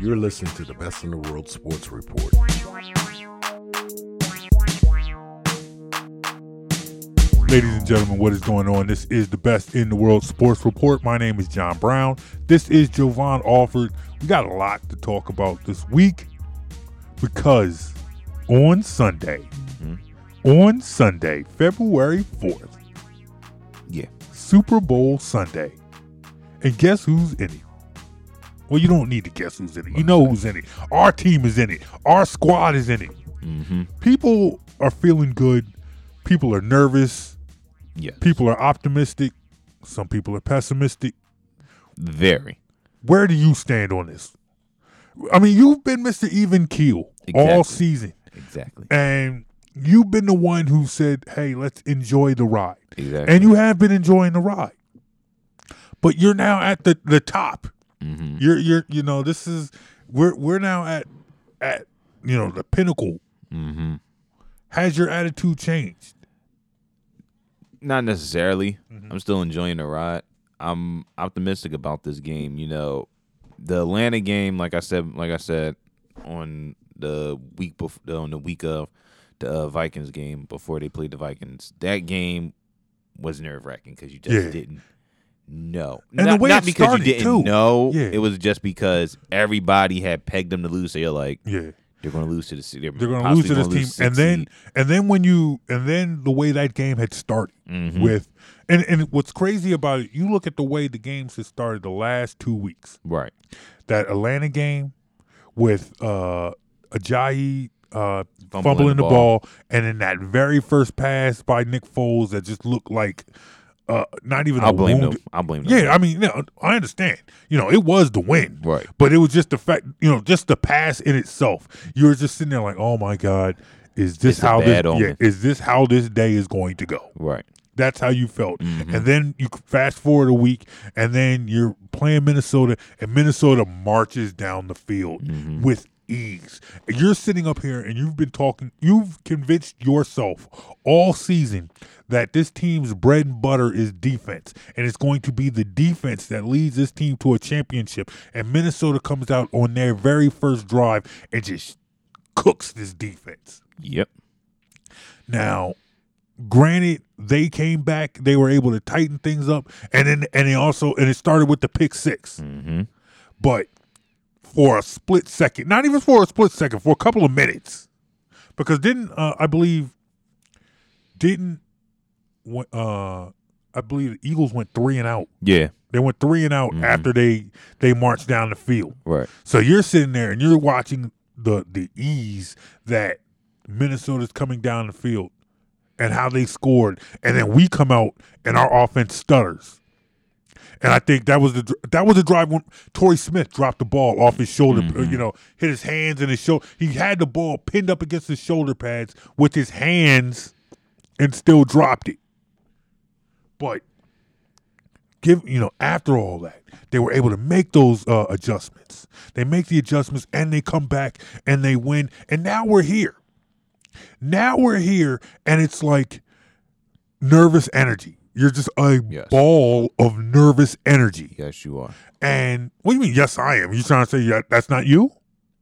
You're listening to the Best in the World Sports Report. Ladies and gentlemen, what is going on? This is the Best in the World Sports Report. My name is John Brown. This is Jovan Alford. We got a lot to talk about this week because on Sunday, mm-hmm. on Sunday, February 4th, Yeah. Super Bowl Sunday. And guess who's in it? Well, you don't need to guess who's in it. You know who's in it. Our team is in it. Our squad is in it. Mm-hmm. People are feeling good. People are nervous. Yes. People are optimistic. Some people are pessimistic. Very. Where do you stand on this? I mean, you've been Mr. Even Keel all season. Exactly. And you've been the one who said, hey, let's enjoy the ride. Exactly. And you have been enjoying the ride. But you're now at the, the top. Mm-hmm. You're you're you know, this is we're we're now at at you know the pinnacle. Mm-hmm. Has your attitude changed? Not necessarily. Mhm. I'm still enjoying the ride. I'm optimistic about this game. You know, the Atlanta game, like I said, like I said on the week before, on the week of the uh, Vikings game before they played the Vikings, that game was nerve wracking because you just Yeah. didn't know. And the not way not it because started, you didn't too. know. Yeah. It was just because everybody had pegged them to lose. So you're like, Yeah. they're going to lose to the. They're, They're going to lose to this team, and then and then when you and then the way that game had started Mhm. with, and and what's crazy about it, you look at the way the games had started the last two weeks. right, That Atlanta game with uh Ajayi uh, Fumbling fumbling, the the, ball. ball. and then that very first pass by Nick Foles that just looked like uh not even I'll blame wounded- them. I'll blame them. Yeah, I mean, you know, I understand. You know, it was the win. Right. But it was just the fact, you know, just the pass in itself. You were just sitting there like, oh my God, is this It's how this yeah, is this how this day is going to go? Right. That's how you felt. Mhm. And then you fast forward a week and then you're playing Minnesota and Minnesota marches down the field Mhm. with ease. You're sitting up here and you've been talking, you've convinced yourself all season that this team's bread and butter is defense. And it's going to be the defense that leads this team to a championship. And Minnesota comes out on their very first drive and just cooks this defense. Yep. Now, granted, they came back, they were able to tighten things up, and then and they also and it started with the pick six. Mm-hmm. But for a split second, not even for a split second, for a couple of minutes, because didn't uh, I believe didn't uh I believe the Eagles went three and out. Yeah. They went three and out Mhm. after they they marched down the field. Right. So you're sitting there and you're watching the the ease that Minnesota's coming down the field and how they scored, and then we come out and our offense stutters. And I think that was the that was the drive when Torrey Smith dropped the ball off his shoulder. uh, Mhm. You know, hit his hands and his shoulder. He had the ball pinned up against his shoulder pads with his hands, and still dropped it. But give you know after all that they were able to make those uh, adjustments they make the adjustments and they come back and they win and now we're here now we're here and it's like nervous energy you're just a Yes. ball of nervous energy Yes, you are. and what do you mean yes i am you trying to say that that's not you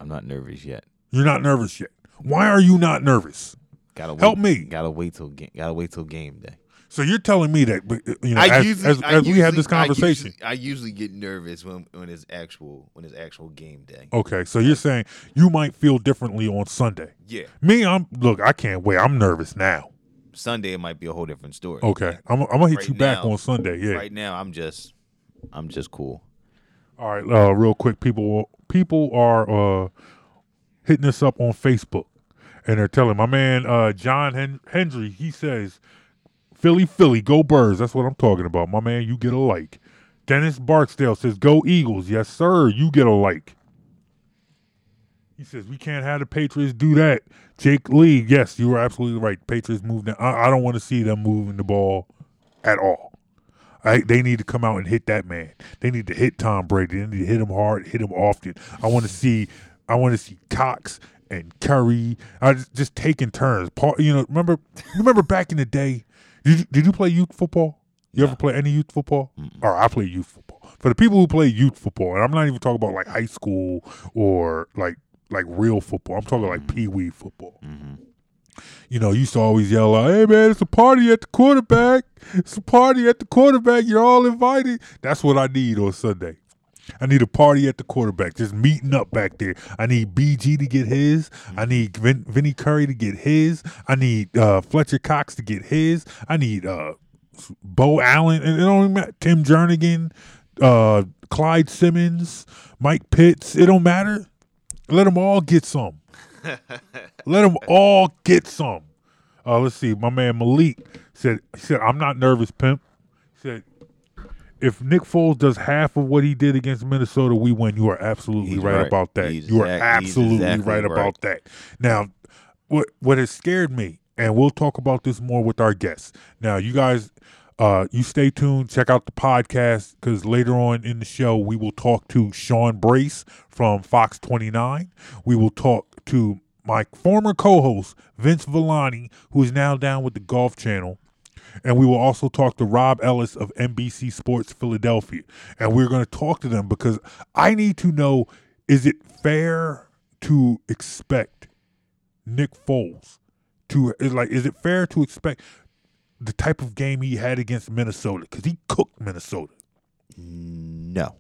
I'm not nervous yet. you're not nervous yet why are you not nervous Gotta wait, Help me. Gotta wait till gotta wait till game day. So you're telling me that uh, you know as, as, as we had this conversation I usually, get nervous when when it's actual when it's actual game day. okay so you're saying you might feel differently on sunday Yeah, Me, I'm look. I can't wait. I'm nervous now. Sunday it might be a whole different story. Okay, I'm, I'm gonna hit Right you back on Sunday. Yeah. Right now, I'm just I'm just cool. All right. Uh, real quick, people. People are uh hitting us up on Facebook, and they're telling my man uh John Hen- Hendry. He says, "Philly, Philly, go Birds." That's what I'm talking about. My man, you get a like. Dennis Barksdale says, "Go Eagles." Yes, sir. You get a like. He says we can't have the Patriots do that. Jake Lee, yes, you were absolutely right. Patriots move. Down. I, I don't want to see them moving the ball at all. I, they need to come out and hit that man. They need to hit Tom Brady. They need to hit him hard, hit him often. I want to see. I want to see Cox and Curry. I just, just taking turns. Paul, you know, remember? Remember back in the day? Did you, did you play youth football? You ever play any youth football? Or I play youth football. for the people who play youth football, and I'm not even talking about like high school or like like real football. I'm talking like mm-hmm. pee wee football. Mm-hmm. You know, you used to always yell out, "Hey man, it's a party at the quarterback! It's a party at the quarterback! You're all invited." That's what I need on Sunday. I need a party at the quarterback, just meeting up back there. I need BG to get his. I need Vin, Vinny Curry to get his. I need uh, Fletcher Cox to get his. I need uh, Beau Allen, and it don't matter. Tim Jernigan, uh, Clyde Simmons, Mike Pitts. It don't matter. Let them all get some. Let them all get some. Uh, let's see. My man Malik said. He said, "I'm not nervous, pimp." He said, "If Nick Foles does half of what he did against Minnesota, we win." You are absolutely right, right. about that. He's you are exact- he's absolutely exactly right, right. about that. Now, what what has scared me, and we'll talk about this more with our guests. Now, you guys. Uh, you stay tuned. Check out the podcast because later on in the show we will talk to Sean Brace from Fox 29. We will talk to my former co-host Vince Villani, who is now down with the Golf Channel, and we will also talk to Rob Ellis of NBC Sports Philadelphia. And we're going to talk to them because I need to know: is it fair to expect Nick Foles to is like? Is it fair to expect? The type of game he had against Minnesota, because he cooked Minnesota. No.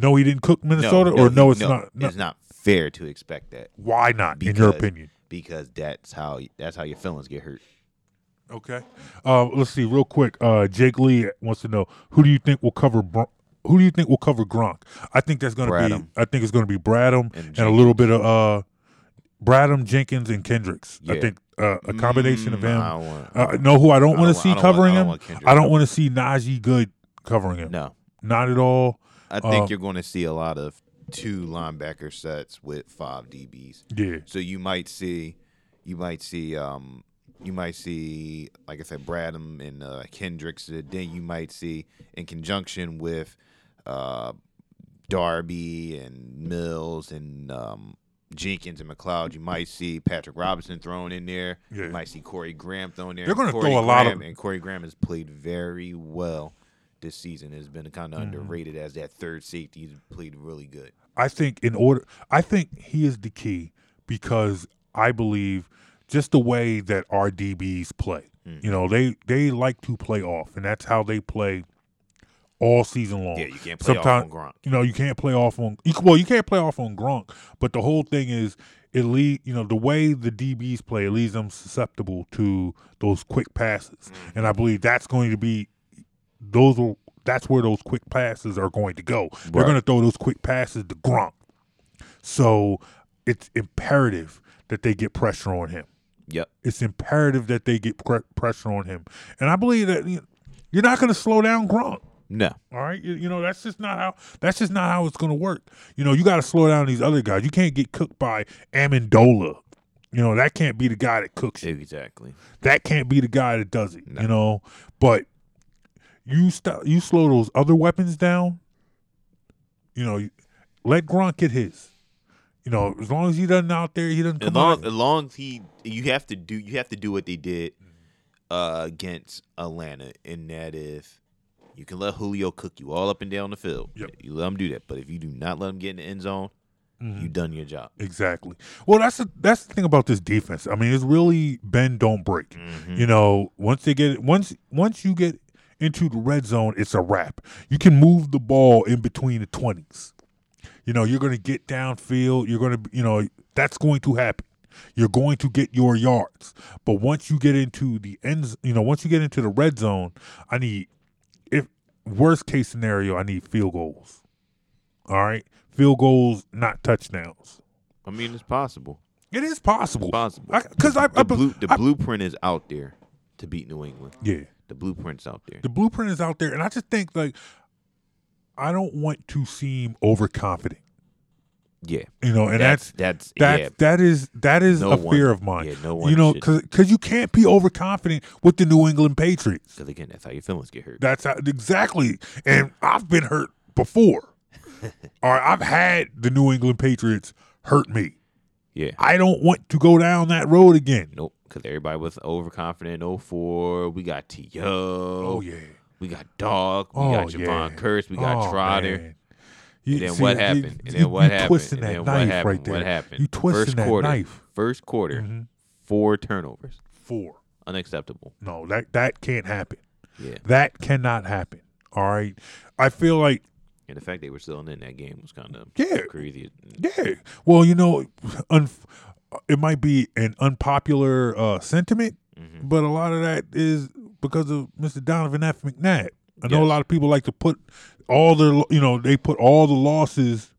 No, he didn't cook Minnesota, no, or no, it's not. No. It's not fair to expect that Why not, in your opinion? because that's how that's how your feelings get hurt. Okay. Uh, let's see, real quick. Uh, Jake Lee wants to know who do you think will cover Bron- who do you think will cover Gronk? I think that's going to be. I think it's going to be Bradham And and, a little bit of uh, Bradham, Jenkins, and Kendricks. I think uh, a combination of Mm, him. I want- Uh, know who I don't want to see want- covering him? I don't want to see Najee Goode covering him. No. Not at all. I think Uh, you're going to see a lot of two linebacker sets with five DBs. Yeah. So you might see, you might see, um, you might see, like I said, Bradham and uh, Kendricks. uh, Then you might see, in conjunction with uh, Darby and Mills and um, Jenkins and McLeod, you might see Patrick Robinson thrown in there. Yeah. You might see Corey Graham thrown there. They're gonna Corey throw a lot of- Graham- and Corey Graham has played very well this season. Has been kind of Mm-hmm. underrated as that third safety. He's played really good. I think in order, I think he is the key because I believe just the way that our DBs play. Mm. You know, they they like to play off, and that's how they play all season long. Yeah, you can't play off on Gronk. You know, you can't play off on. Well, you can't play off on Gronk, but the whole thing is it lead. You know, the way the DBs play it leaves them susceptible to those quick passes, and I believe that's going to be those. Will, that's where those quick passes are going to go. They're going to throw those quick passes to Gronk. So it's imperative that they get pressure on him. Yep. It's imperative that they get pre- pressure on him, and I believe that you you're not going to slow down Gronk. No. All right, you, you know that's just not how that's just not how it's going to work. You know, you got to slow down these other guys. You can't get cooked by Amendola. You know that can't be the guy that cooks you. Exactly. That can't be the guy that does it. No. You know, but you stop. You slow those other weapons down. You know, let Gronk get his. You know, as long as he doesn't out there, he doesn't As come long, out. as long as he, you have to do, you have to do what they did uh, against Atlanta, in that if you can let Julio cook you all up and down the field, Yep. you let him do that. But if you do not let him get in the end zone, Mhm. you done your job. Exactly. Well, that's the that's the thing about this defense. I mean, it's really bend don't break. Mm-hmm. You know, once they get once once you get into the red zone, it's a wrap. You can move the ball in between the twenties. You know, you're going to get downfield. You're going to, you know, that's going to happen. You're going to get your yards. But once you get into the ends, you know, once you get into the red zone, I need, if worst case scenario, I need field goals. All right, field goals, not touchdowns. I mean, it's possible. It is possible. Possible. Because I, The, I, blue, the I- blueprint is out there to beat New England. yeah. The blueprint's out there. the blueprint is out there, and I just think like I don't want to seem overconfident, Yeah, you know, and that's that's that yeah. that is that is No a one- fear of mine. yeah, no one you know, should- because you can't be overconfident with the New England Patriots. Because again, that's how your feelings get hurt. That's how, exactly, and I've been hurt before. All right, I've had the New England Patriots hurt me. yeah. I don't want to go down that road again. Nope. Because everybody was overconfident. 04. We got T.O. Oh yeah, We got Dog. We Oh, got Jevon yeah. Kearse. We got Oh, Trotter. man. You- And then see, what happened? you- and then what you happened? twisting and that then knife what happened? right there. What happened? You twisting First that quarter. knife. First quarter. Mhm. Four turnovers. Four. Unacceptable. No, that that can't happen. Yeah. That cannot happen. All right. I feel like And the fact they were still in that game was kind of Yeah. crazy. yeah. Well, you know, un- it might be an unpopular uh, sentiment, Mhm. but a lot of that is because of Mr. Donovan F. McNabb. I know a lot of people like to put all their, you know, they put all the losses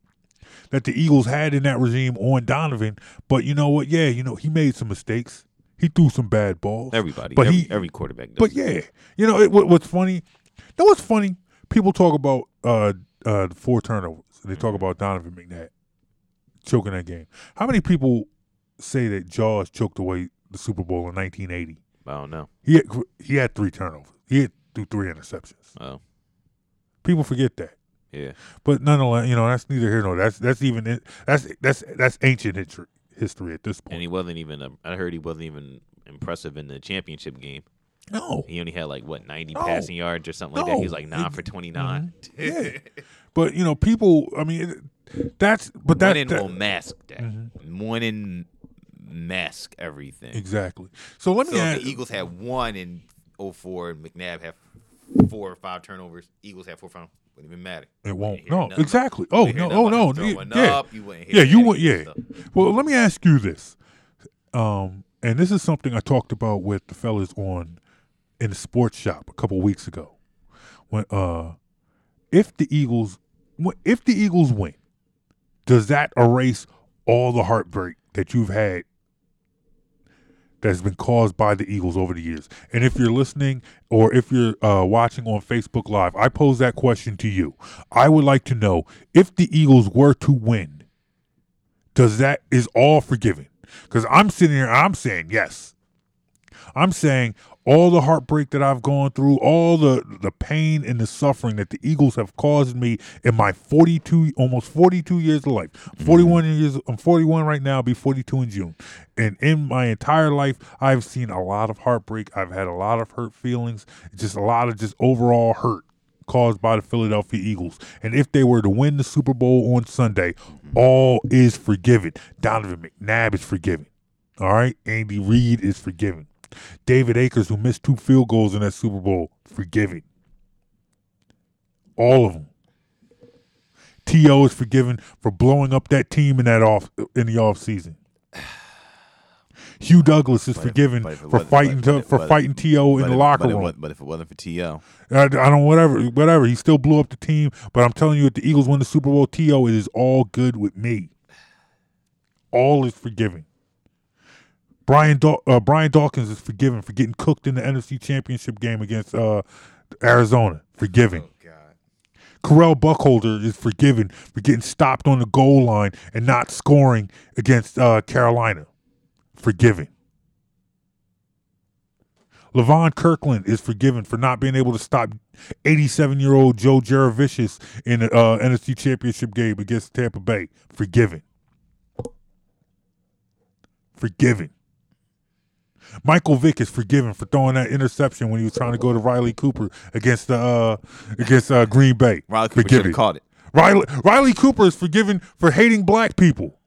that the Eagles had in that regime on Donovan. But you know what? Yeah, you know, he made some mistakes. He threw some bad balls. Everybody. But every, he- every quarterback does. But yeah, you know it, what, what's funny? You know what's funny? People talk about uh uh the four turnovers. They talk about Donovan McNabb choking that game. How many people say that Jaws choked away the Super Bowl in 1980? I don't know. He had, he had three turnovers. He had threw three interceptions. Oh, People forget that. yeah. But nonetheless, you know that's neither here nor that's that's even that's that's that's ancient history history at this point. And he wasn't even. A, I heard he wasn't even impressive in the championship game. No, He only had like what ninety No. passing yards or something like that. He was like nine It- for twenty nine. yeah. But you know, people. I mean, that's but that, in that will mask that. Mhm. In mask everything. exactly. So let me if ask. the Eagles had one in 04 and McNabb had four or five turnovers, Eagles had four five. Wouldn't even matter. It won't. No, nothing. exactly. Oh no. Oh no. Yeah. yeah. up. You Yeah, you would. Yeah. stuff. Well, let me ask you this. Um, and this is something I talked about with the fellas on in the sports shop a couple weeks ago. When uh, if the Eagles, if the Eagles win, does that erase all the heartbreak that you've had that's been caused by the Eagles over the years? And if you're listening or if you're uh, watching on Facebook Live, I pose that question to you. I would like to know if the Eagles were to win, does that is all forgiven? Because I'm sitting here, I'm saying yes. I'm saying all the heartbreak that I've gone through, all the the pain and the suffering that the Eagles have caused me in my 42, almost 42 years of life. Mm-hmm. 41 years, I'm 41 right now. I'll be 42 in June. And in my entire life, I've seen a lot of heartbreak. I've had a lot of hurt feelings, just a lot of just overall hurt caused by the Philadelphia Eagles. And if they were to win the Super Bowl on Sunday, mm-hmm. all is forgiven. Donovan McNabb is forgiven. All right. Andy Reid is forgiven. David Akers, who missed two field goals in that Super Bowl, forgiven. All of them. T.O. is forgiven for blowing up that team in that off in the off season. Hugh Douglas is But forgiven if for fighting to, for fighting T.O. in the locker room. wa- but if it wasn't for T.O., I, I don't whatever whatever. He still blew up the team, but I'm telling you, if the Eagles win the Super Bowl, To it is all good with me. All is forgiven. Brian Daw- uh, Brian Dawkins is forgiven for getting cooked in the NFC Championship game against uh, Arizona. Forgiven. oh God, Correll Buckhalter is forgiven for getting stopped on the goal line and not scoring against uh, Carolina. Forgiven. Levon Kirkland is forgiven for not being able to stop 87 year old Joe Jurevicius in the uh, NFC Championship game against Tampa Bay. Forgiven. Forgiven. Michael Vick is forgiven for throwing that interception when he was trying to go to Riley Cooper against the uh, against uh, Green Bay. Riley Cooper should have caught it. Riley Riley Cooper is forgiven for hating black people.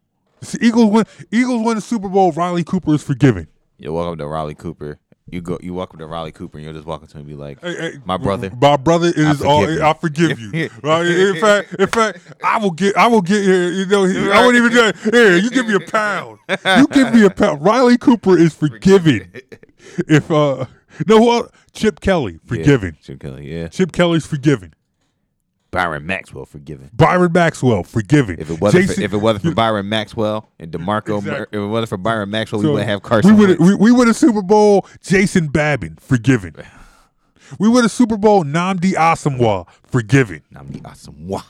Eagles win Eagles win the Super Bowl. Riley Cooper is forgiven. You walk up to Riley Cooper. You go. You walk up to Riley Cooper, and you'll just walk up to him and be like, Hey, hey, My brother. my brother it I is all. you. I forgive you. right? In fact, in fact, I will get. I will get here. You know, I won't even do it. Here, you give me a pound. You give me a pound. Riley Cooper is forgiving. If uh, no, what? Chip Kelly forgiving. Yeah, Chip Kelly. Yeah. Chip Kelly's forgiven. Byron Maxwell forgiven. Byron Maxwell forgiven. If it wasn't Jason- for, if it wasn't for Byron Maxwell and Demarco, Exactly. if it wasn't for Byron Maxwell, we wouldn't have Carson. We would we, we win a Super Bowl. Jason Babin forgiven. We win a Super Bowl. Nnamdi Asomugha forgiven. Nnamdi Asomugha.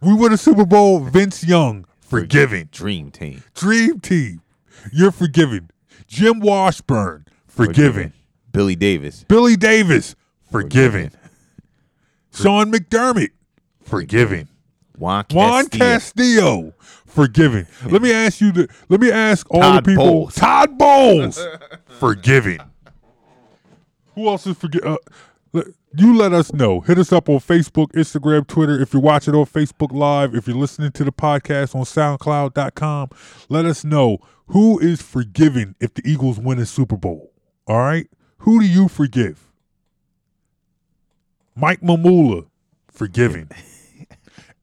We win a Super Bowl. Vince Young forgiven. Dream team. Dream Team, you're forgiven. Jim Washburn forgiven. Billy Davis. Billy Davis forgiven. Sean McDermott forgiven. Juan Juan Castillo. Castillo forgiven. Let me ask you the. Let me ask all Todd the people. Bowles. Todd Bowles forgiving. Who else is forgiven? Uh, you let us know. Hit us up on Facebook, Instagram, Twitter. If you're watching on Facebook Live, if you're listening to the podcast on SoundCloud.com, let us know who is forgiving if the Eagles win a Super Bowl. All right? Who do you forgive? Mike Mamula, forgiving.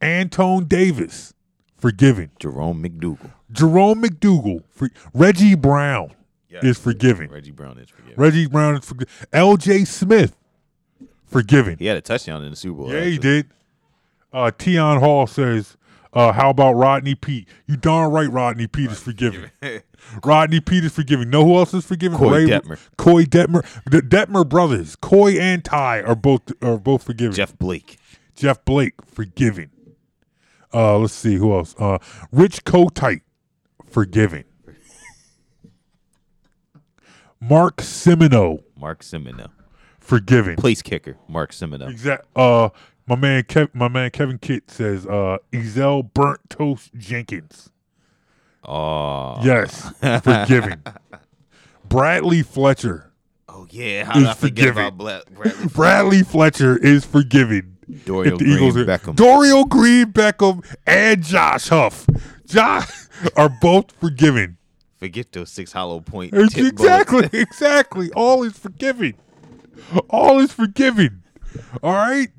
Antone Davis, forgiving. Jerome McDougle. Jerome McDougle, for, Reggie Brown Yeah. is forgiving. Reggie Brown is forgiven. Reggie Brown is forgiving. L.J. Smith, forgiving. He had a touchdown in the Super Bowl. Yeah, he did. Uh, Tion Hall says, uh, "How about Rodney Peete? You darn right, Rodney Peete is forgiving. Rodney Peete is forgiving. Know who else is forgiving? Coy Detmer. Coy Detmer. The Detmer brothers, Coy and Ty, are both are both forgiving. Jeff Blake. Jeff Blake, forgiving. Uh, let's see who else. Uh, Rich Kotite, forgiving. Mark Semino, Mark Semino. forgiving. Place kicker. Mark Semino. Exact. Uh, my man, Kev, my man Kevin Kitt says, uh, Ezel Burnt Toast Jenkins. Oh. Yes, forgiving. Bradley Fletcher. Oh yeah. How did Is I forget forgiving. about Bla- Bradley? Bradley Fletcher is forgiving. Dorial Green Eagles Beckham. Dorial Green Beckham and Josh Huff. Josh are both forgiving. Forget those six hollow point. Exactly, exactly. All is forgiving. All is forgiving. All right.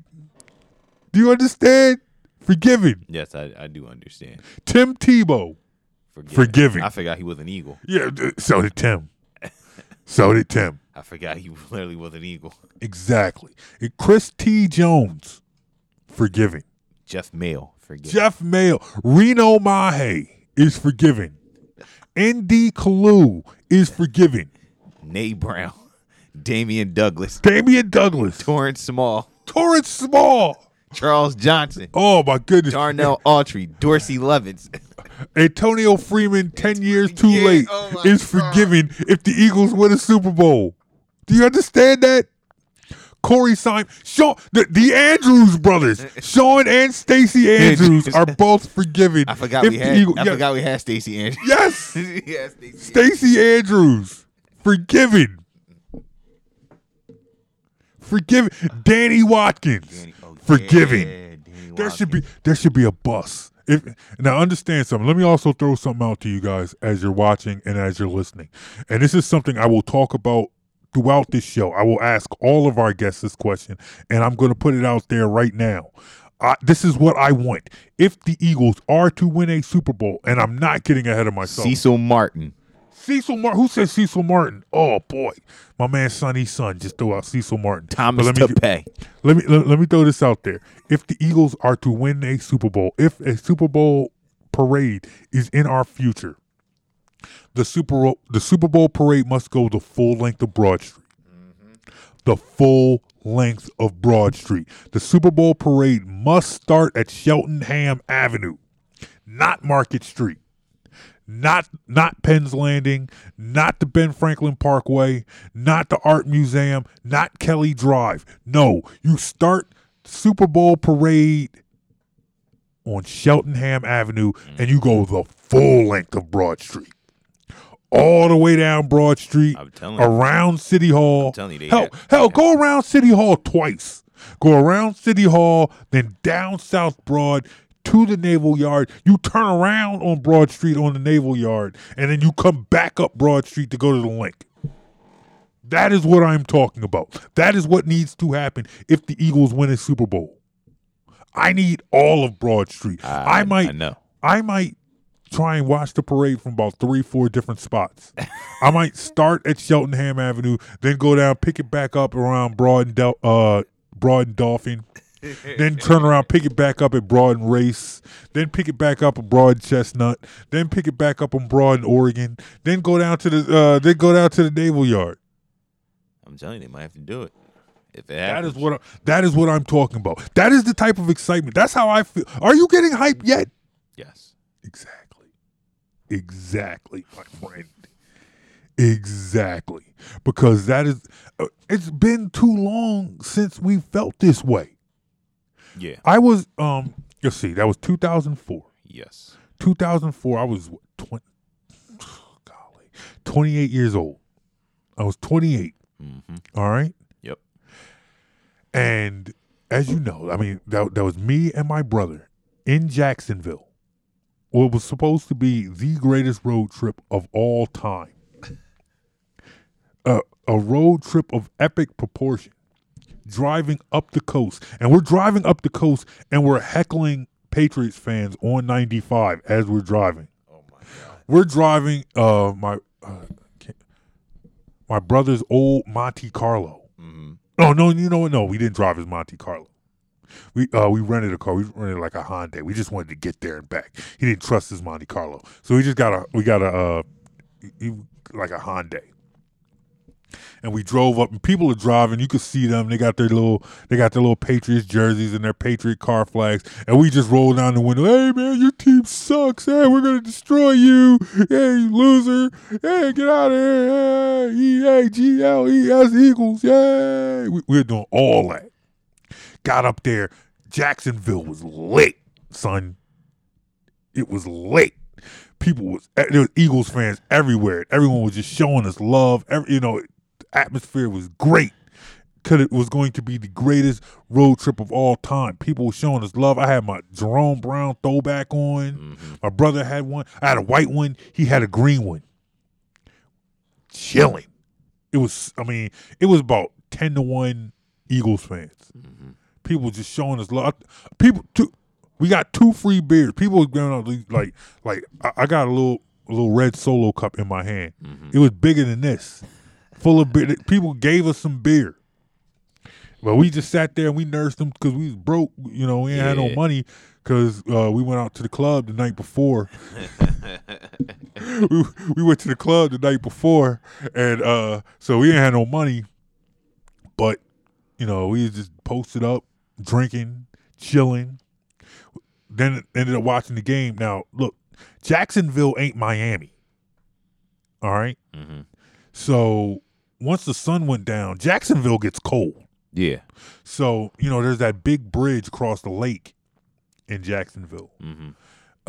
Do you understand? Forgiving. yes, I, I do understand. Tim Tebow. Forgiving. Forgiving. I forgot he was an eagle. Yeah, so did Tim. So did Tim. I forgot he literally was an eagle. Exactly. And Chris T. Jones. Forgiving. Jeff Mail. Forget. Jeff Mayo. Reno Mahe is forgiving. N.D. Kalu is forgiving. Nate Brown. Dameane Douglas. Dameane Douglas. Torrance Small. Torrance Small. Charles Johnson. Oh, my goodness. Darnell Autry. Dorsey Levens. Antonio Freeman, 10 years too Yeah, late, oh is forgiven if the Eagles win a Super Bowl. Do you understand that? Corey Simon, Sean, the, the Andrews brothers, Sean and Stacy Andrews are both forgiven. I forgot we had. Eagle- I yeah, forgot we had Stacy Andrews. Yes, yeah, Stacy. Andrews, forgiven. Forgiven. Danny Watkins, Danny- oh, forgiving. yeah, Danny There should be Watkins. there should be a bus. If now understand something. Let me also throw something out to you guys as you're watching and as you're listening. And this is something I will talk about throughout this show. I will ask all of our guests this question, and I'm going to put it out there right now. I, this is what I want. If the Eagles are to win a Super Bowl, and I'm not getting ahead of myself. Cecil Martin. Cecil Martin. Who says Cecil Martin? Oh boy, my man Sonny son just threw out Cecil Martin. Thomas But let me Tapeh. let me let, let me throw this out there. If the Eagles are to win a Super Bowl, if a Super Bowl parade is in our future, the Super Bowl, the Super Bowl parade must go the full length of Broad Street. Mm-hmm. The full length of Broad Street. The Super Bowl parade must start at Cheltenham Avenue, not Market Street. Not not Penn's Landing, not the Ben Franklin Parkway, not the Art Museum, not Kelly Drive. No, you start Super Bowl parade on Cheltenham Avenue and you go the full length of Broad Street. All the way down Broad Street, telling you. around City Hall. I'm telling you, hell, had- hell, go around City Hall twice. Go around City Hall, then down South Broad to the Naval Yard. You turn around on Broad Street on the Naval Yard, and then you come back up Broad Street to go to the Linc. That is what I'm talking about. That is what needs to happen if the Eagles win a Super Bowl. I need all of Broad Street. I, might I know. I might try and watch the parade from about three, four different spots. I might start at Cheltenham Avenue, then go down, pick it back up around Broad and Del- uh, Broad and Dolphin, then turn around, pick it back up at Broad and Race, then pick it back up at Broad and Chestnut, then pick it back up on Broad and Oregon, then go down to the uh, then go down to the Naval Yard. I'm telling you, they might have to do it. If it That is what I, that is what I'm talking about. That is the type of excitement. That's how I feel. Are you getting hyped yet? Yes. Exactly. Exactly, my friend. Exactly. Because that is, uh, it's been too long since we felt this way. Yeah. I was, um, let's see, that was 2004. Yes. 2004, I was what, 20, golly, 28 years old. I was 28. Mm-hmm. All right. Yep. And as you know, I mean, that, that was me and my brother in Jacksonville. What was supposed to be the greatest road trip of all time. Uh, a road trip of epic proportion. Driving up the coast. And we're driving up the coast and we're heckling Patriots fans on 95 as we're driving. Oh my god. We're driving uh my uh, my brother's old Monte Carlo. Mm-hmm. Oh no, you know what? No, we didn't drive his Monte Carlo. We uh we rented a car. We rented like a Hyundai. We just wanted to get there and back. He didn't trust his Monte Carlo, so we just got a we got a uh like a Hyundai. And we drove up, and people are driving. You could see them. They got their little, they got their little Patriots jerseys and their Patriot car flags. And we just rolled down the window. Hey man, your team sucks. Hey, we're gonna destroy you. Hey, loser. Hey, get out of here. Hey, E A G L E S Eagles. Yay. We, we were doing all that. Got up there. Jacksonville was lit, son. It was lit. People was there was Eagles fans everywhere. Everyone was just showing us love. Every, you know, atmosphere was great. Cause it was going to be the greatest road trip of all time. People were showing us love. I had my Jerome Brown throwback on. Mm-hmm. My brother had one. I had a white one. He had a green one. Chilling. It was. I mean, it was about ten to one Eagles fans. People just showing us love. People. Two, we got two free beers. People was going out like like I, I got a little a little red solo cup in my hand. It was bigger than this, full of beer. People gave us some beer. But we just sat there and we nursed them because we was broke. You know, we ain't had no money because uh, we went out to the club the night before. we, we went to the club the night before, and uh, so we ain't had no money. But you know, we just posted up, drinking, chilling. Then ended up watching the game. Now, look, Jacksonville ain't Miami. All right. Mhm. So once the sun went down, Jacksonville gets cold. Yeah. So you know, there's that big bridge across the lake in Jacksonville. Mm-hmm.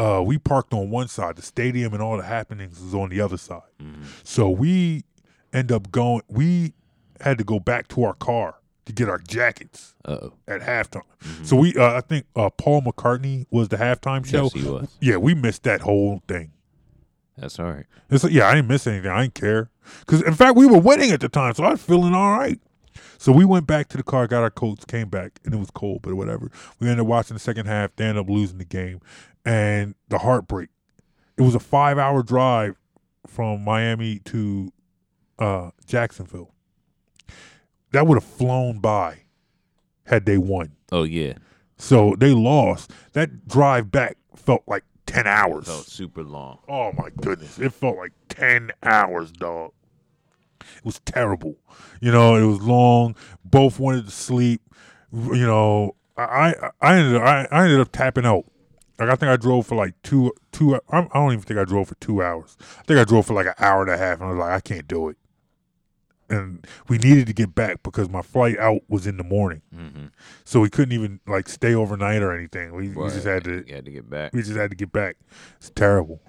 Uh, we parked on one side. The stadium and all the happenings is on the other side. Mm-hmm. So we end up going. We had to go back to our car to get our jackets Uh oh. at halftime. So we, uh, I think uh, Paul McCartney was the halftime show. Yes, he was. Yeah, we missed that whole thing. That's all right. It's like, yeah, I didn't miss anything. I didn't care. Because, in fact, we were winning at the time, so I was feeling all right. So we went back to the car, got our coats, came back, and it was cold, but whatever. We ended up watching the second half. They ended up losing the game. And the heartbreak. It was a five hour drive from Miami to uh, Jacksonville. That would have flown by had they won. Oh yeah. So they lost. That drive back felt like 10 hours. Felt super long. Oh my goodness. It felt like 10 hours, dog. It was terrible. You know, it was long. Both wanted to sleep. You know, I I, ended up, I, I ended up tapping out. Like I think I drove for like two two. I don't even think I drove for two hours. I think I drove for like an hour and a half, and I was like, I can't do it. And we needed to get back because my flight out was in the morning, Mm-hmm. so we couldn't even like stay overnight or anything. We, we just had to had to get back. we just had to get back. It's terrible.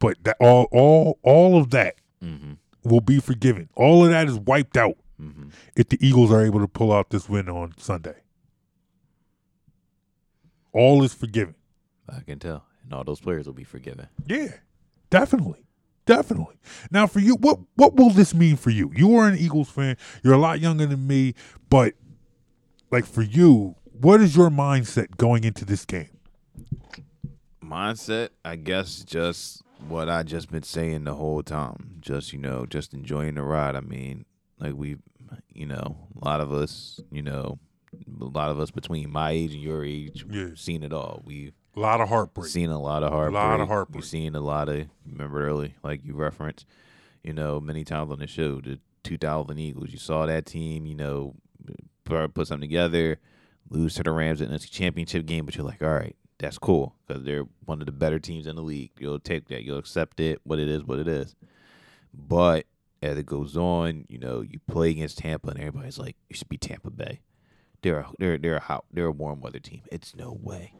But that all all all of that Mm-hmm. will be forgiven. All of that is wiped out Mm-hmm. if the Eagles are able to pull out this win on Sunday. All is forgiven. I can tell, and all those players will be forgiven. Yeah, definitely. Definitely. Now for you, what what will this mean for you? You are an Eagles fan. You're a lot younger than me, but like for you, what is your mindset going into this game? mindset, I guess, just what I just been saying the whole time. Just you know, just enjoying the ride. I mean, like we, you know, a lot of us, you know, a lot of us between my age and your age, Yeah. seen it all. We've A lot of heartbreak. seen a lot of heartbreak. A lot of heartbreak. We've seen a lot of. Remember early, like you referenced, you know, many times on the show, the 2000 Eagles. You saw that team, you know, put put something together, lose to the Rams in a championship game, but you're like, all right, that's cool because they're one of the better teams in the league. You'll take that. You'll accept it. What it is, what it is. But as it goes on, you know, you play against Tampa, and everybody's like, you should be Tampa Bay. They're a, they're they're a hot they're a warm weather team. It's no way.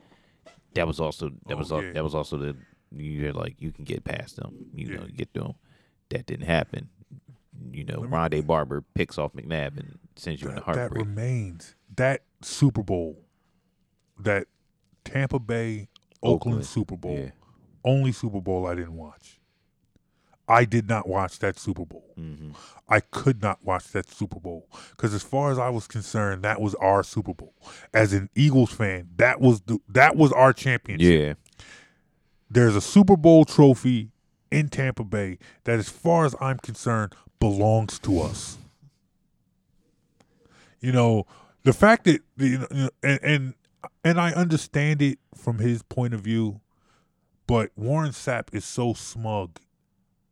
That was also that Oh, was al- yeah. that was also the you're like you can get past them. You Yeah. know, you get to them. That didn't happen. you know Rondé Barber picks off McNabb and sends you in the that, that heartbreak. remains that Super Bowl, that Tampa Bay Oakland, Oakland, Super Bowl, yeah. only Super Bowl I didn't watch. I did not watch that Super Bowl. hmm I could not watch that Super Bowl because, as far as I was concerned, that was our Super Bowl. As an Eagles fan, that was the that was our championship. Yeah, There's a Super Bowl trophy in Tampa Bay that, as far as I'm concerned, belongs to us. You know, the fact that you know, and and and I understand it from his point of view, but Warren Sapp is so smug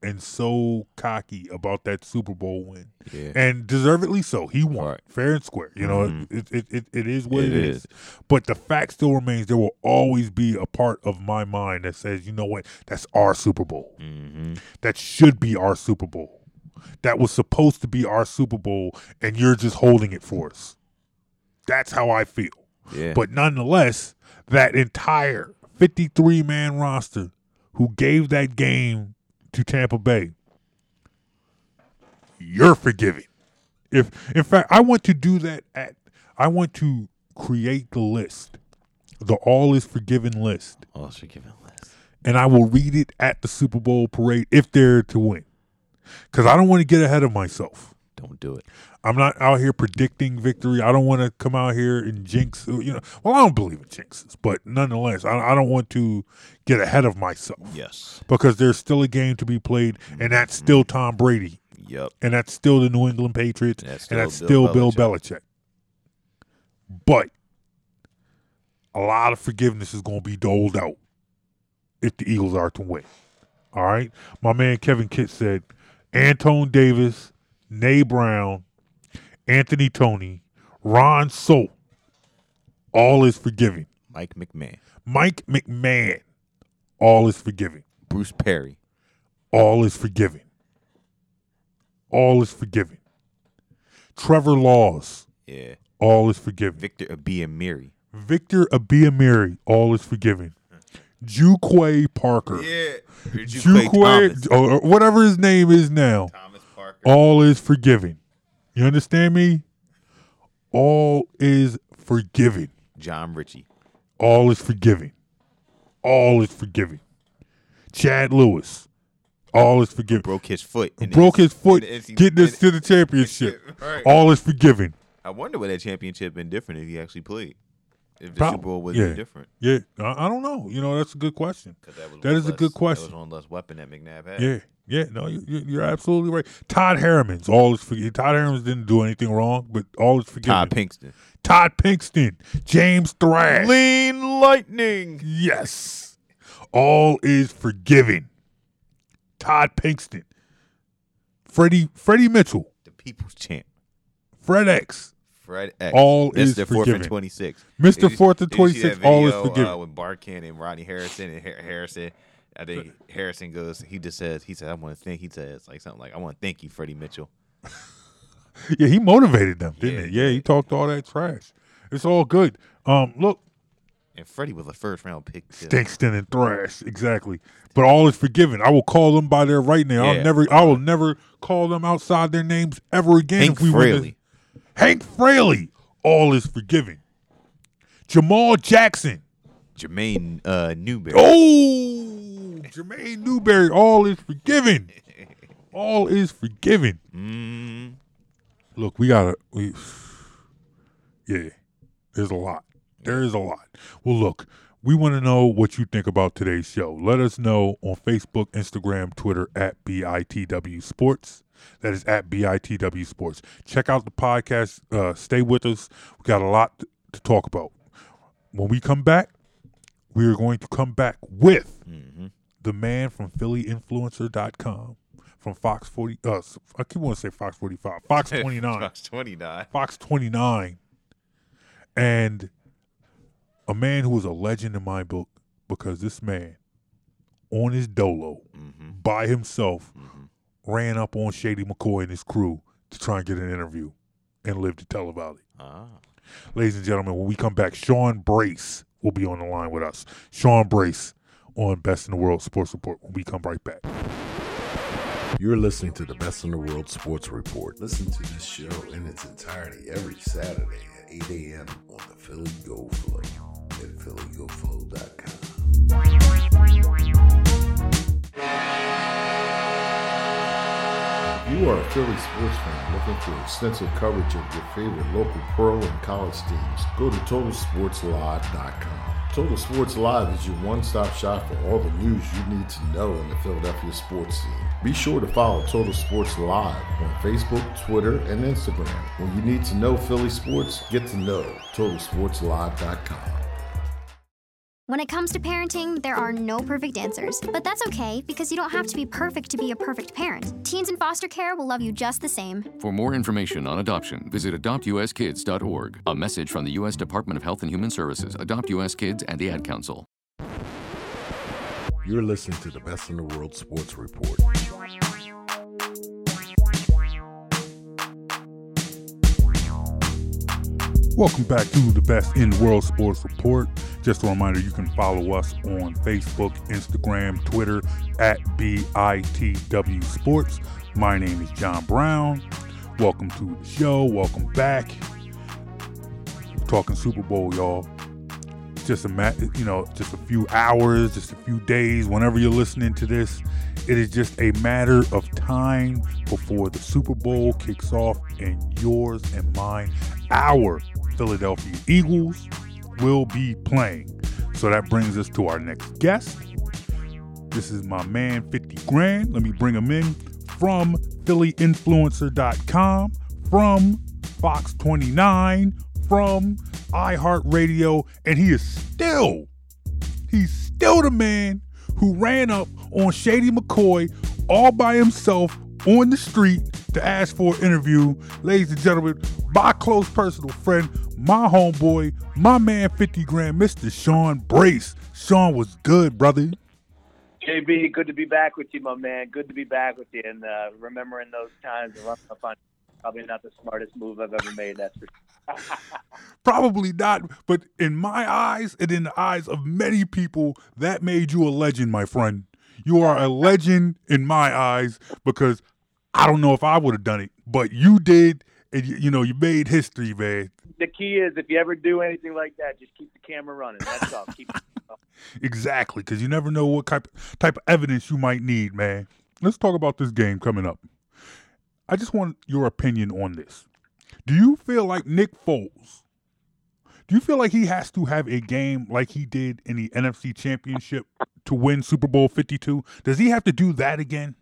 and so cocky about that Super Bowl win, yeah. and deservedly so. He won Right. fair and square. You know, Mhm. it, it it it is what It is. is. But the fact still remains: there will always be a part of my mind that says, you know what, that's our Super Bowl. hmm That should be our Super Bowl. That was supposed to be our Super Bowl, and you're just holding it for us. That's how I feel. Yeah. But nonetheless, that entire 53 man roster who gave that game to Tampa Bay, you're forgiven. If in fact I want to do that at I want to create the list, the all is forgiven list, oh, forgiven less. and I will read it at the Super Bowl parade if they're to win. Cuz I don't want to get ahead of myself. Don't do it. I'm not out here predicting victory. I don't want to come out here and jinx. You know, well, I don't believe in jinxes, but nonetheless, I, I don't want to get ahead of myself Yes. because there's still a game to be played, and that's mm-hmm. still Tom Brady, Yep. and that's still the New England Patriots, That's and that's still still Bill Bill Belichick. But a lot of forgiveness is going to be doled out if the Eagles are to win. All right, my man Kevin Kitt said, Antone Davis, Nay Brown, Anthony Tony, Ron Solt, all is forgiving. Mike McMahon, Mike McMahon, all is forgiving. Bruce Perry. All is forgiving. All is forgiving. Trevor Laws, Yeah. all is forgiving. Victor Abiamiri. Victor Abiamiri, all is forgiving. Juqua Parker, Yeah. Juqua, or whatever his name is now, Thomas Parker. all is forgiving. You understand me? All is forgiving. Jon Ritchie. All is forgiving. All is forgiving. Chad Lewis, all is forgiving. Broke his foot. broke his foot getting us to the championship. All is forgiven. I wonder would that championship been different if he actually played. If the Super Bowl was yeah. different. Yeah, I, I don't know. You know, that's a good question. that, That one a good question. That was one less weapon that McNabb had. Yeah, yeah. No, you, you're absolutely right. Todd Herremans all is forgiven. Todd Herremans didn't do anything wrong, but all is forgiven. Todd Pinkston. Todd Pinkston, James Thrash. Lean Lightning. Yes, all is forgiven. Todd Pinkston, Freddie Freddie Mitchell, The People's Champ. Fred X, Fred X. All Mr. is Fourth forgiven. and 26. Mr. Did Fourth and did you see 26, that all is forgiven. Uh, with Barkin and Rodney Harrison and Har- Harrison. I think Harrison goes, he just says, he said, I want to thank, he says, like something like, I want to thank you, Freddie Mitchell. Yeah, he motivated them, didn't Yeah, he? Yeah, he talked all that trash. It's all good. Um, look, And Freddie was a first round pick. too. Stinkston and Thrash, exactly. But all is forgiven. I will call them by their right name. I'll never, I will never call them outside their names ever again. Hank if we win Fraley. Hank Fraley, all is forgiven. Jamal Jackson, Jermaine uh, Newberry. oh, Jermaine Newberry, all is forgiven. All is forgiven. Mm, Look, we gotta, we, yeah, there's a lot. There is a lot. Well, look, we want to know what you think about today's show. Let us know on Facebook, Instagram, Twitter at BITW Sports. That is at BITW Sports. Check out the podcast. Uh, stay with us. We got a lot to, talk about. When we come back, we are going to come back with mhm. the man from PhillyInfluencer.com, from Fox 40. Uh, I keep wanting to say Fox 45, Fox 29. Fox 29. Fox 29 and a man who was a legend in my book because this man on his dolo hmm by himself hmm ran up on Shady McCoy and his crew to try and get an interview and live to tell about it. Ah. Ladies and gentlemen, when we come back, Sean Brace will be on the line with us. Sean Brace on Best in the World Sports Report when we come right back. You're listening to the Best in the World Sports Report. Listen to this show in its entirety every Saturday at 8 a.m. on the Philly Go Flow at phillygoflow.com. You are a Philly sports fan looking for extensive coverage of your favorite local pro and college teams. Go to TotalSportsLive.com. Total Sports Live is your one stop shop for all the news you need to know in the Philadelphia sports scene. Be sure to follow Total Sports Live on Facebook, Twitter, and Instagram. When you need to know Philly sports, get to know TotalSportsLive.com. When it comes to parenting, there are no perfect answers, but that's okay because you don't have to be perfect to be a perfect parent. Teens in foster care will love you just the same. For more information on adoption, visit adoptuskids.org. A message from the U.S. Department of Health and Human Services, Adopt U.S. Kids, and the Ad Council. You're listening to the Best in the World Sports Report. Welcome back to the Best in World Sports Report. Just a reminder, you can follow us on Facebook, Instagram, Twitter at BITW Sports. My name is John Brown. Welcome to the show. Welcome back. We're talking Super Bowl, y'all. Just a you know, just a few hours, just a few days. Whenever you're listening to this, it is just a matter of time before the Super Bowl kicks off, and yours and mine, our Philadelphia Eagles will be playing. So that brings us to our next guest. This is my man 50 Grand. Let me bring him in from PhillyInfluencer.com, from Fox 29, from iHeartRadio, and he is still, he's still the man who ran up on Shady McCoy all by himself on the street to ask for an interview. Ladies and gentlemen, my close personal friend, my homeboy, my man 50 grand, Mr. Sean Brace. Sean was good, brother. JB, good to be back with you, my man. Good to be back with you. And uh, remembering those times and running up on probably not the smartest move I've ever made, that's for sure. Probably not, but in my eyes and in the eyes of many people, that made you a legend, my friend. You are a legend in my eyes because I don't know if I would have done it, but you did, and you, you know you made history, man. The key is if you ever do anything like that, just keep the camera running. That's all. Keep exactly, because you never know what type type of evidence you might need, man. Let's talk about this game coming up. I just want your opinion on this. Do you feel like Nick Foles? Do you feel like he has to have a game like he did in the NFC Championship to win Super Bowl 52? Does he have to do that again?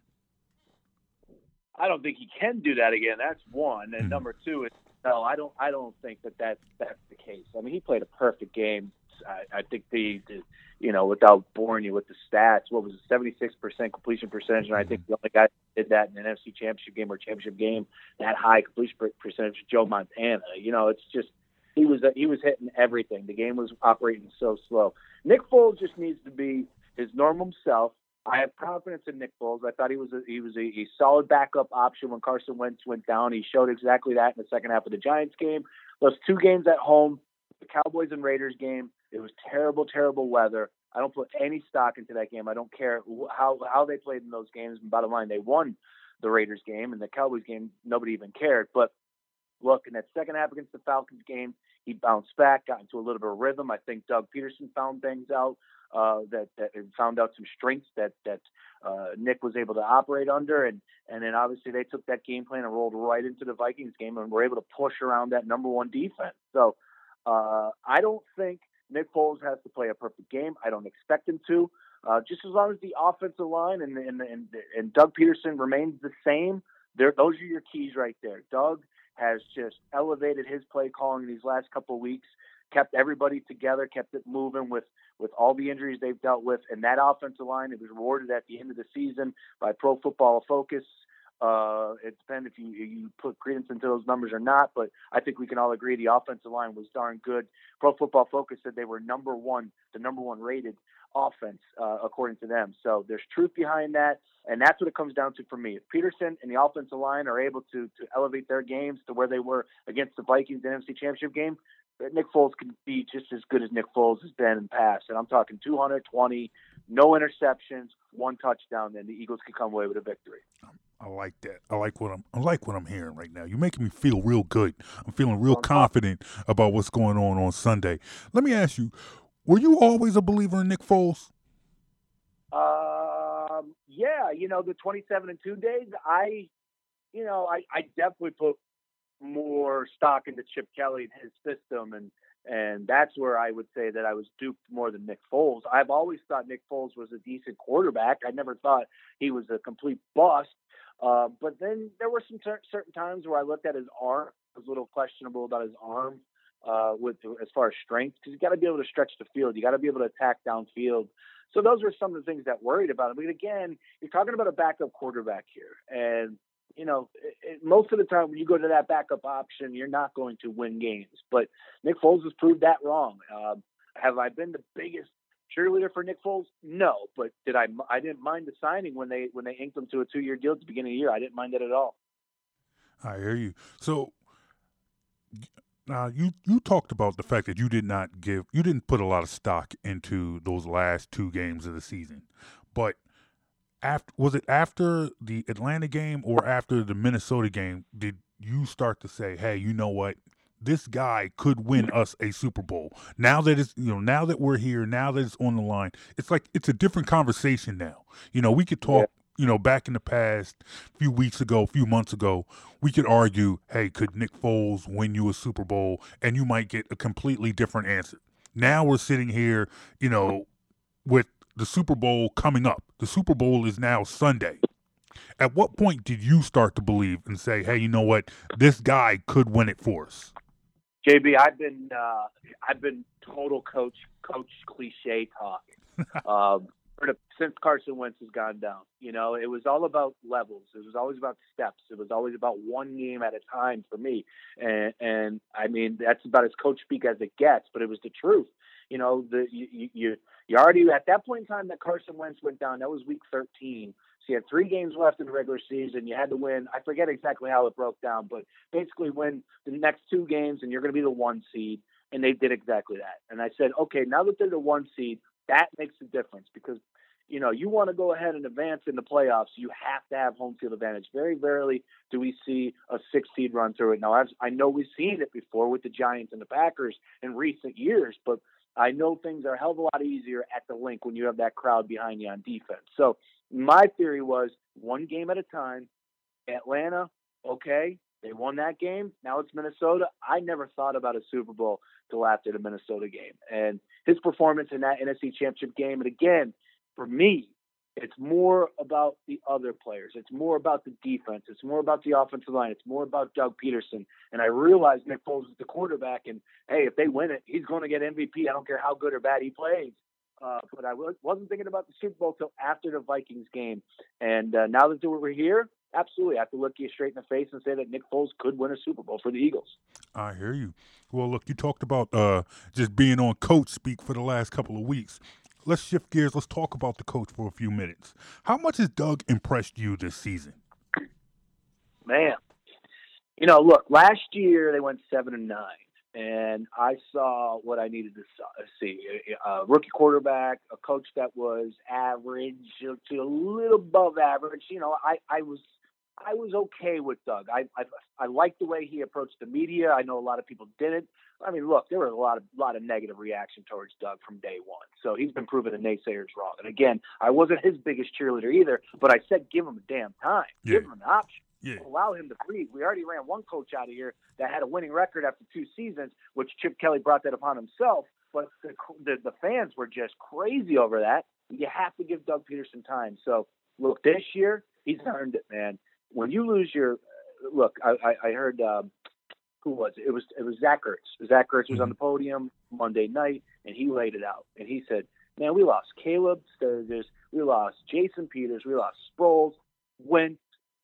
I don't think he can do that again. That's one. And Mhm. number two is no. I don't. I don't think that that's that's the case. I mean, he played a perfect game. I, I think the, the, you know, without boring you with the stats, what was it, seventy six percent completion percentage, and I think the only guy that did that in an NFC Championship game or championship game that high completion percentage, Joe Montana. You know, it's just he was he was hitting everything. The game was operating so slow. Nick Foles just needs to be his normal self. I have confidence in Nick Foles. I thought he was a, he was a, a solid backup option when Carson Wentz went down. He showed exactly that in the second half of the Giants game. Those two games at home, the Cowboys and Raiders game, it was terrible, terrible weather. I don't put any stock into that game. I don't care how how they played in those games. And bottom line, they won the Raiders game and the Cowboys game. Nobody even cared. But look, in that second half against the Falcons game, he bounced back, got into a little bit of rhythm. I think Doug Pederson found things out uh, that that found out some strengths that that uh, Nick was able to operate under, and and then obviously they took that game plan and rolled right into the Vikings game and were able to push around that number one defense. So uh, I don't think Nick Foles has to play a perfect game. I don't expect him to. Uh, just as long as the offensive line and and and, and Doug Pederson remains the same, there those are your keys right there. Doug has just elevated his play calling these last couple of weeks, kept everybody together, kept it moving with with all the injuries they've dealt with, and that offensive line it was rewarded at the end of the season by Pro Football Focus. Uh, it depends if you you put credence into those numbers or not, but I think we can all agree the offensive line was darn good. Pro Football Focus said they were number one, the number one rated offense uh, according to them. So there's truth behind that, and that's what it comes down to for me. If Pederson and the offensive line are able to to elevate their games to where they were against the Vikings in the NFC Championship game, Nick Foles can be just as good as Nick Foles has been in the past. And I'm talking 220, no interceptions, one touchdown, then the Eagles could come away with a victory. I like that. I like what I'm. I like what I'm hearing right now. You're making me feel real good. I'm feeling real confident about what's going on on Sunday. Let me ask you: Were you always a believer in Nick Foles? Um, yeah, you know the 27 and two days. I, you know, I, I definitely put more stock into Chip Kelly and his system, and and that's where I would say that I was duped more than Nick Foles. I've always thought Nick Foles was a decent quarterback. I never thought he was a complete bust. Uh, but then there were some ter- certain times where I looked at his arm. I was a little questionable about his arm uh, with as far as strength because you got to be able to stretch the field. You got to be able to attack downfield. So those were some of the things that worried about him. But again, you're talking about a backup quarterback here, and you know, it, most of the time when you go to that backup option, you're not going to win games. But Nick Foles has proved that wrong. Uh, have I been the biggest cheerleader for Nick Foles? No, but did I? I didn't mind the signing when they when they inked him to a two year deal at the beginning of the year. I didn't mind it at all. I hear you. So now you you talked about the fact that you did not give you didn't put a lot of stock into those last two games of the season, but after was it after the Atlanta game or after the Minnesota game did you start to say, "Hey, you know what? this guy could win us a Super Bowl. Now that it's you know now that we're here, now that it's on the line, it's like it's a different conversation now. You know, we could talk. You know, back in the past, a few weeks ago, a few months ago, we could argue, hey, could Nick Foles win you a Super Bowl? And you might get a completely different answer. Now we're sitting here, you know, with the Super Bowl coming up. The Super Bowl is now Sunday. At what point did you start to believe and say, hey, you know what? This guy could win it for us? JB, I've been uh, I've been total coach coach cliche talk um, since Carson Wentz has gone down. You know, it was all about levels. It was always about steps. It was always about one game at a time for me. And, and I mean, that's about as coach speak as it gets. But it was the truth. You know, the you you, you already at that point in time that Carson Wentz went down. That was week 13 So you had three games left in the regular season. You had to win. I forget exactly how it broke down, but basically win the next two games, and you're going to be the one seed. And they did exactly that. And I said, okay, now that they're the one seed, that makes a difference because you know, you want to go ahead and advance in the playoffs, you have to have home field advantage. Very rarely do we see a six seed run through it. Now, I've, I know we've seen it before with the Giants and the Packers in recent years, but I know things are a hell of a lot easier at the Linc when you have that crowd behind you on defense. So my theory was one game at a time. Atlanta, okay, they won that game. Now it's Minnesota. I never thought about a Super Bowl till after the Minnesota game. And his performance in that NFC Championship game, and again, for me, it's more about the other players. It's more about the defense. It's more about the offensive line. It's more about Doug Pederson. And I realize Nick Foles is the quarterback, and hey, if they win it, he's going to get MVP. I don't care how good or bad he plays. Uh, but I wasn't thinking about the Super Bowl till after the Vikings game. And uh, now that we're here, absolutely, I have to look you straight in the face and say that Nick Foles could win a Super Bowl for the Eagles. I hear you. Well, look, you talked about uh, just being on coach speak for the last couple of weeks. Let's shift gears. Let's talk about the coach for a few minutes. How much has Doug impressed you this season? Man, you know, look, last year they went seven and nine and I saw what I needed to uh, see: a, rookie quarterback, a coach that was average to a little above average. You know, I, I was I was okay with Doug. I, I I liked the way he approached the media. I know a lot of people didn't. I mean, look, there was a lot of lot of negative reaction towards Doug from day one. So he's been proving the naysayers wrong. And again, I wasn't his biggest cheerleader either, but I said give him a damn time, yeah. give him an option. Yeah. Allow him to breathe. We already ran one coach out of here that had a winning record after two seasons, which Chip Kelly brought that upon himself. But the, the, the fans were just crazy over that. You have to give Doug Pederson time. So look, this year he's earned it, man. When you lose your look, I, I, I heard um, who was it? It was it was Zach Ertz. Zach Ertz was on mm-hmm. the podium Monday night, and he laid it out. And he said, "Man, we lost Caleb Sturgis, we lost Jason Peters, we lost Sproles, Wentz,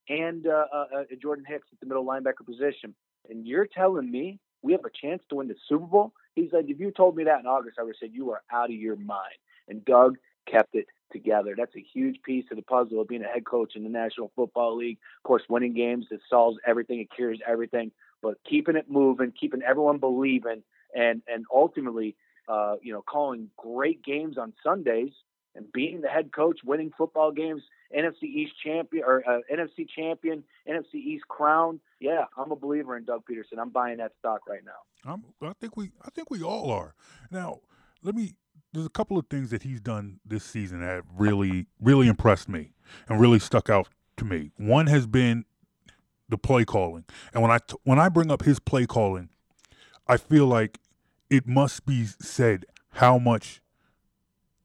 and uh, uh, uh, Jordan Hicks at the middle linebacker position. And you're telling me we have a chance to win the Super Bowl? He's like, if you told me that in August, I would have said you are out of your mind. And Doug kept it together. That's a huge piece of the puzzle of being a head coach in the National Football League. Of course, winning games, it solves everything, it cures everything. But keeping it moving, keeping everyone believing, and and ultimately, uh, you know, calling great games on Sundays and being the head coach, winning football games, NFC East champion or uh, NFC champion, NFC East crown. Yeah, I'm a believer in Doug Pederson. I'm buying that stock right now. I'm, I think we I think we all are. Now, let me. There's a couple of things that he's done this season that really really impressed me and really stuck out to me. One has been the play calling, and when I t- when I bring up his play calling, I feel like it must be said how much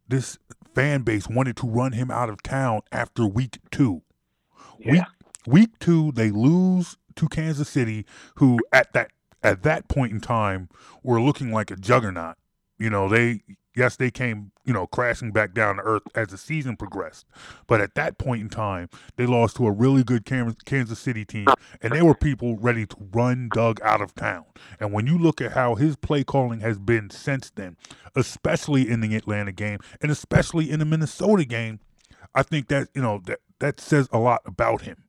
this fan base wanted to run him out of town after week two. Yeah. Week week two, they lose to Kansas City, who at that at that point in time were looking like a juggernaut. You know, they yes, they came, you know, crashing back down to earth as the season progressed. But at that point in time, they lost to a really good Kansas City team, and they were people ready to run Doug out of town. And when you look at how his play calling has been since then, especially in the Atlanta game and especially in the Minnesota game, I think that, you know, that that says a lot about him.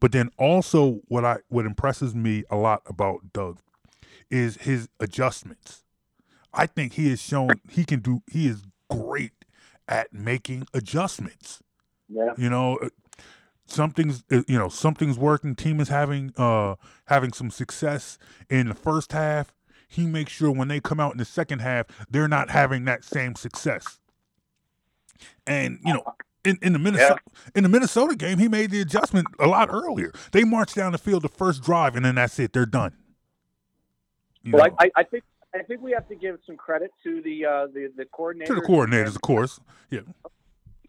But then also what I what impresses me a lot about Doug is his adjustments. I think he has shown he can do he is great at making adjustments. Yeah. You know, uh, something's uh, you know, something's working, team is having uh having some success in the first half. He makes sure when they come out in the second half, they're not having that same success. And, you know, in, in the Minnesota in the Minnesota game, he made the adjustment a lot earlier. They marched down the field the first drive, and then that's it. They're done. You Well, I, I, I think I think we have to give some credit to the uh, the the coordinators. to the coordinators, of course. Yeah,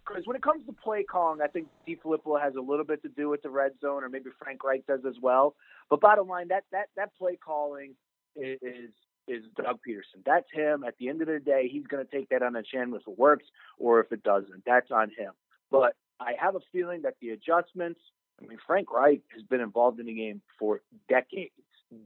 because when it comes to play calling, I think DeFilippo has a little bit to do with the red zone, or maybe Frank Reich does as well. But bottom line, that that that play calling is is, Doug Pederson. That's him. At the end of the day, he's going to take that on the chin if it works or if it doesn't. That's on him. But I have a feeling that the adjustments. I mean, Frank Reich has been involved in the game for decades,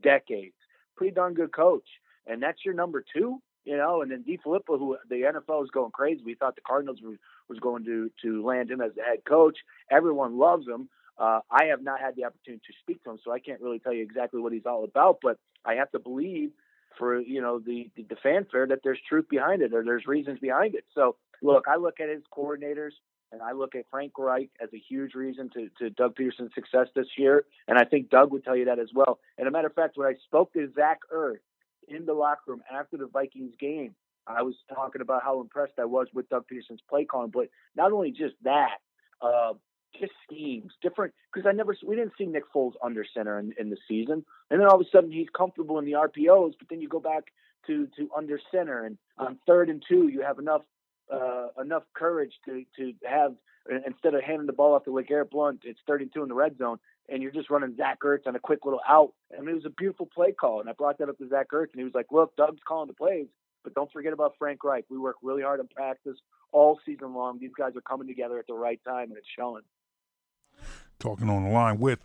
decades. Pretty darn good coach, and that's your number two you know, and then DeFilippo, who the NFL is going crazy. We thought the Cardinals were, was going to to land him as the head coach. Everyone loves him. Uh, I have not had the opportunity to speak to him, so I can't really tell you exactly what he's all about. But I have to believe, for you know, the the, the fanfare that there's truth behind it, or there's reasons behind it. So look, I look at his coordinators. And I look at Frank Reich as a huge reason to, to Doug Pederson's success this year. And I think Doug would tell you that as well. And a matter of fact, when I spoke to Zach Ertz, in the locker room after the Vikings game, I was talking about how impressed I was with Doug Pederson's play calling. But not only just that, uh, just schemes, different. Because I never, we didn't see Nick Foles under center in, in the season, and then all of a sudden he's comfortable in the RPOs. But then you go back to to under center, and on third and two, you have enough uh, enough courage to to have instead of handing the ball off to LeGarrette Blunt, it's 32 in the red zone and you're just running Zach Ertz on a quick little out. I mean, it was a beautiful play call. And I brought that up to Zach Ertz, and he was like, look, Doug's calling the plays, but don't forget about Frank Reich. We work really hard in practice all season long. These guys are coming together at the right time, and it's showing. talking on the line with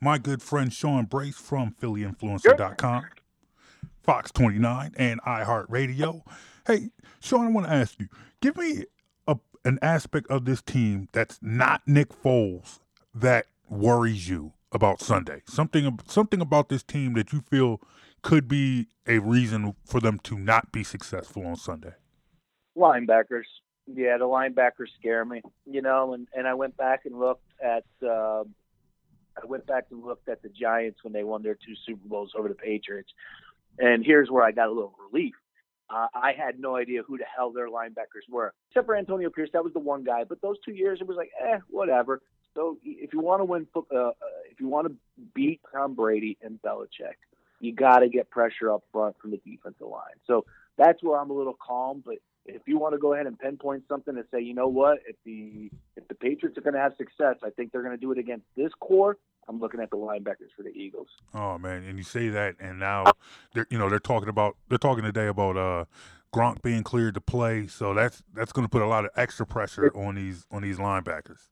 my good friend Sean Brace from PhillyInfluencer.com, Fox 29, and iHeartRadio. Hey, Sean, I want to ask you, give me a, an aspect of this team that's not Nick Foles that worries you about Sunday? Something something about this team that you feel could be a reason for them to not be successful on Sunday? Linebackers. Yeah, the linebackers scare me, you know, and, and I went back and looked at uh, I went back and looked at the Giants when they won their two Super Bowls over the Patriots. And here's where I got a little relief. Uh, I had no idea who the hell their linebackers were, except for Antonio Pierce. That was the one guy. But those two years, it was like, eh, whatever. So if you want to win, uh, if you want to beat Tom Brady and Belichick, you got to get pressure up front from the defensive line. So that's where I'm a little calm. But if you want to go ahead and pinpoint something and say, you know what, if the if the Patriots are going to have success, I think they're going to do it against this core. I'm looking at the linebackers for the Eagles. Oh man, and you say that, and now they're you know they're talking about they're talking today about uh Gronk being cleared to play, so that's that's going to put a lot of extra pressure on these on these linebackers.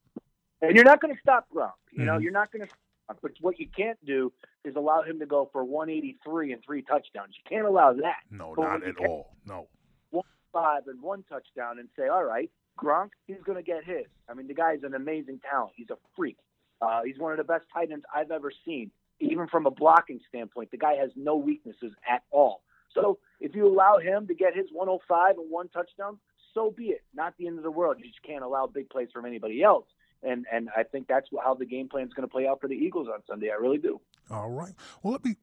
And you're not going to stop Gronk. You know, Mhm. you're not going to. But what you can't do is allow him to go for 183 and three touchdowns. You can't allow that. No, But not at all. No. One Five and one touchdown and say, all right, Gronk, he's going to get his. I mean, the guy's an amazing talent. He's a freak. Uh, he's one of the best tight ends I've ever seen. Even from a blocking standpoint, the guy has no weaknesses at all. So if you allow him to get his 105 and one touchdown, so be it. Not the end of the world. You just can't allow big plays from anybody else. And and I think that's how the game plan is going to play out for the Eagles on Sunday. I really do. All right. Well, let me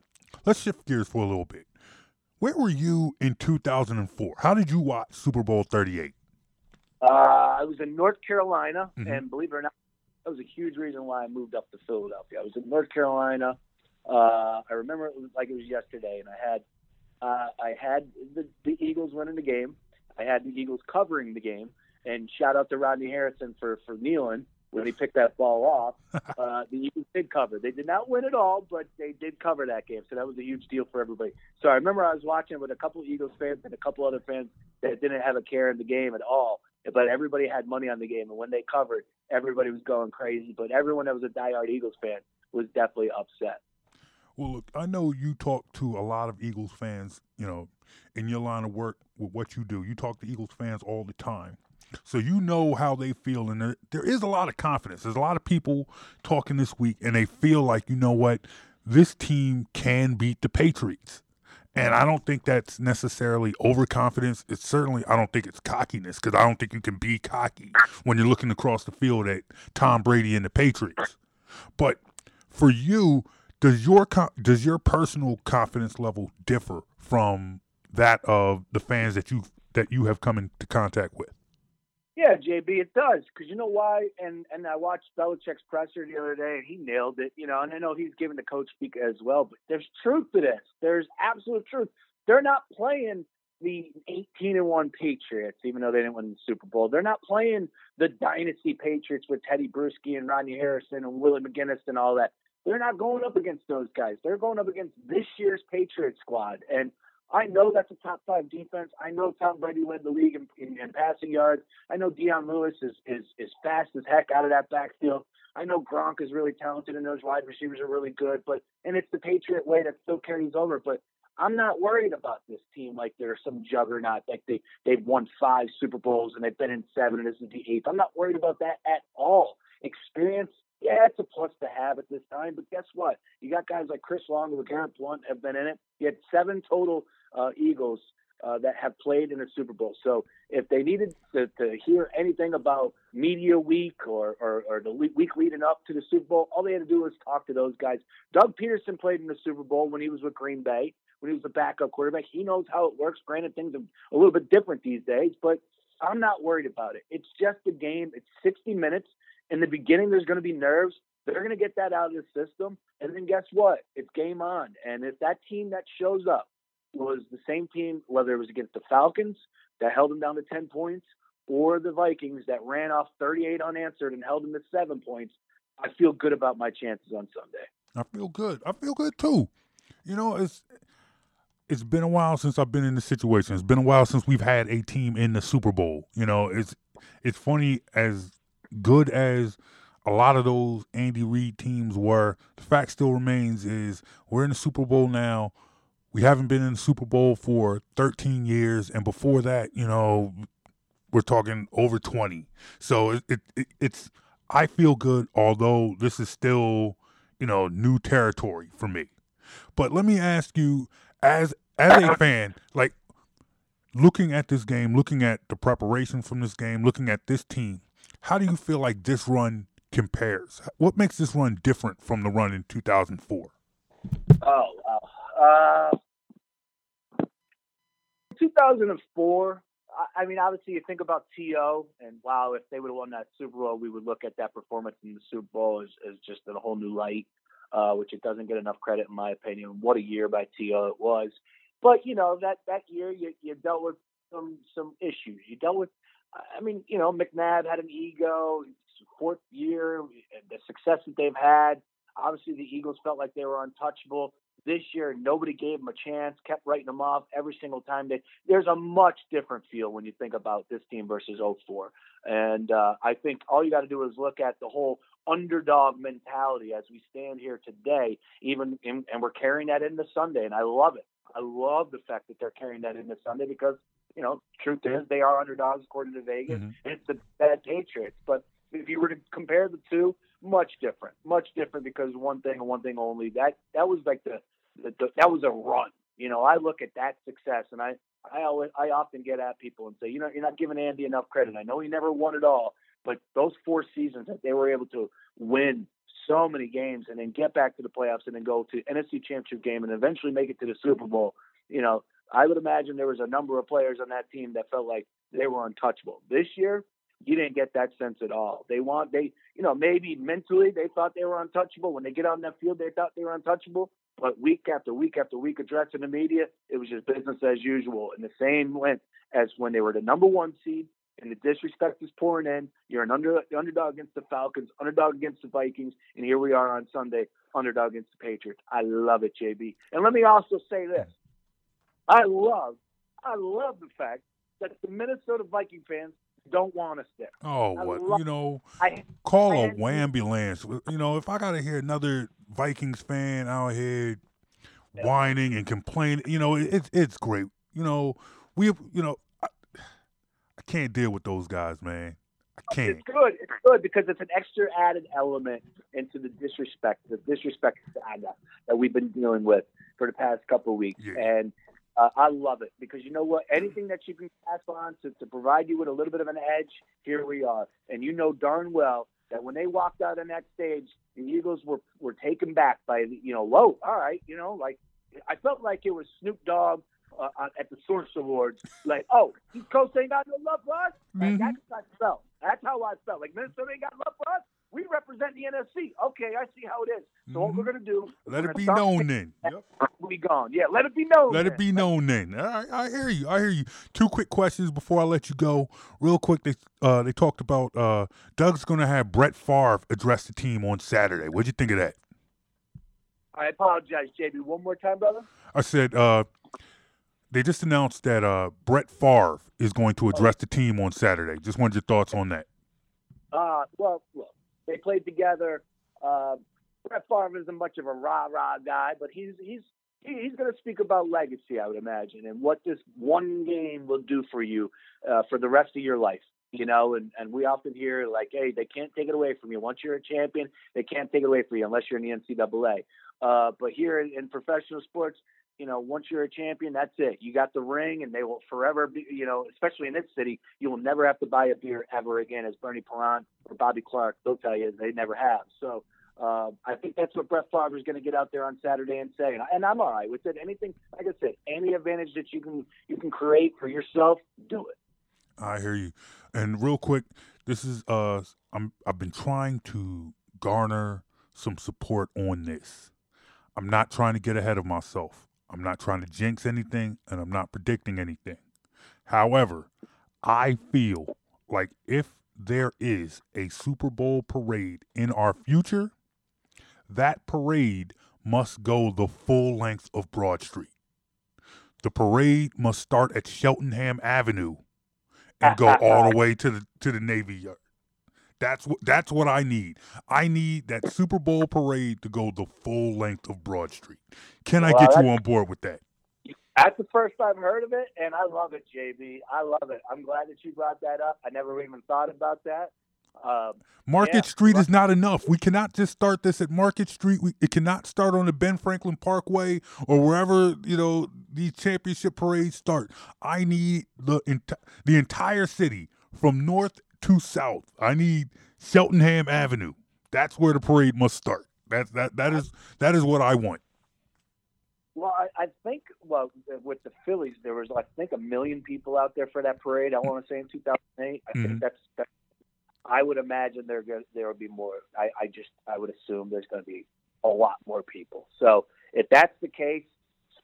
let's shift gears for a little bit. Where were you in 2004? How did you watch Super Bowl 38? Uh, I was in North Carolina, Mhm. and believe it or not, that was a huge reason why I moved up to Philadelphia. I was in North Carolina. Uh, I remember it was like it was yesterday, and I had uh, I had the, the Eagles winning the game. I had the Eagles covering the game, and shout out to Rodney Harrison for for kneeling when he picked that ball off. Uh, the Eagles did cover. They did not win it all, but they did cover that game, so that was a huge deal for everybody. So I remember I was watching with a couple Eagles fans and a couple other fans that didn't have a care in the game at all but everybody had money on the game. And when they covered, everybody was going crazy. But everyone that was a diehard Eagles fan was definitely upset. Well, look, I know you talk to a lot of Eagles fans, you know, in your line of work with what you do. You talk to Eagles fans all the time. So you know how they feel. And there, there is a lot of confidence. There's a lot of people talking this week, and they feel like, you know what, this team can beat the Patriots. And I don't think that's necessarily overconfidence. It's certainly, I don't think it's cockiness because I don't think you can be cocky when you're looking across the field at Tom Brady and the Patriots. But for you, does your does your personal confidence level differ from that of the fans that you that you have come into contact with? Yeah, JB, it does. Because you know why? And and I watched Belichick's presser the other day, and he nailed it. You know, and I know he's giving the coach speak as well. But there's truth to this. There's absolute truth. They're not playing the 18 and one Patriots, even though they didn't win the Super Bowl. They're not playing the dynasty Patriots with Tedy Bruschi and Rodney Harrison and Willie McGinest and all that. They're not going up against those guys. They're going up against this year's Patriot squad. And I know that's a top five defense. I know Tom Brady led the league in, in, in passing yards. I know Dion Lewis is, is is fast as heck out of that backfield. I know Gronk is really talented and those wide receivers are really good. But and it's the Patriot way that still carries over. But I'm not worried about this team like they're some juggernaut. Like they they've won five Super Bowls and they've been in seven and this is the eighth. I'm not worried about that at all. Experience, yeah, it's a plus to have at this time. But guess what? You got guys like Chris Long and Garrett Blunt have been in it. You had seven total uh, Eagles uh, that have played in a Super Bowl. So if they needed to, to hear anything about media week or, or, or the week leading up to the Super Bowl, all they had to do was talk to those guys. Doug Pederson played in the Super Bowl when he was with Green Bay, when he was the backup quarterback. He knows how it works. Granted, things are a little bit different these days, but I'm not worried about it. It's just a game. It's 60 minutes. In the beginning, there's going to be nerves. They're going to get that out of the system. And then guess what? It's game on. And if that team that shows up was the same team, whether it was against the Falcons that held them down to 10 points or the Vikings that ran off 38 unanswered and held them to seven points, I feel good about my chances on Sunday. I feel good. I feel good too. You know, it's it's been a while since I've been in this situation. It's been a while since we've had a team in the Super Bowl. You know, it's it's funny as good as a lot of those Andy Reid teams were. The fact still remains is we're in the Super Bowl now. We haven't been in the Super Bowl for 13 years, and before that, you know, we're talking over 20. So it, it, it it's I feel good, although this is still you know new territory for me. But let me ask you, as as a fan, like looking at this game, looking at the preparation from this game, looking at this team, how do you feel like this run compares? What makes this run different from the run in 2004? Oh, wow. Uh, 2004, I, mean, obviously, you think about T.O., and wow, if they would have won that Super Bowl, we would look at that performance in the Super Bowl as, as just in a whole new light, uh, which it doesn't get enough credit, in my opinion. What a year by T.O. it was. But, you know, that, that year, you, you dealt with some, some issues. You dealt with, I mean, you know, McNabb had an ego, fourth year, the success that they've had. Obviously, the Eagles felt like they were untouchable. This year, nobody gave them a chance, kept writing them off every single time. They, there's a much different feel when you think about this team versus 04. And uh, I think all you got to do is look at the whole underdog mentality as we stand here today, even in, and we're carrying that into Sunday. And I love it. I love the fact that they're carrying that into Sunday because, you know, truth is they are underdogs according to Vegas. Mhm. And it's the bad Patriots. But if you were to compare the two, much different, much different because one thing and one thing only. That that was like the that was a run. You know, I look at that success, and I I always I often get at people and say, you know, you're not giving Andy enough credit. I know he never won it all, but those four seasons that they were able to win so many games and then get back to the playoffs and then go to NFC Championship game and eventually make it to the Super Bowl. You know, I would imagine there was a number of players on that team that felt like they were untouchable. This year, you didn't get that sense at all. They want they, you know, maybe mentally they thought they were untouchable. When they get on that field, they thought they were untouchable. But week after week after week addressing the media, it was just business as usual. And the same went as when they were the number one seed and the disrespect is pouring in. You're an under, underdog against the Falcons, underdog against the Vikings, and here we are on Sunday, underdog against the Patriots. I love it, JB. And let me also say this: I love, I love the fact that the Minnesota Viking fans don't want us there. Oh, I what love- you know? I, Call I a had- ambulance. You know, if I gotta hear another Vikings fan out here whining and complaining, you know, it, it's it's great. You know, we, you know, I, I can't deal with those guys, man. I can't. It's good. It's good because it's an extra added element into the disrespect, the disrespect saga that we've been dealing with for the past couple of weeks. Yeah. And uh, I love it because you know what? Anything that you can pass on to, to provide you with a little bit of an edge, here we are. And you know darn well that when they walked out on that stage, the Eagles were, were taken back by, the, you know, whoa, all right, you know, like I felt like it was Snoop Dogg uh, uh, at the Source Awards. Like, oh, East Coast ain't got no love for us. Mhm. That's how I felt. That's how I felt. Like Minnesota ain't got love for us. We represent the NFC. Okay, I see how it is. So what Mhm. we're gonna do? Let it be known then. Yep. We gone. Yeah, let it be known. Let it be known then. Right, I hear you. I hear you. Two quick questions before I let you go. Real quick, they uh, they talked about uh, Doug's going to have Brett Favre address the team on Saturday. What'd you think of that? I apologize, JB. One more time, brother. I said uh, they just announced that uh, Brett Favre is going to address the team on Saturday. Just wanted your thoughts on that. Uh, well, look, they played together. Uh, Brett Favre isn't much of a rah rah guy, but he's he's he's going to speak about legacy, I would imagine, and what this one game will do for you uh, for the rest of your life. You know, and, and we often hear like, hey, they can't take it away from you. Once you're a champion, they can't take it away from you unless you're in the NCAA. Uh, but here in, in professional sports, you know, once you're a champion, that's it. You got the ring, and they will forever be, you know, especially in this city, you will never have to buy a beer ever again, as Bernie Parent or Bobby Clarke, they'll tell you they never have. So uh, I think that's what Brett Favre is going to get out there on Saturday and say, and, I'm all right with it. Anything, like I said, any advantage that you can you can create for yourself, do it. I hear you. And real quick, this is uh I'm I've been trying to garner some support on this. I'm not trying to get ahead of myself. I'm not trying to jinx anything and I'm not predicting anything. However, I feel like if there is a Super Bowl parade in our future, that parade must go the full length of Broad Street. The parade must start at Cheltenham Avenue and go all the way to the to the Navy Yard. That's what that's what I need. I need that Super Bowl parade to go the full length of Broad Street. Can I get you on board with that? That's the first I've heard of it, and I love it, JB. I love it. I'm glad that you brought that up. I never even thought about that. Um, Market Yeah, Street is not enough. We cannot just start this at Market Street. We, it cannot start on the Ben Franklin Parkway or wherever you know these championship parades start. I need the enti- the entire city from north to south. I need Cheltenham Avenue. That's where the parade must start. That that that is that is what I want. Well, I, I think well with the Phillies, there was I think a million people out there for that parade. I want to say in 2008. I Mhm. think that's, that's. I would imagine there there would be more. I, I just I would assume there's going to be a lot more people. So if that's the case,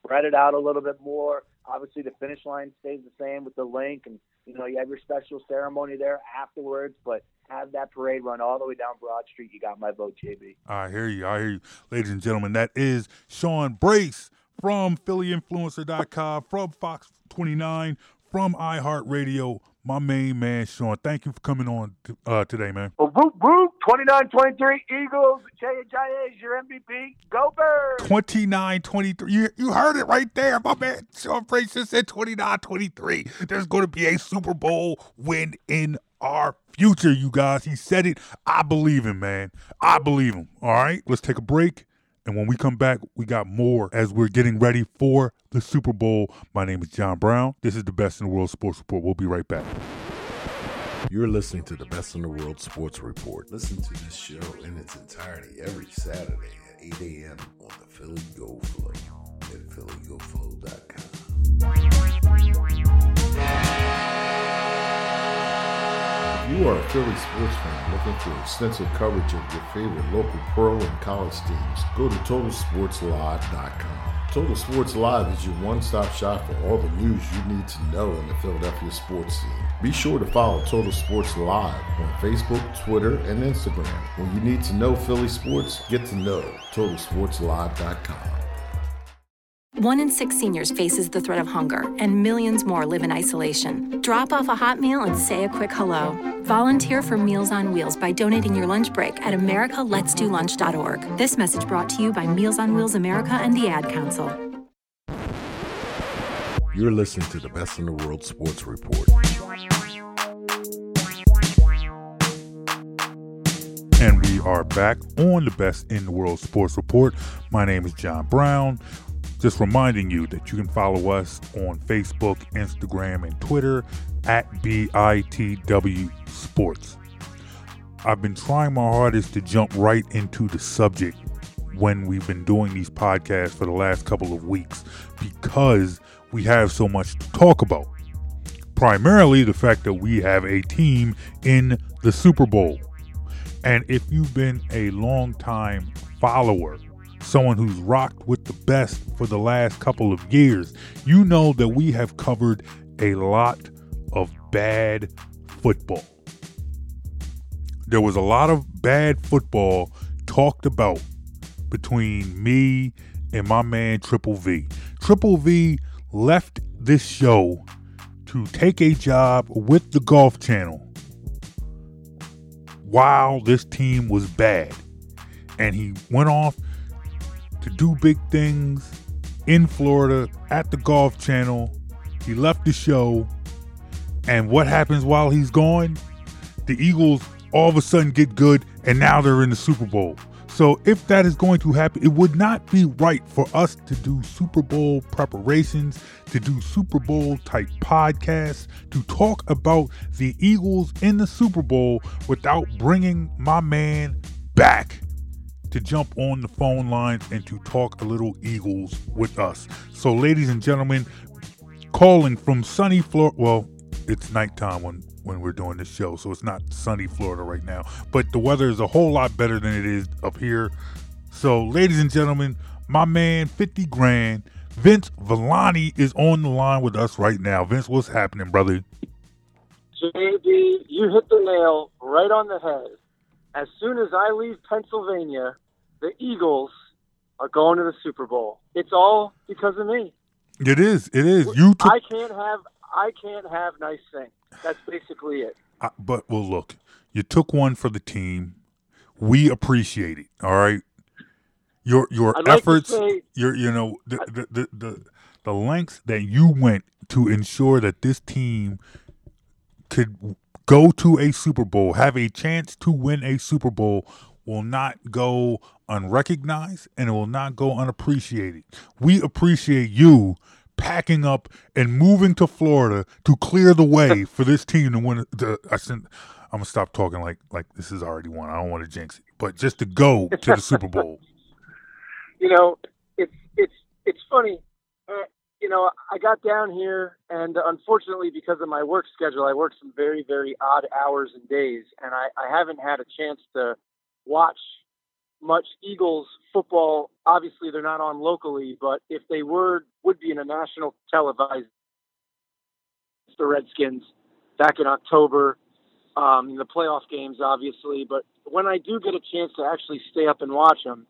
spread it out a little bit more. Obviously, the finish line stays the same with the Linc, and you know you have your special ceremony there afterwards. But have that parade run all the way down Broad Street. You got my vote, JB. I hear you. I hear you. Ladies and gentlemen, that is Sean Brace from PhillyInfluencer.com, from Fox 29, from iHeartRadio. My main man, Sean. Thank you for coming on t- uh, today, man. Well, whoop whoop, 29-23 Eagles. Jay is your MVP. Go Birds. 29 23. You, you heard it right there. My man, Sean just said 29 23. There's going to be a Super Bowl win in our future, you guys. He said it. I believe him, man. I believe him. All right, let's take a break And when we come back, we got more as we're getting ready for the Super Bowl. My name is John Brown. This is the Best in the World Sports Report. We'll be right back. You're listening to the Best in the World Sports Report. Listen to this show in its entirety every Saturday at 8 a.m. on the Philly Go Flow at phillygoflow.com. you are a Philly sports fan looking for extensive coverage of your favorite local pro and college teams, go to TotalSportsLive.com. Total Sports Live is your one stop shop for all the news you need to know in the Philadelphia sports scene. Be sure to follow Total Sports Live on Facebook, Twitter, and Instagram. When you need to know Philly sports, get to know TotalSportsLive.com. One in six seniors faces the threat of hunger, and millions more live in isolation. Drop off a hot meal and say a quick hello. Volunteer for Meals on Wheels by donating your lunch break at americaletsdolunch.org. This message brought to you by Meals on Wheels America and the Ad Council. You're listening to the Best in the World Sports Report. And we are back on the Best in the World Sports Report. My name is John Brown. Just reminding you that you can follow us on Facebook, Instagram, and Twitter at BITW Sports. I've been trying my hardest to jump right into the subject when we've been doing these podcasts for the last couple of weeks because we have so much to talk about. Primarily the fact that we have a team in the Super Bowl. And if you've been a long time follower someone who's rocked with the best for the last couple of years, you know that we have covered a lot of bad football. There was a lot of bad football talked about between me and my man Triple V. Triple V left this show to take a job with the Golf Channel while this team was bad. And he went off to do big things in Florida at the Golf Channel. He left the show. And what happens while he's gone? The Eagles all of a sudden get good, and now they're in the Super Bowl. So, if that is going to happen, it would not be right for us to do Super Bowl preparations, to do Super Bowl type podcasts, to talk about the Eagles in the Super Bowl without bringing my man back to jump on the phone lines and to talk a little Eagles with us. So, ladies and gentlemen, calling from sunny Florida. Well, it's nighttime when when we're doing this show, so it's not sunny Florida right now. But the weather is a whole lot better than it is up here. So, ladies and gentlemen, my man, 50 grand, Vince Villani is on the line with us right now. Vince, what's happening, brother? JB, you hit the nail right on the head. As soon as I leave Pennsylvania, the Eagles are going to the Super Bowl. It's all because of me. It is. It is. You took. I can't have. I can't have nice things. That's basically it. I, but well, look, you took one for the team. We appreciate it. All right. Your your I'd like efforts, say- your you know the, the the the the lengths that you went to ensure that this team could go to a Super Bowl, have a chance to win a Super Bowl, will not go unrecognized and it will not go unappreciated. We appreciate you packing up and moving to Florida to clear the way for this team to win. The, I sent, I'm gonna stop talking like like this is already won. I don't want to jinx it, but just to go to the Super Bowl. you know, it's it's it's funny. Uh, you know, I got down here, and unfortunately, because of my work schedule, I work some very very odd hours and days, and I, I haven't had a chance to watch much Eagles football. Obviously, they're not on locally, but if they were, would be in a national televised. The Redskins back in October, um, in the playoff games, obviously. But when I do get a chance to actually stay up and watch them,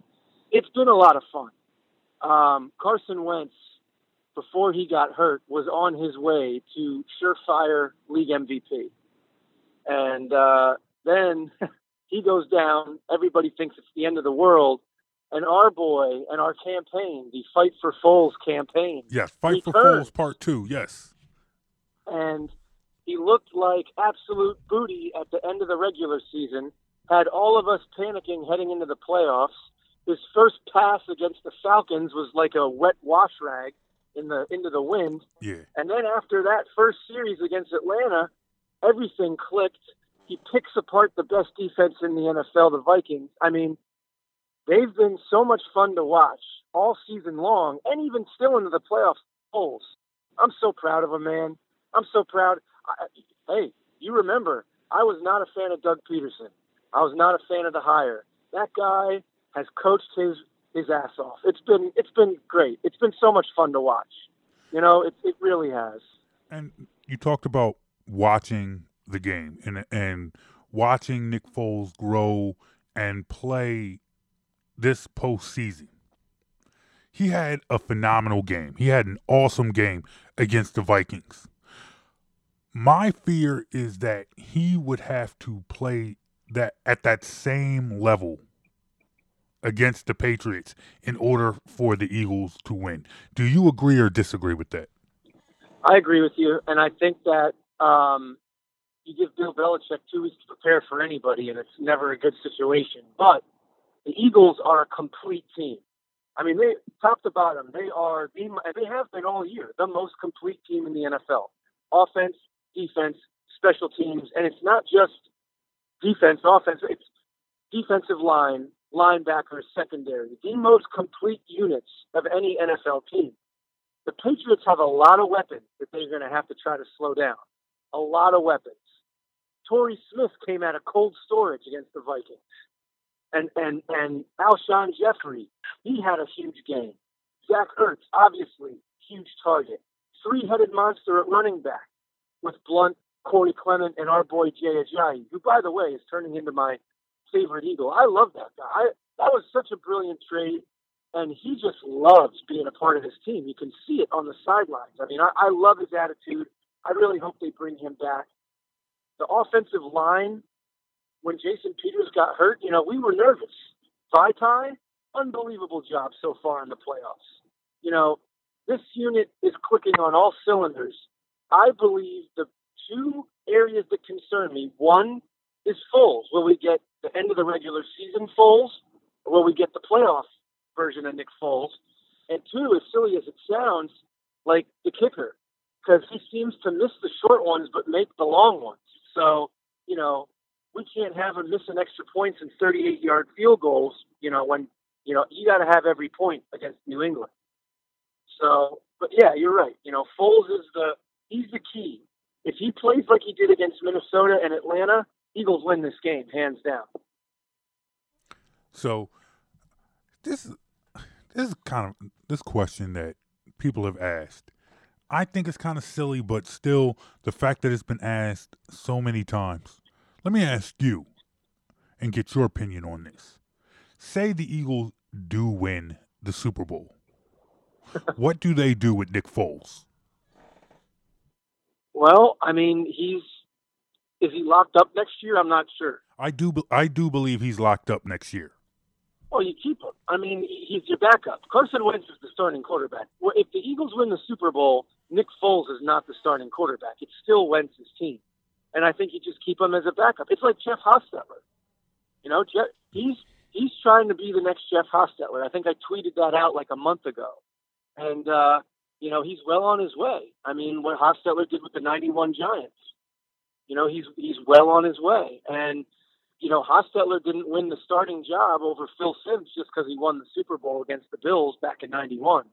it's been a lot of fun. Um, Carson Wentz, before he got hurt, was on his way to surefire league MVP. And uh, then he goes down. Everybody thinks it's the end of the world. And our boy and our campaign, the Fight for Foles campaign, Yes, fight for returned. Foles Part Two. Yes, and he looked like absolute booty at the end of the regular season. Had all of us panicking heading into the playoffs. his first pass against the Falcons was like a wet wash rag in the into the wind. Yeah. And then after that first series against Atlanta, everything clicked. He picks apart the best defense in the NFL, the Vikings. I mean, they've been so much fun to watch all season long, and even still into the playoff polls. I'm so proud of him, man. I'm so proud. I, hey, you remember, I was not a fan of Doug Pederson. I was not a fan of the hire. That guy has coached his his ass off. It's been it's been great. It's been so much fun to watch. You know, it it really has. And you talked about watching the game and and watching Nick Foles grow and play this postseason. He had a phenomenal game. He had an awesome game against the Vikings. My fear is that he would have to play that at that same level against the Patriots in order for the Eagles to win. Do you agree or disagree with that? I agree with you, and I think that um, you give Bill Belichick two weeks to prepare for anybody, and it's never a good situation. But the Eagles are a complete team. I mean, they top to bottom, they are the they have been all year the most complete team in the NFL. Offense, defense, special teams, and it's not just defense, offense. It's defensive line, linebackers, secondary, the most complete units of any NFL team. The Patriots have a lot of weapons that they're going to have to try to slow down. A lot of weapons. Torrey Smith came out of cold storage against the Vikings. And and and Alshon Jeffery, he had a huge game. Zach Ertz, obviously, huge target. Three-headed monster at running back with Blunt, Corey Clement, and our boy Jay Ajayi, who, by the way, is turning into my favorite Eagle. I love that guy. I, that was such a brilliant trade, and he just loves being a part of his team. You can see it on the sidelines. I mean, I, I love his attitude. I really hope they bring him back. The offensive line, when Jason Peters got hurt, you know, we were nervous. Vaitai, unbelievable job so far in the playoffs. You know, this unit is clicking on all cylinders. I believe the two areas that concern me one is Foles. Will we get the end of the regular season Foles, will we get the playoff version of Nick Foles? And two, as silly as it sounds, like the kicker, because he seems to miss the short ones but make the long ones. So, you know, we can't have him missing extra points and 38 yard field goals, you know, when, you know, you got to have every point against New England. So, but yeah, you're right. You know, Foles is the, he's the key. If he plays like he did against Minnesota and Atlanta, Eagles win this game hands down. So this this is kind of this question that people have asked. I think it's kind of silly, but still, the fact that it's been asked so many times. Let me ask you and get your opinion on this. Say the Eagles do win the Super Bowl. what do they do with Nick Foles? Well, I mean, he's is he locked up next year? I'm not sure. I do I do believe he's locked up next year. Well, you keep him. I mean, he's your backup. Carson Wentz is the starting quarterback. Well, if the Eagles win the Super Bowl, Nick Foles is not the starting quarterback. It's still Wentz's team, and I think you just keep him as a backup. It's like Jeff Hostetler. You know, Jeff, he's he's trying to be the next Jeff Hostetler. I think I tweeted that out like a month ago, and uh, you know he's well on his way. I mean, what Hostetler did with the '91 Giants, you know, he's he's well on his way, and you know, Hostetler didn't win the starting job over Phil Simms just because he won the Super Bowl against the Bills back in '91.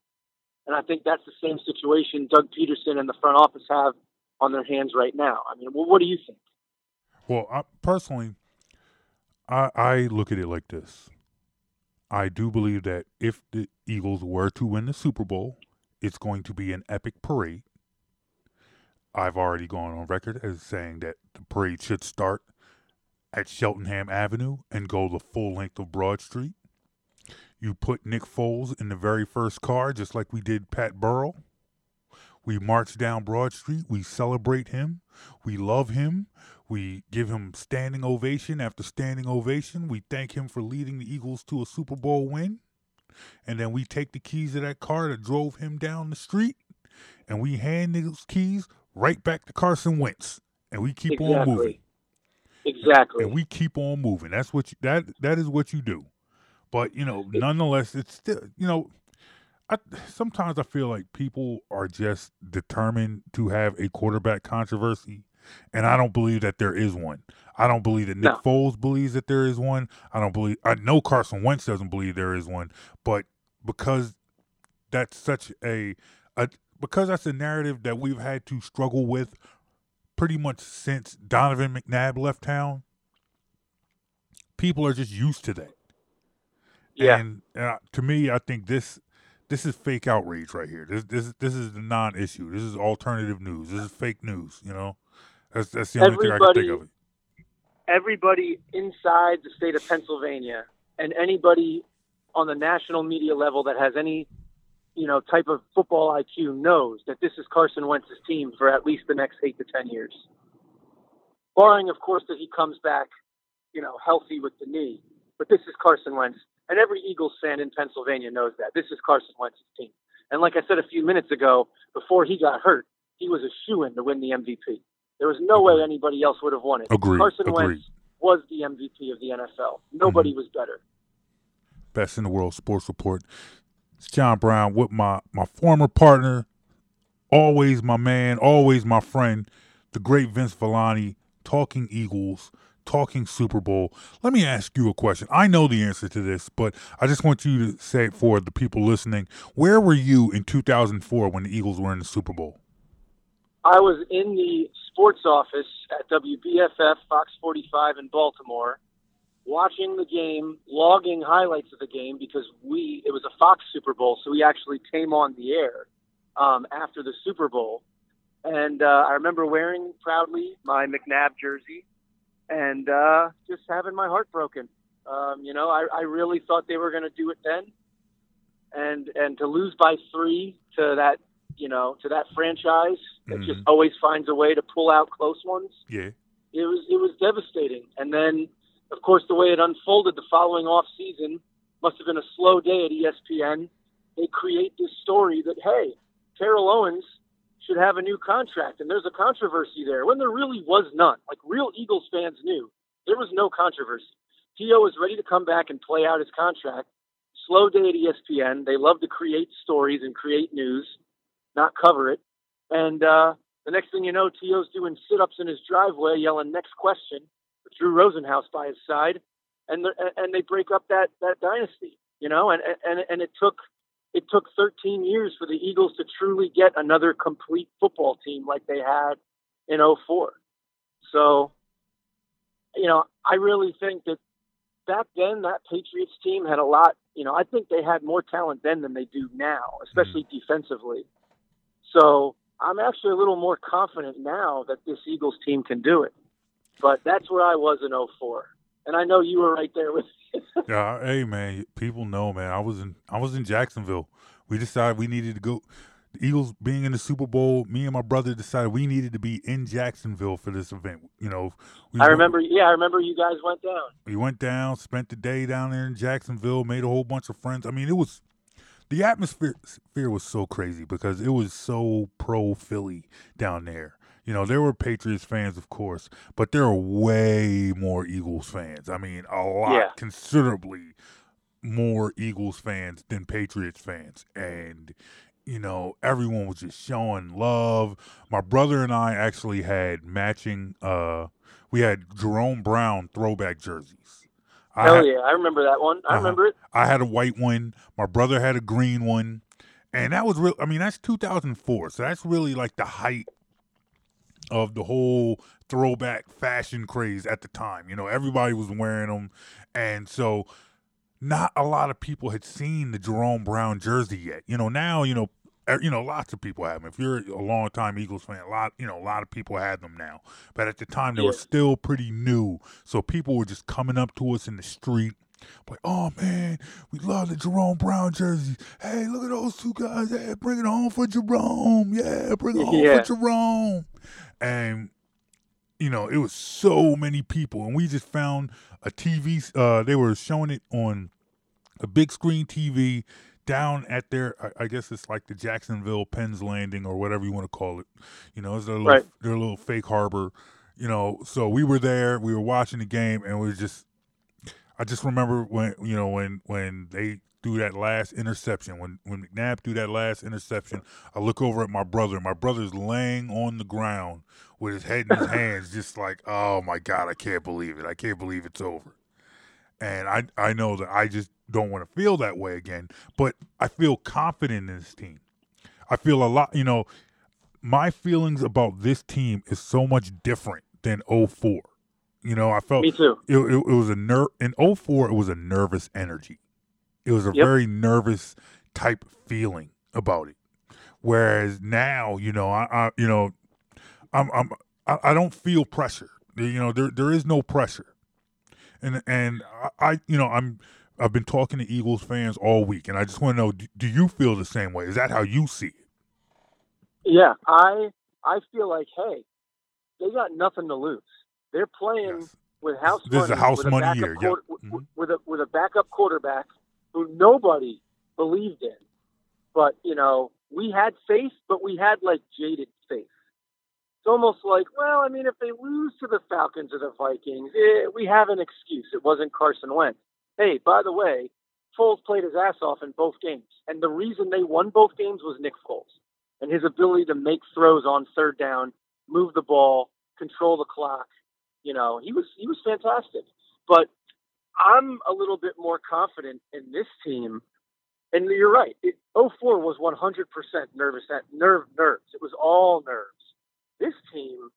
And I think that's the same situation Doug Pederson and the front office have on their hands right now. I mean, well, what do you think? Well, I, personally, I, I look at it like this. I do believe that if the Eagles were to win the Super Bowl, it's going to be an epic parade. I've already gone on record as saying that the parade should start at Cheltenham Avenue and go the full length of Broad Street. You put Nick Foles in the very first car, just like we did Pat Burrell. We march down Broad Street. We celebrate him. We love him. We give him standing ovation after standing ovation. We thank him for leading the Eagles to a Super Bowl win. And then we take the keys of that car that drove him down the street and we hand those keys right back to Carson Wentz. And we keep exactly. on moving. Exactly. And we keep on moving. That's what you, that that is what you do. But you know, nonetheless, it's still you know. I, sometimes I feel like people are just determined to have a quarterback controversy, and I don't believe that there is one. I don't believe that Nick No. Foles believes that there is one. I don't believe. I know Carson Wentz doesn't believe there is one, but because that's such a, a because that's a narrative that we've had to struggle with pretty much since Donovan McNabb left town. People are just used to that. Yeah. And uh, to me, I think this this is fake outrage right here. This this this is the non-issue. This is alternative news. This is fake news. You know, that's that's the only thing I can think of. It. everybody inside the state of Pennsylvania and anybody on the national media level that has any, you know, type of football IQ knows that this is Carson Wentz's team for at least the next eight to ten years. Barring, of course, that he comes back, you know, healthy with the knee. But this is Carson Wentz, and every Eagles fan in Pennsylvania knows that this is Carson Wentz's team. And like I said a few minutes ago, before he got hurt, he was a shoe in to win the MVP. There was no way anybody else would have won it. Agreed, Carson agreed. Wentz was the MVP of the NFL. Nobody mm-hmm. was better. Best in the world sports report. It's John Brown with my my former partner, always my man, always my friend, the great Vince Villani, talking Eagles, talking Super Bowl. Let me ask you a question. I know the answer to this, but I just want you to say it for the people listening. Where were you in 2004 when the Eagles were in the Super Bowl? I was in the sports office at WBFF Fox 45 in Baltimore, watching the game, logging highlights of the game because we it was a Fox Super Bowl, so we actually came on the air um, after the Super Bowl, and uh, I remember wearing proudly my McNabb jersey and uh, just having my heart broken. Um, you know, I, I really thought they were going to do it then, and and to lose by three to that you know to that franchise that just always finds a way to pull out close ones Yeah. it was it was devastating. And then, of course, the way it unfolded the following off season must have been a slow day at ESPN. They create this story that hey, Terrell Owens should have a new contract, and there's a controversy there when there really was none. Like real Eagles fans knew there was no controversy. T.O. was ready to come back and play out his contract. Slow day at ESPN. They love to create stories and create news, not cover it. And uh, the next thing you know, T.O.'s doing sit-ups in his driveway, yelling "Next question." Drew Rosenhaus by his side, and the, and they break up that that dynasty. You know, and and and it took it took 13 years for the Eagles to truly get another complete football team like they had in 04. So, you know, I really think that back then that Patriots team had a lot. You know, I think they had more talent then than they do now, especially mm-hmm. defensively. So I'm actually a little more confident now that this Eagles team can do it. But that's where I was in 04. And I know you were right there with me. Yeah, hey man, people know, man. I was in I was in Jacksonville. We decided we needed to go. The Eagles being in the Super Bowl, me and my brother decided we needed to be in Jacksonville for this event. You know, we I went- remember yeah, I remember you guys went down. we went down, spent the day down there in Jacksonville, made a whole bunch of friends. I mean, it was the atmosphere atmosphere was so crazy because it was so pro Philly down there. You know, there were Patriots fans, of course, but there were way more Eagles fans. I mean, a lot, Yeah. considerably more Eagles fans than Patriots fans. And, you know, everyone was just showing love. My brother and I actually had matching, uh, we had Jerome Brown throwback jerseys. I Hell had- yeah, I remember that one. I Uh-huh. remember it. I had a white one. My brother had a green one. And that was real. I mean, that's 2004. So that's really like the height of the whole throwback fashion craze at the time. You know, everybody was wearing them. And so not a lot of people had seen the Jerome Brown jersey yet. You know, now, you know, you know, lots of people have them. If you're a long time Eagles fan, a lot, you know, a lot of people had them now. But at the time, they were still pretty new. So people were just coming up to us in the street, like, "Oh man, we love the Jerome Brown jerseys. Hey, look at those two guys. Hey, bring it home for Jerome. Yeah, bring it home Yeah. for Jerome." And you know, it was so many people, and we just found a TV. Uh, they were showing it on a big screen TV down at their. I, I guess it's like the Jacksonville Penn's Landing or whatever you want to call it. You know, it's their little, Right. their little fake harbor. You know, so we were there. We were watching the game, and we were just. I just remember when you know when when they threw that last interception when when McNabb threw that last interception. I look over at my brother. My brother's laying on the ground with his head in his hands, just like, oh my god, I can't believe it. I can't believe it's over. And I I know that I just don't want to feel that way again. But I feel confident in this team. I feel a lot. You know, my feelings about this team is so much different than 04. You know, I felt Me too. It, it, it was a ner in 04, it was a nervous energy. It was a Yep. very nervous type feeling about it. Whereas now, you know, I, I you know, I'm I'm I, I don't feel pressure. You know, there there is no pressure. And and I, I you know, I'm I've been talking to Eagles fans all week and I just want to know do, do you feel the same way? Is that how you see it? Yeah, I I feel like hey, they got nothing to lose. They're playing Yes. with house This is a house with a money backup year, quarter- yep. Mhm. with a with a backup quarterback who nobody believed in. But you know, we had faith, but we had like jaded faith. It's almost like, well, I mean, if they lose to the Falcons or the Vikings, eh, we have an excuse. It wasn't Carson Wentz. Hey, by the way, Foles played his ass off in both games, and the reason they won both games was Nick Foles and his ability to make throws on third down, move the ball, control the clock. You know, he was he was fantastic. But I'm a little bit more confident in this team. And you're right. It, 04 was 100% nervous nerve nerves. It was all nerves. This team,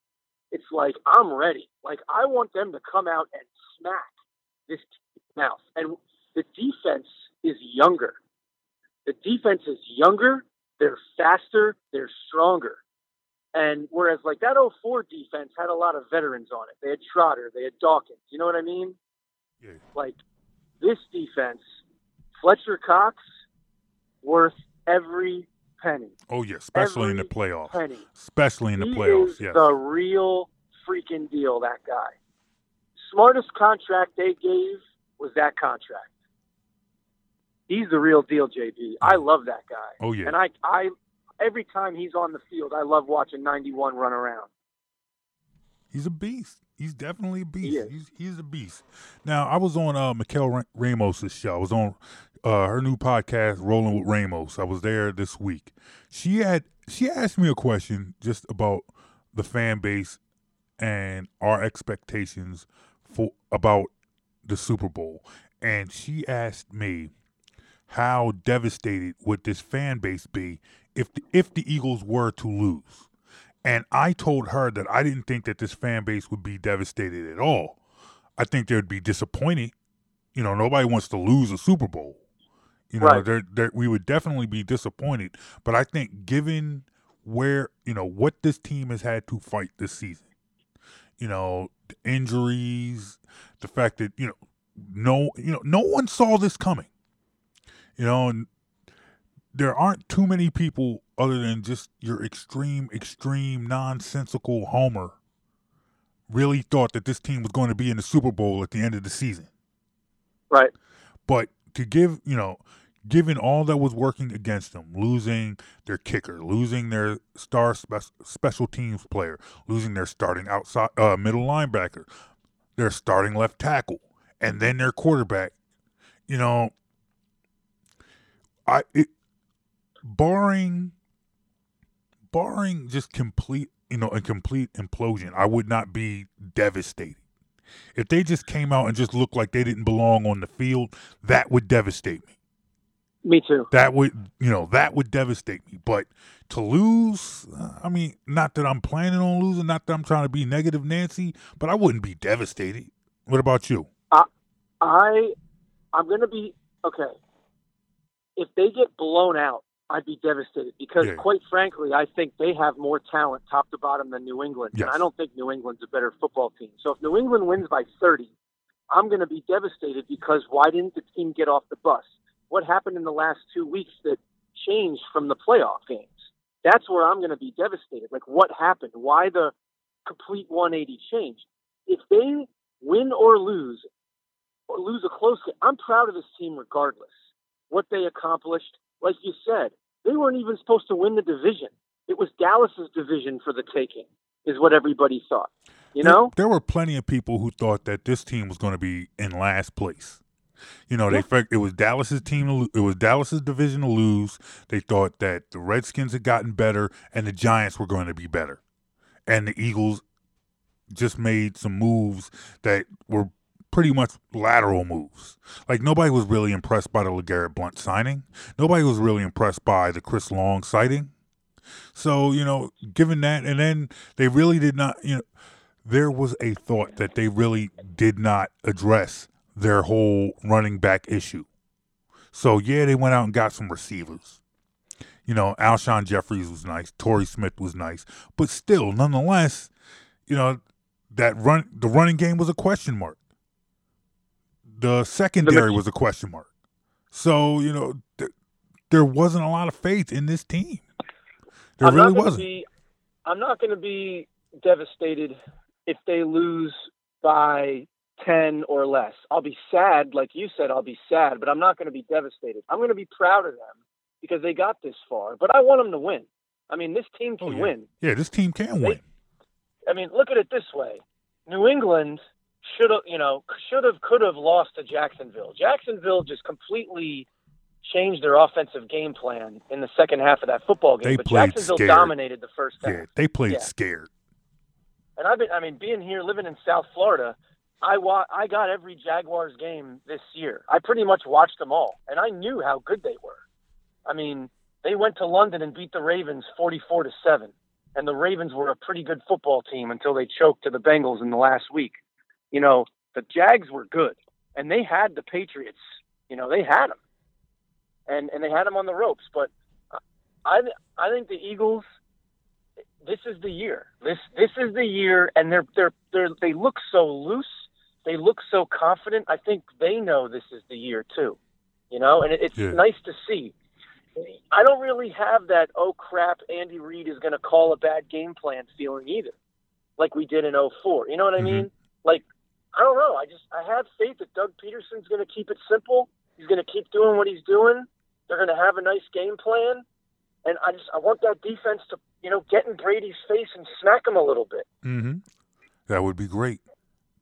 it's like I'm ready. Like I want them to come out and smack this mouth. And the defense is younger. The defense is younger. They're faster. They're stronger. And whereas like that 04 defense had a lot of veterans on it. They had Trotter, they had Dawkins. You know what I mean? Yeah. Like this defense, Fletcher Cox, worth every penny. Oh yeah, especially in the playoffs. Penny. Especially in the he playoffs, is yes. the real freaking deal. That guy. Smartest contract they gave was that contract. He's the real deal, JB. I love that guy. Oh yeah. And I, I, every time he's on the field, I love watching 91 run around. He's a beast. He's definitely a beast. He. He's he's a beast. Now I was on uh Mikel Ra- Ramos's show. I was on uh her new podcast, Rolling with Ramos. I was there this week. She had she asked me a question just about the fan base and our expectations for about the Super Bowl. And she asked me how devastated would this fan base be if the, if the Eagles were to lose. And I told her that I didn't think that this fan base would be devastated at all. I think they'd be disappointed. You know, nobody wants to lose a Super Bowl. You know, Right. they're, they're, we would definitely be disappointed. But I think, given where you know what this team has had to fight this season, you know, the injuries, the fact that you know, no, you know, no one saw this coming. You know, and there aren't too many people other than just your extreme, extreme, nonsensical homer really thought that this team was going to be in the Super Bowl at the end of the season. Right. But to give, you know, given all that was working against them, losing their kicker, losing their star spe- special teams player, losing their starting outside uh, middle linebacker, their starting left tackle, and then their quarterback, you know, I it, barring barring just complete, you know, a complete implosion, I would not be devastated. If they just came out and just looked like they didn't belong on the field, that would devastate me. Me too. That would, you know, that would devastate me. But to lose, I mean, not that I'm planning on losing, not that I'm trying to be negative Nancy, but I wouldn't be devastated. What about you? I I'm gonna be okay. If they get blown out, I'd be devastated because, Yeah. quite frankly, I think they have more talent top to bottom than New England, Yes. and I don't think New England's a better football team. So if New England wins by 30, I'm going to be devastated because why didn't the team get off the bus? What happened in the last two weeks that changed from the playoff games? That's where I'm going to be devastated. Like, what happened? Why the complete 180 change? If they win or lose, or lose a close game, I'm proud of this team regardless. What they accomplished, like you said, they weren't even supposed to win the division. It was Dallas's division for the taking, is what everybody thought. You There- know, there, were plenty of people who thought that this team was going to be in last place. You know, they felt it was Dallas's team. To, it was Dallas's division to lose. They thought that the Redskins had gotten better and the Giants were going to be better, and the Eagles just made some moves that were pretty much lateral moves. Like nobody was really impressed by the Legarrette Blunt signing. Nobody was really impressed by the Chris Long sighting. So you know, given that, and then they really did not. You know, there was a thought that they really did not address their whole running back issue. So yeah, they went out and got some receivers. You know, Alshon Jeffries was nice, Torrey Smith was nice, but still, nonetheless, you know, that run the running game was a question mark. The secondary was a question mark. So you know, th- there wasn't a lot of faith in this team. There I'm really wasn't. Be, I'm not going to be devastated if they lose by 10 or less. I'll be sad, like you said, I'll be sad, but I'm not going to be devastated. I'm going to be proud of them because they got this far, but I want them to win. I mean, this team oh, can Oh, yeah. win. Yeah, this team can win. I mean, look at it this way: New England should have, you know, should have, could have lost to Jacksonville. Jacksonville just completely changed their offensive game plan in the second half of that football game. They but played Jacksonville scared. dominated the first half. Yeah, they played Yeah. scared. And I've been, I mean, being here, living in South Florida, I wa- I got every Jaguars game this year. I pretty much watched them all, and I knew how good they were. I mean, they went to London and beat the Ravens forty-four to seven, and the Ravens were a pretty good football team until they choked to the Bengals in the last week. You know, the Jags were good, and they had the Patriots. You know, they had them, and and they had them on the ropes. But I I think the Eagles this is the year. This this is the year, and they're they're they're they look so loose. They look so confident. I think they know this is the year too. You know, and it, it's Yeah. nice to see. I don't really have that oh crap Andy Reid is going to call a bad game plan feeling either, like we did in 04. You know what I mm-hmm. mean? Like I don't know. I just I have faith that Doug Pederson's going to keep it simple. He's going to keep doing what he's doing. They're going to have a nice game plan, and I just I want that defense to you know get in Brady's face and smack him a little bit. hmm That would be great.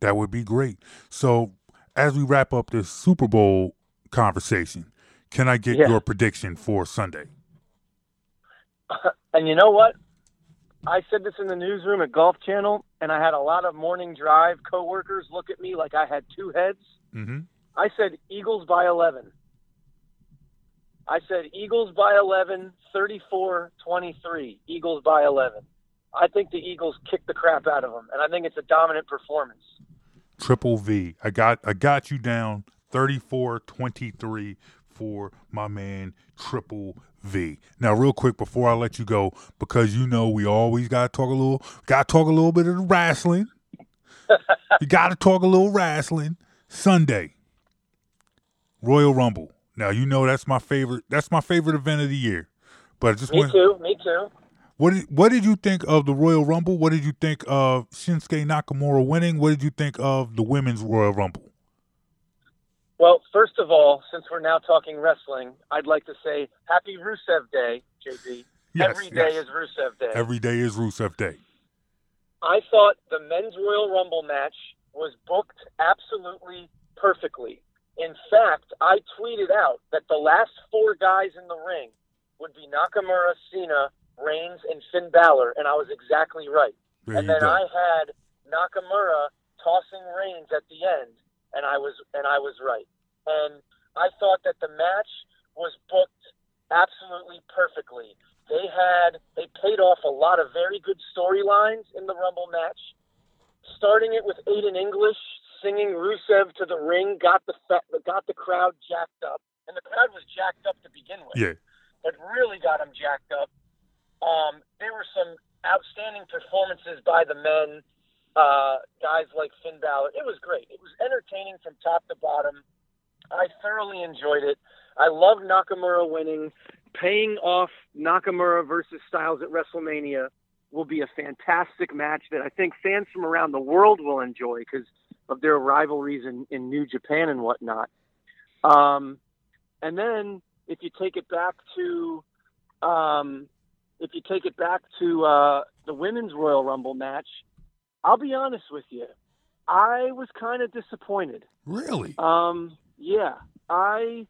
That would be great. So, as we wrap up this Super Bowl conversation, can I get Yeah. your prediction for Sunday? And you know what? I said this in the newsroom at Golf Channel, and I had a lot of morning drive coworkers look at me like I had two heads. Mm-hmm. I said Eagles by 11. I said Eagles by 11, 34 23. Eagles by 11. I think the Eagles kicked the crap out of them, and I think it's a dominant performance. Triple V. I got I got you down 34-23 for my man Triple V. Now, real quick before I let you go, because you know we always gotta talk a little gotta talk a little bit of the wrestling. you gotta talk a little wrestling. Sunday. Royal Rumble. Now you know that's my favorite that's my favorite event of the year. But I just Me want too. Me too. what did, what did you think of the Royal Rumble? What did you think of Shinsuke Nakamura winning? What did you think of the women's Royal Rumble? Well, first of all, since we're now talking wrestling, I'd like to say Happy Rusev Day, JB. Yes, Every day yes. is Rusev Day. Every day is Rusev Day. I thought the men's Royal Rumble match was booked absolutely perfectly. In fact, I tweeted out that the last four guys in the ring would be Nakamura, Cena, Reigns, and Finn Balor, and I was exactly right. There and then go. I had Nakamura tossing Reigns at the end, and I was and I was right. And I thought that the match was booked absolutely perfectly. They had they paid off a lot of very good storylines in the Rumble match. Starting it with Aiden English singing Rusev to the ring got the got the crowd jacked up, and the crowd was jacked up to begin with Yeah. but really got them jacked up. Um, there were some outstanding performances by the men, uh, guys like Finn Balor. It was great. It was entertaining from top to bottom. I thoroughly enjoyed it. I love Nakamura winning. Paying off Nakamura versus Styles at WrestleMania will be a fantastic match that I think fans from around the world will enjoy because of their rivalries in, in New Japan and whatnot. Um, and then if you take it back to um, if you take it back to uh, the women's Royal Rumble match, I'll be honest with you. I was kind of disappointed. Really? Um, yeah, I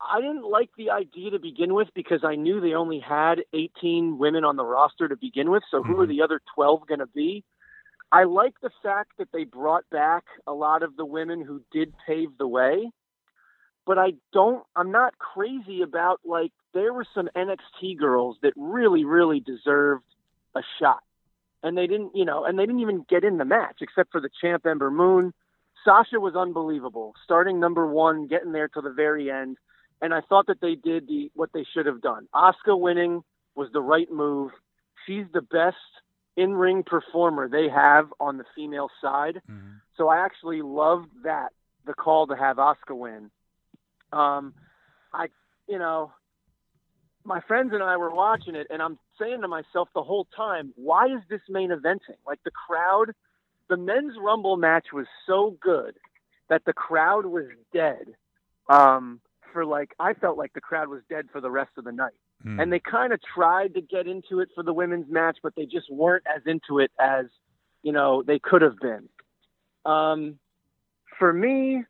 I didn't like the idea to begin with because I knew they only had 18 women on the roster to begin with. So who are the other 12 going to be? I like the fact that they brought back a lot of the women who did pave the way, but I don't. I'm not crazy about like there were some NXT girls that really, really deserved a shot, and they didn't. You know, and they didn't even get in the match except for the champ Ember Moon. Sasha was unbelievable, starting number one, getting there to the very end, and I thought that they did the what they should have done. Asuka winning was the right move. She's the best in ring performer they have on the female side. So I actually loved that the call to have Asuka win. Um, I, you know, my friends and I were watching it, and I'm saying to myself the whole time, why is this main eventing? Like the crowd, the men's rumble match was so good that the crowd was dead. Um, for like, I felt like the crowd was dead for the rest of the night. And they kind of tried to get into it for the women's match, but they just weren't as into it as, you know, they could have been. Um, for me,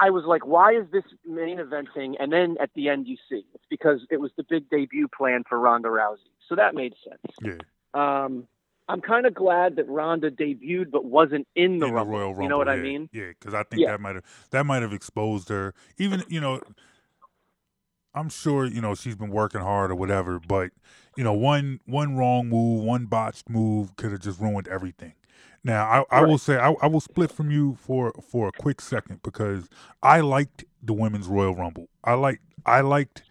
I was like, why is this main eventing? And then at the end, you see it's because it was the big debut plan for Ronda Rousey. So that made sense. Yeah. Um, I'm kind of glad that Ronda debuted but wasn't in the, in Rumble. the Royal Rumble. You know what I mean? Yeah, because I think Yeah. that might have that might have exposed her. Even you know, I'm sure you know she's been working hard or whatever, but you know, one one wrong move, one botched move could have just ruined everything. Now, I, I will say I, I will split from you for for a quick second because I liked the women's Royal Rumble. I liked I liked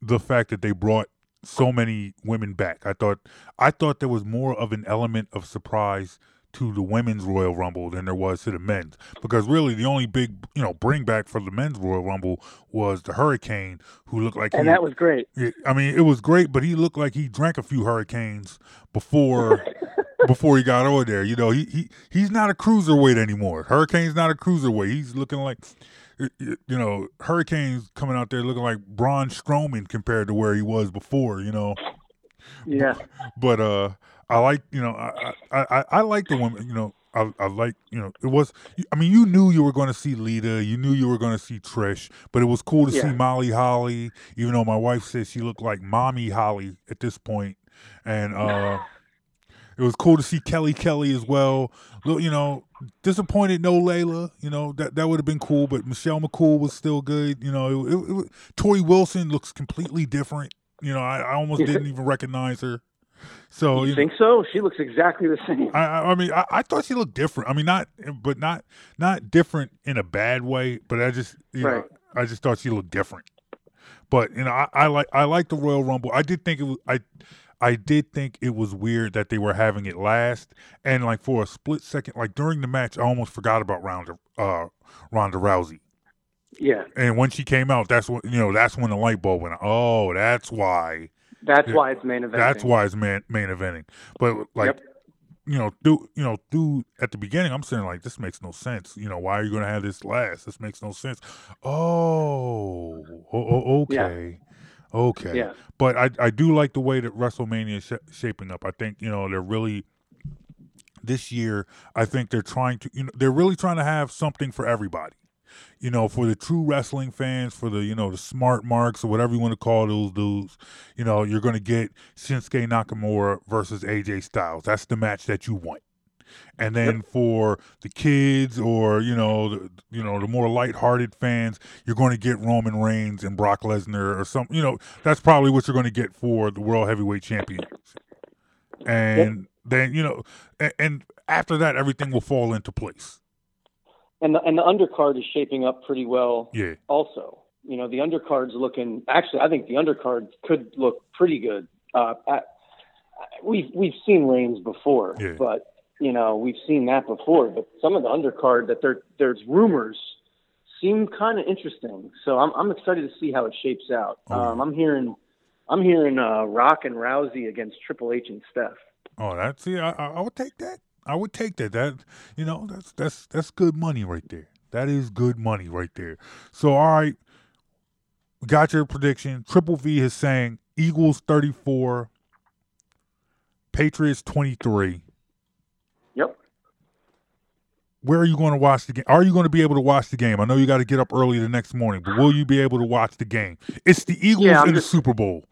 the fact that they brought so many women back. I thought I thought there was more of an element of surprise to the women's Royal Rumble than there was to the men's because really the only big you know bring back for the men's Royal Rumble was the Hurricane who looked like And he, that was great. I mean, it was great, but he looked like he drank a few hurricanes before before he got over there. You know, he, he he's not a cruiserweight anymore. Hurricane's not a cruiserweight. He's looking like you know, Hurricane's coming out there looking like Braun Strowman compared to where he was before, you know. Yeah. But uh I like, you know, I I, I, I like the woman, you know, I, I like, you know, it was. I mean, you knew you were going to see Lita, you knew you were going to see Trish, but it was cool to see Molly Holly. Even though my wife says she looked like Mommy Holly at this point, and uh, it was cool to see Kelly Kelly as well. You know, disappointed no Layla. You know that that would have been cool, but Michelle McCool was still good. You know, it, it, it, Torrie Wilson looks completely different. You know, I, I almost didn't even recognize her. So you you think so? She looks exactly the same. I, I I mean, I, I thought she looked different. I mean, not, but not, not different in a bad way. But I just, you Right. know, I just thought she looked different. But you know, I, I like, I like the Royal Rumble. I did think it was, I, I did think it was weird that they were having it last, and like for a split second, like during the match, I almost forgot about Ronda, uh, Ronda Rousey. Yeah. And when she came out, that's when you know, that's when the light bulb went. Oh, that's why. That's Yeah, why it's main event. That's why it's main main eventing. But like, Yep. you know, do you know, do at the beginning, I'm saying like, this makes no sense. You know, why are you going to have this last? This makes no sense. Oh, o- o- Yeah. Okay. Yeah. But I I do like the way that WrestleMania is sh- shaping up. I think you know they're really this year. I think they're trying to you know they're really trying to have something for everybody you know, for the true wrestling fans, for the, you know, the smart marks or whatever you want to call those dudes, you know, you're going to get Shinsuke Nakamura versus AJ Styles. That's the match that you want. And then for the kids or, you know, the, you know, the more lighthearted fans, you're going to get Roman Reigns and Brock Lesnar or some, you know, that's probably what you're going to get for the World Heavyweight Champions. And then, you know, and, and after that, everything will fall into place. And the and the undercard is shaping up pretty well. Yeah. Also, you know, the undercard's looking. Actually, I think the undercard could look pretty good. Uh, I, we've we've seen Reigns before, Yeah. but you know, we've seen that before. But some of the undercard that there there's rumors seem kind of interesting. So I'm I'm excited to see how it shapes out. Oh. Um, I'm hearing I'm hearing uh, Rock and Rousey against Triple H and Steph. Oh, that's see, I, I would take that. I would take that. That you know, that's that's that's good money right there. That is good money right there. So all right, got your prediction. Triple V is saying Eagles thirty four, Patriots twenty three. Where are you going to watch the game? Are you going to be able to watch the game? I know you got to get up early the next morning, but will you be able to watch the game? It's the Eagles Yeah, in the Super Bowl.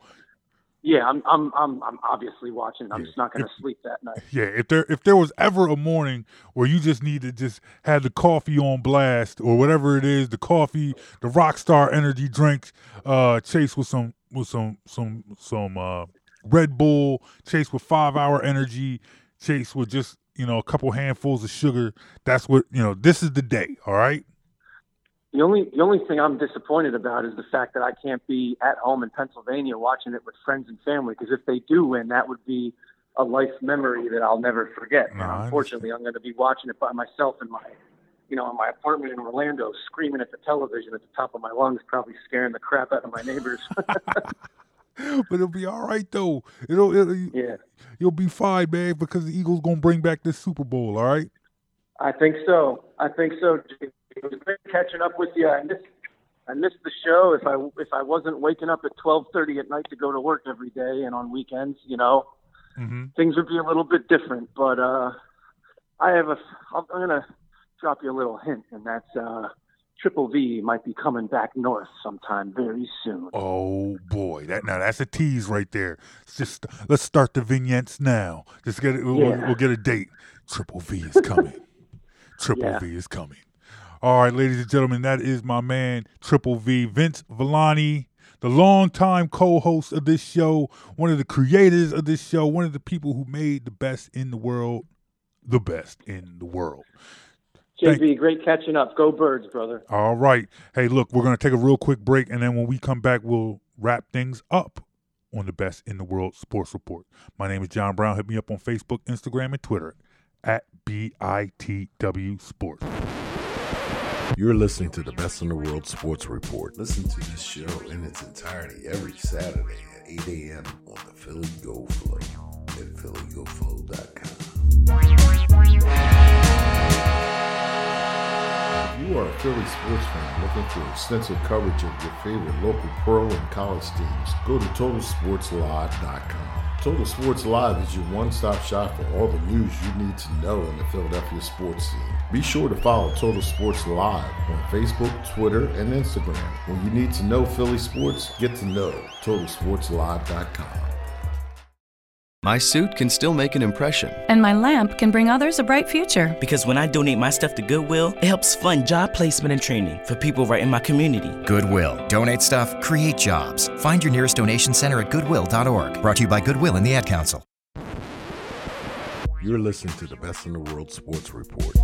Yeah, I'm I'm I'm I'm obviously watching. I'm Yeah. just not going to sleep that night. Yeah, if there if there was ever a morning where you just need to just have the coffee on blast or whatever it is, the coffee, the Rockstar energy drink, uh, chase with some with some some some uh, Red Bull, chase with five hour energy, chase with just you know a couple handfuls of sugar. That's what you know. This is the day. All right. The only the only thing I'm disappointed about is the fact that I can't be at home in Pennsylvania watching it with friends and family. Because if they do win, that would be a life memory that I'll never forget. No, unfortunately, I'm going to be watching it by myself in my, you know, in my apartment in Orlando, screaming at the television at the top of my lungs, probably scaring the crap out of my neighbors. But it'll be all right though. It'll, it'll yeah, you'll be fine, man, because the Eagles gonna bring back this Super Bowl. All right. I think so. I think so. It was great catching up with you. I missed I missed the show. If I if I wasn't waking up at 12:30 at night to go to work every day and on weekends, you know. Mm-hmm. things would be a little bit different. But uh, I have a. I'm going to drop you a little hint, and that's uh, Triple V might be coming back north sometime very soon. Oh boy, that now that's a tease right there. It's just let's start the vignettes now. Just get it. We'll, Yeah. we'll get a date. Triple V is coming. Triple Yeah. V is coming. All right, ladies and gentlemen, that is my man Triple V, Vince Villani, the longtime co-host of this show, one of the creators of this show, one of the people who made the best in the world, the best in the world. Thank- JB, great catching up. Go Birds, brother. All right. Hey, look, we're going to take a real quick break, and then when we come back, we'll wrap things up on the Best in the World Sports Report. My name is John Brown. Hit me up on Facebook, Instagram, and Twitter at BITW Sports. You're listening to the Best in the World Sports Report. Listen to this show in its entirety every Saturday at 8 a.m. on the Philly Go Flow at phillygoflow.com. If you are a Philly sports fan looking for extensive coverage of your favorite local pro and college teams, go to TotalSportsLive.com. Total Sports Live is your one-stop shop for all the news you need to know in the Philadelphia sports scene. Be sure to follow Total Sports Live on Facebook, Twitter, and Instagram. When you need to know Philly sports, get to know TotalSportsLive.com. My suit can still make an impression. And my lamp can bring others a bright future. Because when I donate my stuff to Goodwill, it helps fund job placement and training for people right in my community. Goodwill. Donate stuff, create jobs. Find your nearest donation center at goodwill.org. Brought to you by Goodwill and the Ad Council. You're listening to the Best in the World Sports Report.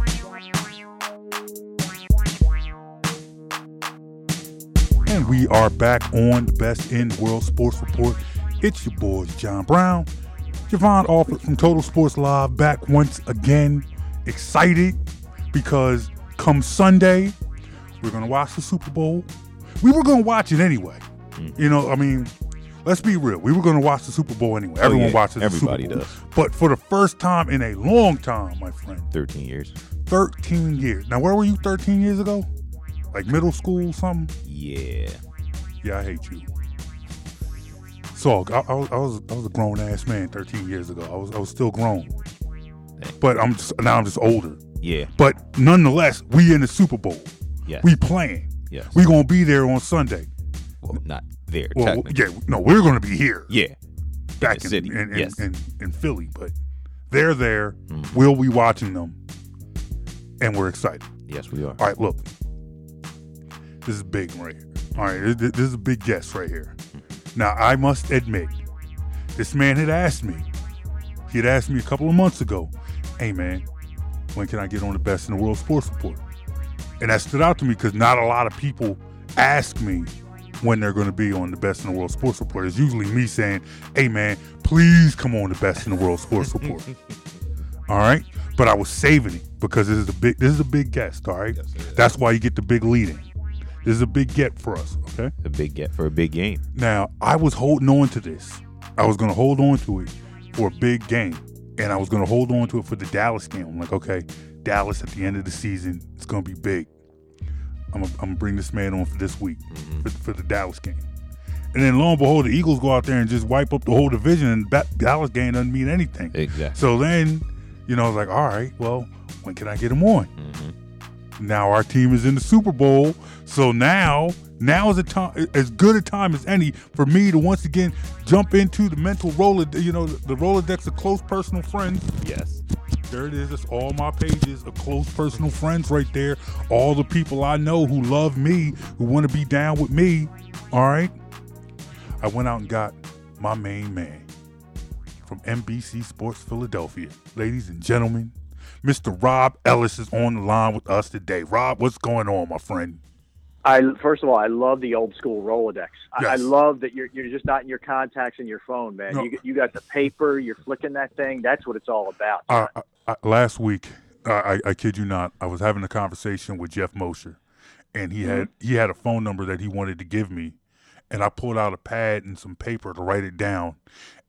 And we are back on the Best in the World Sports Report. It's your boys, John Brown, Jevon Alford from Total Sports Live, back once again. Excited because come Sunday, we're going to watch the Super Bowl. We were going to watch it anyway. Mm. You know, I mean, let's be real. We were going to watch the Super Bowl anyway. Oh, Everyone yeah. watches Everybody the Super Bowl. does. But for the first time in a long time, my friend, 13 years. 13 years. Now, where were you 13 years ago? Like middle school, something? Yeah. Yeah, I hate you. So I, I, was- I was I was a grown ass man 13 years ago. I was I was still grown, but I'm just now I'm just older. Yeah. But nonetheless, we in the Super Bowl. Yes. We playing. Yes. We gonna be there on Sunday. Well, not there. Well, yeah, no, we're gonna be here. Yeah. back the in city, in, in, yes. in, in Philly, but they're there. Mm. We'll be watching them, and we're excited. Yes, we are. All right, look, this is big right here. All right, this, this is a big guess right here. Now, I must admit, this man had asked me. He had asked me a couple of months ago, "Hey, man, when can I get on the Best in the World Sports Report?" And that stood out to me because not a lot of people ask me when they're going to be on the Best in the World Sports Report. It's usually me saying, "Hey, man, please come on the Best in the World Sports Report." all right, but I was saving it because this is a big. This is a big guest. All right, that's why you get the big lead in. This is a big get for us. Okay. A big get for a big game. Now, I was holding on to this. I was going to hold on to it for a big game. And I was going to hold on to it for the Dallas game. I'm like, okay, Dallas at the end of the season, it's going to be big. I'm going to bring this man on for this week mm-hmm. for, for the Dallas game. And then lo and behold, the Eagles go out there and just wipe up the whole division, and that Dallas game doesn't mean anything. Exactly. So then, you know, I was like, all right, well, when can I get him on? Mm-hmm. Now our team is in the Super Bowl, so now now is a time as good a time as any for me to once again jump into the mental roller, you know, the Rolodex of close personal friends. Yes. There it is. It's all my pages of close personal friends right there. All the people I know who love me, who want to be down with me. All right. I went out and got my main man from NBC Sports Philadelphia. Ladies and gentlemen, Mr. Rob Ellis is on the line with us today. Rob, what's going on, my friend? I first of all, I love the old school Rolodex. I, I love that you're you're just not in your contacts in your phone, man. No. You you got the paper, you're flicking that thing. That's what it's all about. Uh, I, I, uh, uh, last week, I, I, I kid you not, I was having a conversation with Jeff Mosher, and he had mm-hmm. he had a phone number that he wanted to give me, and I pulled out a pad and some paper to write it down,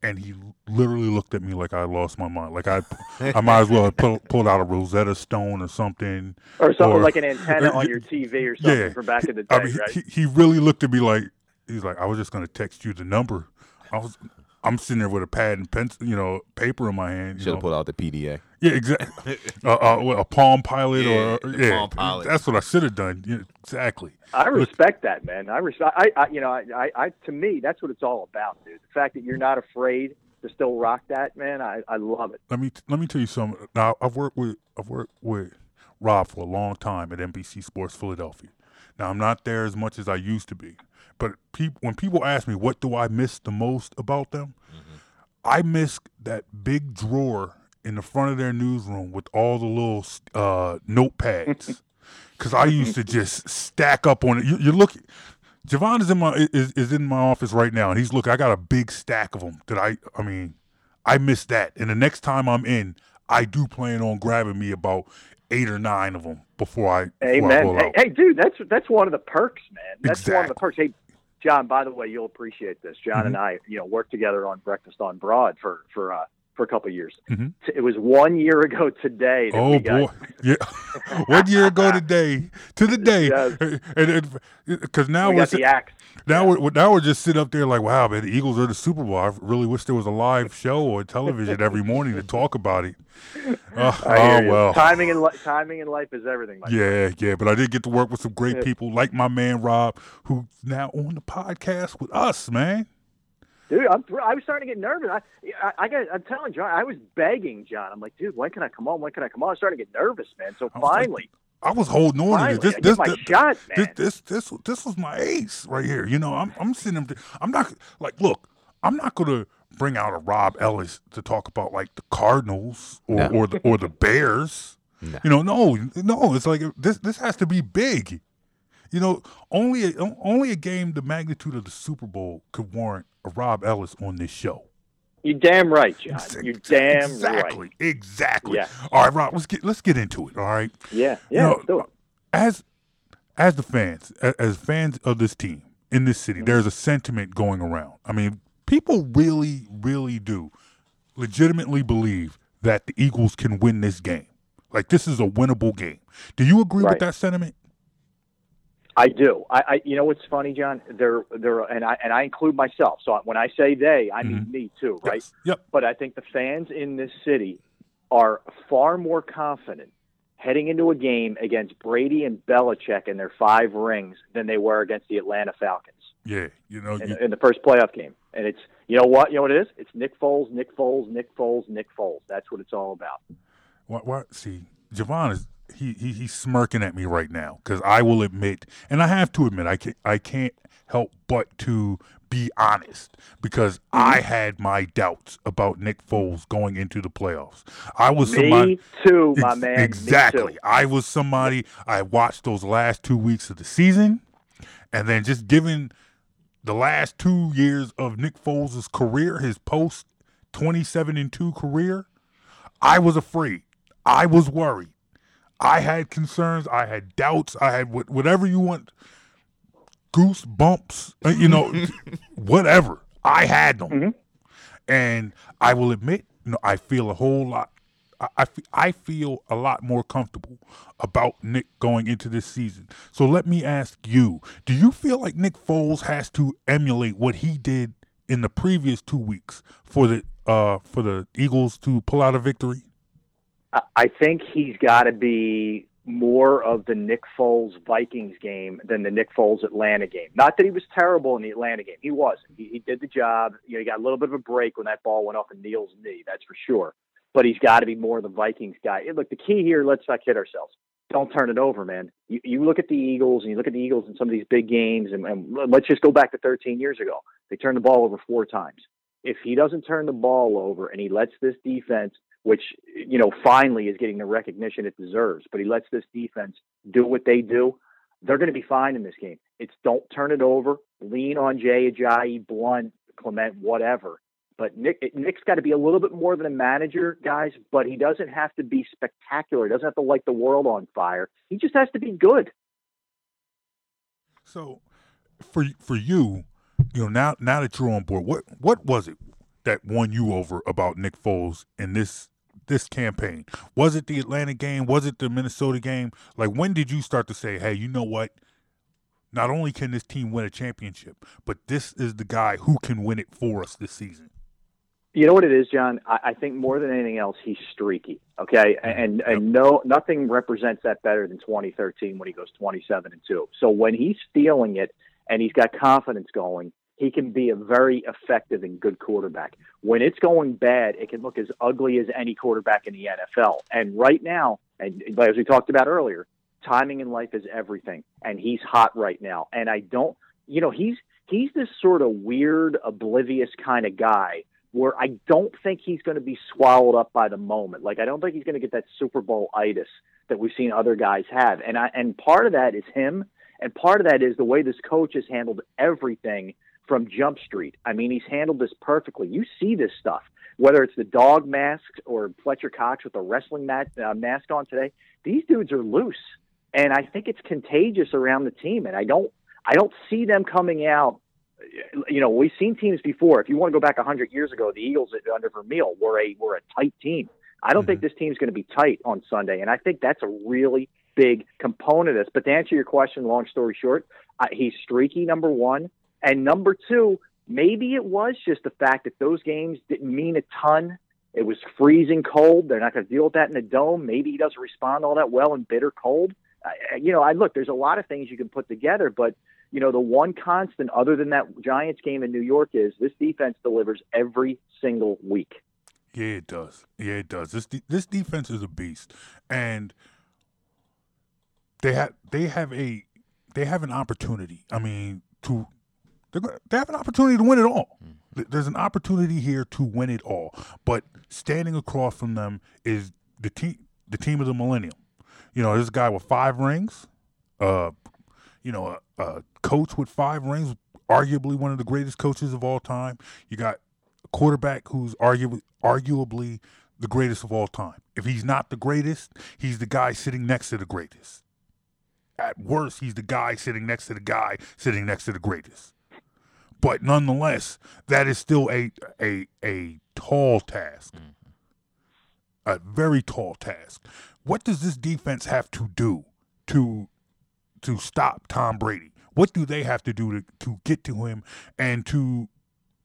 and he literally looked at me like I lost my mind, like I I might as well have pull, pulled out a Rosetta Stone or something, or something like an antenna on your TV or something yeah. from back in the day, I mean, right? he, he really looked at me like he's like, I was just gonna text you the number. I was I'm sitting there with a pad and pencil, you know, paper in my hand. Should have know. pulled out the PDA. Yeah, exactly. uh, uh, what, a Palm Pilot Yeah, or the yeah, Palm Pilot. that's what I should have done. Yeah, exactly. I respect that, man. I respect. I, I you know, I, I, I, to me, that's what it's all about, dude. The fact that you're not afraid to still rock that, man. I, I love it. Let me let me tell you something. Now I've worked with I've worked with Rob for a long time at NBC Sports Philadelphia. Now I'm not there as much as I used to be, but people when people ask me what do I miss the most about them, I miss that big drawer in the front of their newsroom with all the little uh, notepads. Because I used to just stack up on it. You, you look, Jevon is in my is, is in my office right now, and he's looking. I got a big stack of them that I. I mean, I miss that. And the next time I'm in, I do plan on grabbing me about eight or nine of them before I. Before I Amen. Hey, out. hey, dude, that's that's one of the perks, man. That's one of the perks. Hey, John, by the way, you'll appreciate this. John and Mhm. I, you know, worked together on Breakfast on Broad for for uh, for a couple of years. Mhm. It was one year ago today. That Oh we got, boy, yeah, one year ago today to the day, and because now We we're got the axe. Now we're now we're just sit up there like, wow, man, the Eagles are the Super Bowl. I really wish there was a live show or television every morning to talk about it. Uh, oh well, timing and li- timing in life is everything. My yeah, yeah, but I did get to work with some great people like my man Rob, who's now on the podcast with us, man. Dude, I'm thr- I was starting to get nervous. I, I, I got, I'm telling John, I was begging John. I'm like, dude, when can I come on? When can I come on? I was starting to get nervous, man. So finally, I was holding on Finally, to this. This, this, shot, this, this, this, this was my ace right here. You know, I'm, I'm sitting. there- I'm not like, look, I'm not gonna bring out a Rob Ellis to talk about like the Cardinals or, No. or the or the Bears. No. You know, no, no. It's like this. This has to be big. You know, only a, only a game the magnitude of the Super Bowl could warrant a Rob Ellis on this show. you damn right, John. You damn exactly, right. exactly. Yeah. All right, Rob. Let's get let's get into it. All right. Yeah, You yeah. know, let's do it. as as the fans, as fans of this team in this city, mm-hmm. there's a sentiment going around. I mean, people really, really do legitimately believe that the Eagles can win this game. Like this is a winnable game. Do you agree Right. with that sentiment? I do. I, I, you know what's funny, John? They're, they're, and I, and I include myself. So when I say they, I mean me too, right? Mm-hmm. Yep. But I think the fans in this city are far more confident heading into a game against Brady and Belichick and their five rings than they were against the Atlanta Falcons Yeah. You know. in, you- in the first playoff game. And it's, you know what? You know what it is? It's Nick Foles, Nick Foles, Nick Foles, Nick Foles. That's what it's all about. What? What? see, Jevon is he, he he's smirking at me right now because I will admit, and I have to admit, I can't I can't help but to be honest because I Mm-hmm. had my doubts about Nick Foles going into the playoffs. I was Me somebody too, my Ex- man. Exactly. too. I was somebody I watched those last two weeks of the season, and then just given the last two years of Nick Foles' career, his post twenty seven and two career, I was afraid. I was worried. I had concerns. I had doubts. I had whatever you want, goosebumps. uh, You know, whatever. I had them, and I will admit, you know, I feel a whole lot. I, I, I feel a lot more comfortable about Nick going into this season. So let me ask you: Do you feel like Nick Foles has to emulate what he did in the previous two weeks for the uh for the Eagles to pull out a victory? I- think he's got to be more of the Nick Foles Vikings game than the Nick Foles Atlanta game. Not that he was terrible in the Atlanta game. He wasn't. He, he did the job. You know, he got a little bit of a break when that ball went off of Neal's knee. That's for sure. But he's got to be more of the Vikings guy. Look, the key here. Let's not kid ourselves. Don't turn it over, man. You, you look at the Eagles and you look at the Eagles in some of these big games, and, and let's just go back to 13 years ago. They turned the ball over four times. If he doesn't turn the ball over and he lets this defense which you know finally is getting the recognition it deserves. But he lets this defense do what they do. They're going to be fine in this game. It's don't turn it over. Lean on Jay Ajayi, Blount, Clement, whatever. But Nick Nick's got to be a little bit more than a manager, guys. But he doesn't have to be spectacular. He doesn't have to light the world on fire. He just has to be good. So, for for you, you know now now that you're on board, what what was it that won you over about Nick Foles in this this campaign? Was it the Atlanta game? Was it the Minnesota game? Like, when did you start to say, hey, you know what? Not only can this team win a championship, but this is the guy who can win it for us this season. You know what it is, John? I, I think more than anything else, he's streaky. Okay, mm-hmm. and and no, nothing represents that better than 2013 when he goes 27 and two. So when he's feeling it and he's got confidence going, he can be a very effective and good quarterback. When it's going bad, it can look as ugly as any quarterback in the NFL. And right now, and as we talked about earlier, timing in life is everything. And he's hot right now. And I don't, you know, he's he's this sort of weird, oblivious kind of guy where I don't think he's going to be swallowed up by the moment. Like I don't think he's going to get that Super Bowl itis that we've seen other guys have. And I and part of that is him, and part of that is the way this coach has handled everything from Jump Street. I mean, he's handled this perfectly. You see this stuff, whether it's the dog mask or Fletcher Cox with the wrestling mat, uh, mask on today. These dudes are loose, and I think it's contagious around the team. And I don't, I don't see them coming out. You know, we've seen teams before. If you want to go back hundred years ago, the Eagles under Vermeil were a were a tight team. I don't mm-hmm. think this team's going to be tight on Sunday, and I think that's a really big component of this. But to answer your question, long story short, uh, he's streaky. Number one. And number two, maybe it was just the fact that those games didn't mean a ton. It was freezing cold. They're not going to deal with that in the dome. Maybe he doesn't respond all that well in bitter cold. You know, I look. There's a lot of things you can put together, but you know, the one constant other than that Giants game in New York is this defense delivers every single week. Yeah, it does. Yeah, it does. This de- this defense is a beast, and they have they have a they have an opportunity. I mean, to they're, they have an opportunity to win it all. Mm-hmm. There's an opportunity here to win it all. But standing across from them is the team, the team of the millennium. You know, this guy with five rings, uh, you know, a, a coach with five rings, arguably one of the greatest coaches of all time. You got a quarterback who's arguably arguably the greatest of all time. If he's not the greatest, he's the guy sitting next to the greatest. At worst, he's the guy sitting next to the guy sitting next to the greatest. But nonetheless, that is still a a a tall task. Mm-hmm. A very tall task. What does this defense have to do to to stop Tom Brady? What do they have to do to, to get to him and to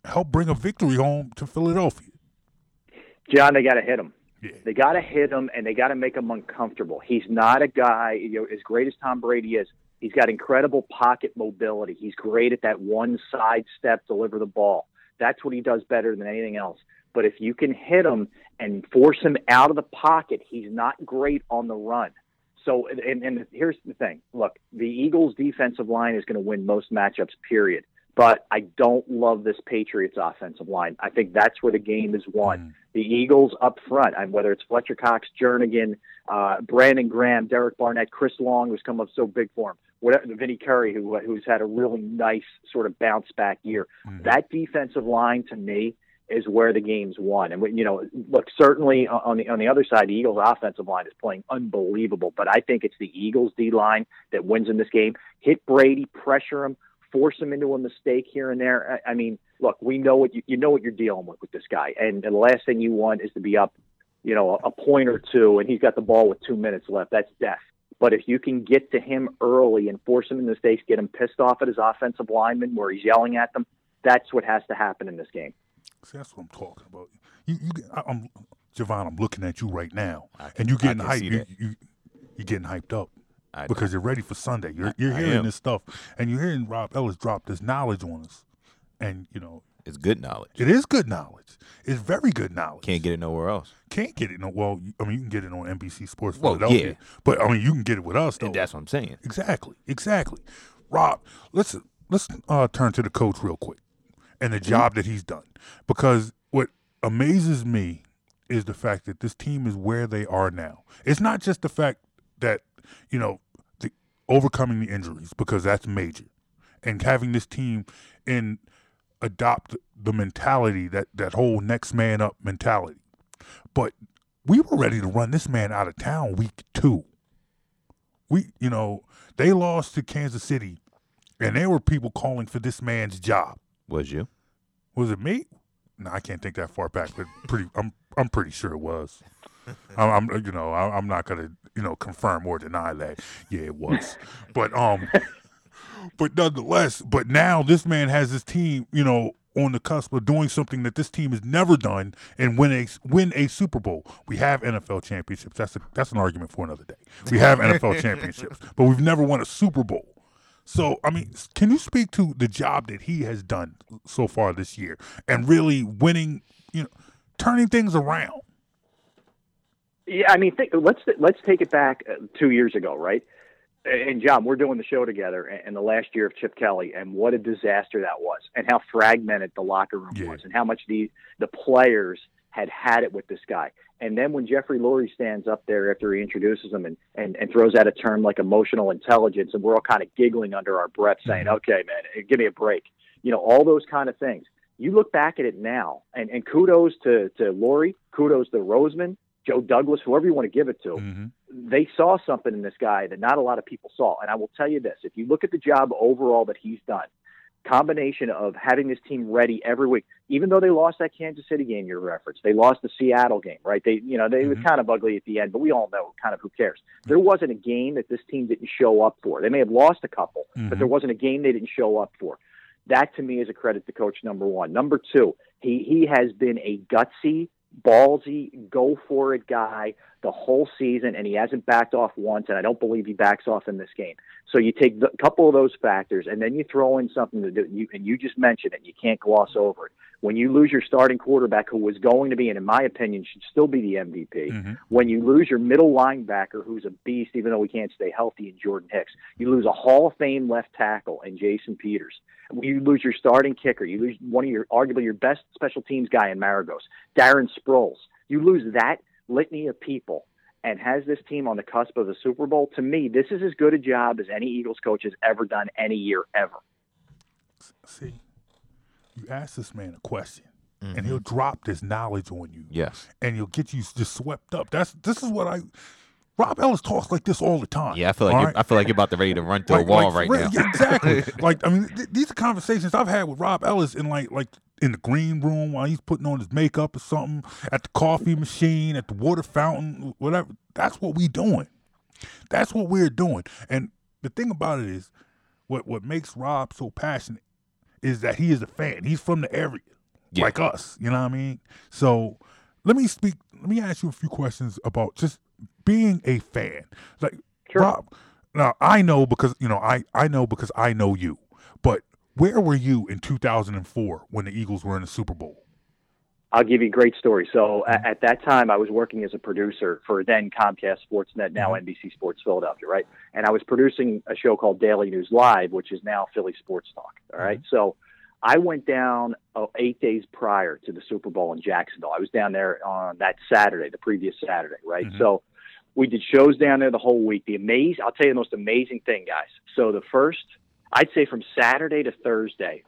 help bring a victory home to Philadelphia? John, they got to hit him. Yeah. They got to hit him and they got to make him uncomfortable. He's not a guy, you know, as great as Tom Brady is, He's got incredible pocket mobility. He's great at that one side step, deliver the ball. That's what he does better than anything else. But if you can hit him and force him out of the pocket, he's not great on the run. So, and, and here's the thing look, the Eagles' defensive line is going to win most matchups, period. But I don't love this Patriots offensive line. I think that's where the game is won. Mm. The Eagles up front, and whether it's Fletcher Cox, Jernigan, uh, Brandon Graham, Derek Barnett, Chris Long, who's come up so big for him, whatever, Vinny Curry, who who's had a really nice sort of bounce back year. Mm-hmm. That defensive line to me is where the game's won. And you know, look, certainly on the on the other side, the Eagles' offensive line is playing unbelievable. But I think it's the Eagles' D line that wins in this game. Hit Brady, pressure him, force him into a mistake here and there. I, I mean, look, we know what you, you know what you're dealing with with this guy, and, and the last thing you want is to be up, you know, a, a point or two, and he's got the ball with two minutes left. That's death. But if you can get to him early and force him in the mistakes, get him pissed off at his offensive lineman where he's yelling at them, that's what has to happen in this game. See, that's what I'm talking about. You, you, I'm Jevon, I'm looking at you right now, and you I getting can hyped. see You, that. you you're getting hyped up I- because you're ready for Sunday. You're you're hearing this stuff, and you're hearing Rob Ellis drop this knowledge on us, and you know It's good knowledge. it is good knowledge. It's very good knowledge. Can't get it nowhere else. Can't get it. No, well, I mean, you can get it on NBC Sports Well, Philadelphia, yeah. but I mean, you can get it with us though. And that's what I'm saying. Exactly, exactly. Rob, let's let's uh, turn to the coach real quick and the job that he's done because what amazes me is the fact that this team is where they are now. It's not just the fact that you know the, overcoming the injuries because that's major, and having this team in adopt the mentality that that whole next man up mentality, but we were ready to run this man out of town week two we you know they lost to Kansas City, and there were people calling for this man's job. Was you? Was it me? No, I can't think that far back, but pretty. I'm I'm pretty sure it was. I'm, I'm you know I, I'm not gonna you know confirm or deny that. Yeah, it was. but um, but nonetheless, but now this man has his team you know on the cusp of doing something that this team has never done and win a win a Super Bowl. We have NFL championships. That's a, that's an argument for another day. We have NFL championships, but we've never won a Super Bowl. So, I mean, can you speak to the job that he has done so far this year and really winning, you know, turning things around? Yeah, I mean, think, let's let's take it back uh, two years ago, right? And John, we're doing the show together, and the last year of Chip Kelly, and what a disaster that was, and how fragmented the locker room was, and how much the the players had had it with this guy. And then when Jeffrey Lurie stands up there after he introduces him and, and, and throws out a term like emotional intelligence, and we're all kind of giggling under our breath, saying, mm-hmm. "Okay, man, eh, give me a break," you know, all those kind of things. You look back at it now, and, and kudos to to Lurie, kudos to Roseman, Joe Douglas, whoever you want to give it to. Mm-hmm. They saw something in this guy that not a lot of people saw. And I will tell you this: if you look at the job overall that he's done, combination of having this team ready every week, even though they lost that Kansas City game you referenced, they lost the Seattle game, right? They, you know, they were mm-hmm. kind of ugly at the end, but we all know kind of who cares. There wasn't a game that this team didn't show up for. They may have lost a couple, but mm-hmm. there wasn't a game they didn't show up for. That to me is a credit to coach number one. Number two, he he has been a gutsy, ballsy, go for it guy the whole season, and he hasn't backed off once, and I don't believe he backs off in this game. So you take a couple of those factors, and then you throw in something that you and you just mentioned it. You can't gloss over it. When you lose your starting quarterback, who was going to be, and in my opinion, should still be the MVP. Mm-hmm. When you lose your middle linebacker, who's a beast, even though he can't stay healthy, in Jordan Hicks, you lose a Hall of Fame left tackle in Jason Peters. You lose your starting kicker. You lose one of your arguably your best special teams guy in Maragos, Darren Sproles. You lose that litany of people and has this team on the cusp of the Super Bowl. To me, this is as good a job as any Eagles coach has ever done any year ever. See, you ask this man a question, and mm-hmm. he'll drop this knowledge on you. Yes. and he'll get you just swept up. That's this is what I. Rob Ellis talks like this all the time. Yeah, I feel like you're, right? I feel like you're about to ready to run through Like- a wall like, right now. exactly. like I mean, th- these are conversations I've had with Rob Ellis in like like in the green room while he's putting on his makeup or something, at the coffee machine, at the water fountain, whatever. That's what we doing. That's what we're doing. And the thing about it is, what what makes Rob so passionate is that he is a fan. He's from the area, like us. You know what I mean? So let me speak. Let me ask you a few questions about just being a fan. Like Rob, now I know because you know I I know because I know you. But where were you in 2004 when the Eagles were in the Super Bowl? I'll give you a great story. So at, at that time, I was working as a producer for then Comcast Sportsnet, now NBC Sports Philadelphia, right? And I was producing a show called Daily News Live, which is now Philly Sports Talk. All right? So I went down uh, eight days prior to the Super Bowl in Jacksonville. I was down there on that Saturday, the previous Saturday, right? So we did shows down there the whole week. The amazing, I'll tell you the most amazing thing, guys. So the first, I'd say from Saturday to Thursday,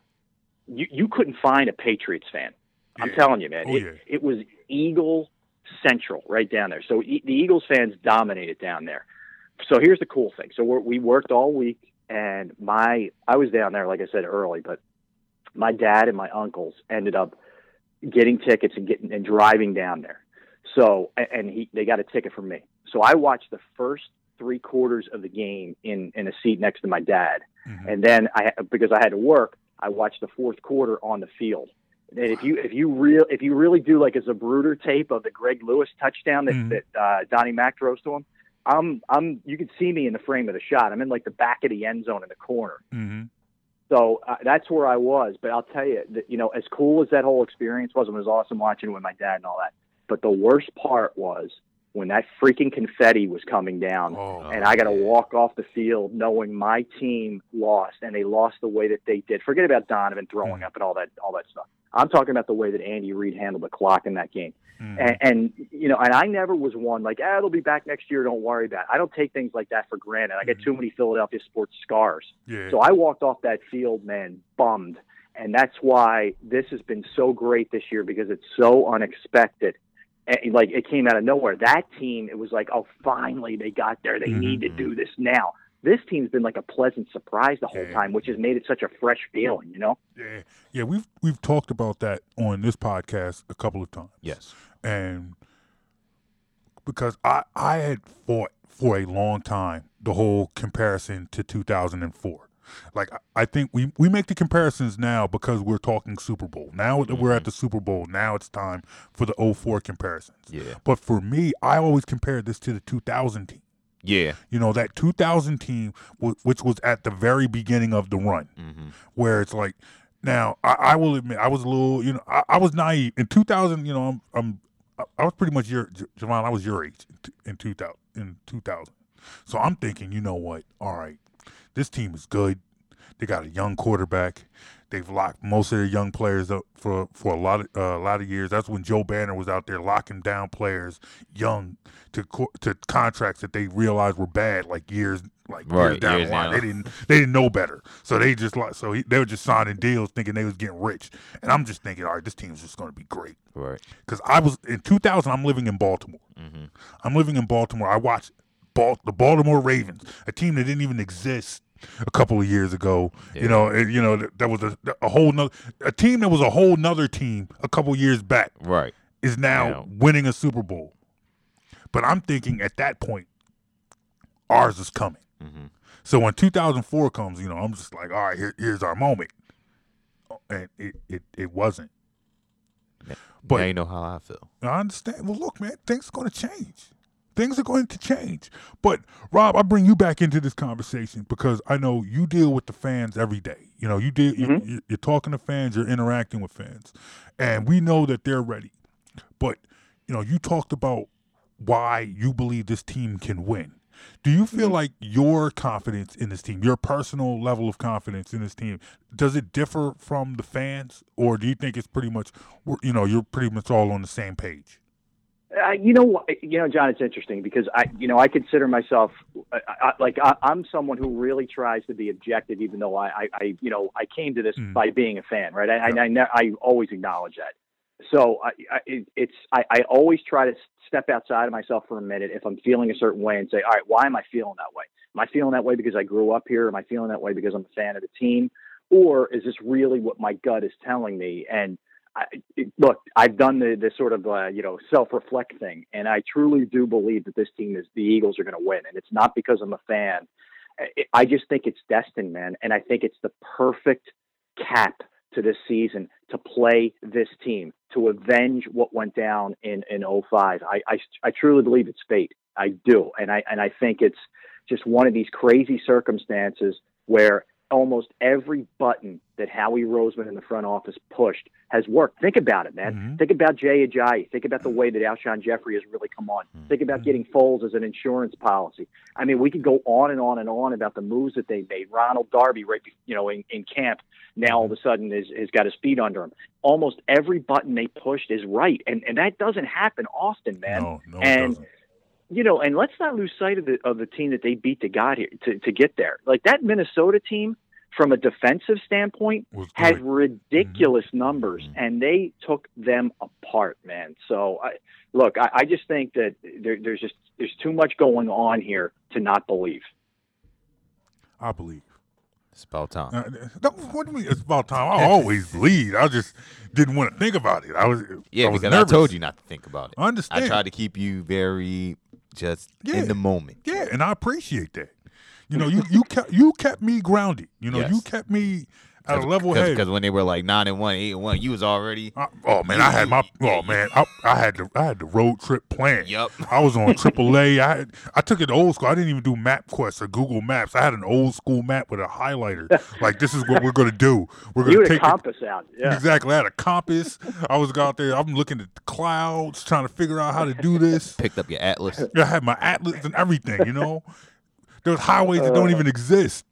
you, you couldn't find a Patriots fan. I'm telling you, man. Oh, it, yeah. it was Eagle Central right down there. So e- the Eagles fans dominated down there. So here's the cool thing. So we're, we worked all week, and my I was down there, like I said early, but my dad and my uncles ended up getting tickets and getting and driving down there. So and he they got a ticket from me. So I watched the first three quarters of the game in in a seat next to my dad, mm-hmm. and then I because I had to work, I watched the fourth quarter on the field And if you if you real if you really do like a Zapruder tape of the Greg Lewis touchdown that, Mhm. that uh, Donnie Mack throws to him, I'm I'm you can see me in the frame of the shot. I'm in like the back of the end zone in the corner. Mm-hmm. So uh, that's where I was. But I'll tell you, that, you know, as cool as that whole experience was, it was awesome watching it with my dad and all that. But the worst part was when that freaking confetti was coming down, oh, and I got to walk off the field knowing my team lost, and they lost the way that they did. Forget about Donovan throwing hmm. up and all that, all that stuff. I'm talking about the way that Andy Reid handled the clock in that game. Hmm. And, and you know, and I never was one like, ah, they'll be back next year. Don't worry about it. I don't take things like that for granted. I get hmm. too many Philadelphia sports scars. Yeah. So I walked off that field, man, bummed. And that's why this has been so great this year because it's so unexpected. And, like it came out of nowhere. That team, it was like, oh, finally they got there. They mm-hmm, need to mm-hmm. do this now. This team's been like a pleasant surprise the whole time, which has made it such a fresh feeling, you know? Yeah, yeah, we've we've talked about that on this podcast a couple of times. Yes, and because I I had fought for a long time the whole comparison to 2004. Like I- think we we make the comparisons now because we're talking Super Bowl. Now that we're at mm-hmm. the Super Bowl, now it's time for the 04 comparisons. Yeah. But for me, I always compare this to the 2000 team. Yeah. You know, that 2000 team, wh- which was at the very beginning of the run, mm-hmm. where it's like, now I, I will admit, I was a little, you know, I, I was naive in 2000. You know, I'm, I'm I- was pretty much your Jevon. I was your age in, t- in 2000. In 2000, so I'm thinking, you know what? All right, this team is good. They got a young quarterback. They've locked most of their young players up for for a lot of uh, a lot of years. That's when Joe Banner was out there locking down players young to co- to contracts that they realized were bad, like years like years down years the line. down. They didn't they didn't know better, so they just like so he, they were just signing deals thinking they was getting rich. And I'm just thinking, all right, this team's just going to be great. Right. Because I was in 2000, I'm living in Baltimore. Mm-hmm. I'm living in Baltimore. I watched The Baltimore Ravens, a team that didn't even exist a couple of years ago. You know, you know that, that was a, a whole nother a team that was a whole nother team a couple years back. Right. Is now Now. winning a Super Bowl. But I'm thinking at that point, ours is coming. Mm-hmm. So when 2004 comes, you know, I'm just like, all right, here, here's our moment, and it it, it wasn't. But now you know how I feel. I understand. Well, look, man, things are going to change. Things are going to change. But Rob, I bring you back into this conversation because I know you deal with the fans every day. You know, you deal. you- mm-hmm. You, you're talking to fans. You're interacting with fans, and we know that they're ready. But you know, you talked about why you believe this team can win. Do you feel mm-hmm. like your confidence in this team, your personal level of confidence in this team, does it differ from the fans, or do you think it's pretty much, you know, you're pretty much all on the same page? Uh, you know? You know, John, it's interesting because I, you know, I consider myself I, I, like I, I'm someone who really tries to be objective, even though I, I, I you know, I came to this by being a fan, right? I, I, I, ne- I always acknowledge that. So I, I, it's I, I always try to step outside of myself for a minute if I'm feeling a certain way and say, all right, why am I feeling that way? Am I feeling that way because I grew up here? Am I feeling that way because I'm a fan of the team? Or is this really what my gut is telling me? And I, look, I've done the, the sort of uh, you know self reflect thing, and I truly do believe that this team is the Eagles are going to win, and it's not because I'm a fan. I, I just think it's destined, man, and I think it's the perfect cap to this season to play this team to avenge what went down in in 05. I, I I truly believe it's fate. I do, and I and I think it's just one of these crazy circumstances where almost every button that Howie Roseman in the front office pushed has worked. Think about it, man. Mm-hmm. Think about Jay Ajayi. Think about the way that Alshon Jeffery has really come on. Mm-hmm. Think about getting Foles as an insurance policy. I mean, we could go on and on and on about the moves that they made. Ronald Darby, right, you know, in, in camp, now all of a mm-hmm. sudden is has got his feet under him. Almost every button they pushed is right, and and that doesn't happen often, man. No, no, it and doesn't. you know, and let's not lose sight of the of the team that they beat to got here to, to get there. Like that Minnesota team, from a defensive standpoint, had ridiculous numbers, and they took them apart, man. So, I, look, I, I just think that there, there's just there's too much going on here to not believe. I believe. It's about time. Uh, no, what do you mean? It's about time. I always believe. I just didn't want to think about it. I was Yeah, I was because nervous. I told you not to think about it. I understand. I tried to keep you very just Yeah. in the moment. Yeah, and I appreciate that. You know, you you kept you kept me grounded. You know, you kept me At a level head. because when they were like nine and one, eight and one, you was already. Oh man, I had my oh man, I, I had the I had the road trip plan. Yup. I was on AAA. I had, I took it old school. I didn't even do map MapQuest or Google Maps. I had an old school map with a highlighter. like this is what we're gonna do. We're gonna You had a take compass it. out, yeah. Exactly. I had a compass. I was out there. I'm looking at the clouds, trying to figure out how to do this. Picked up your atlas. I had my atlas and everything. You know, there's highways that don't even exist.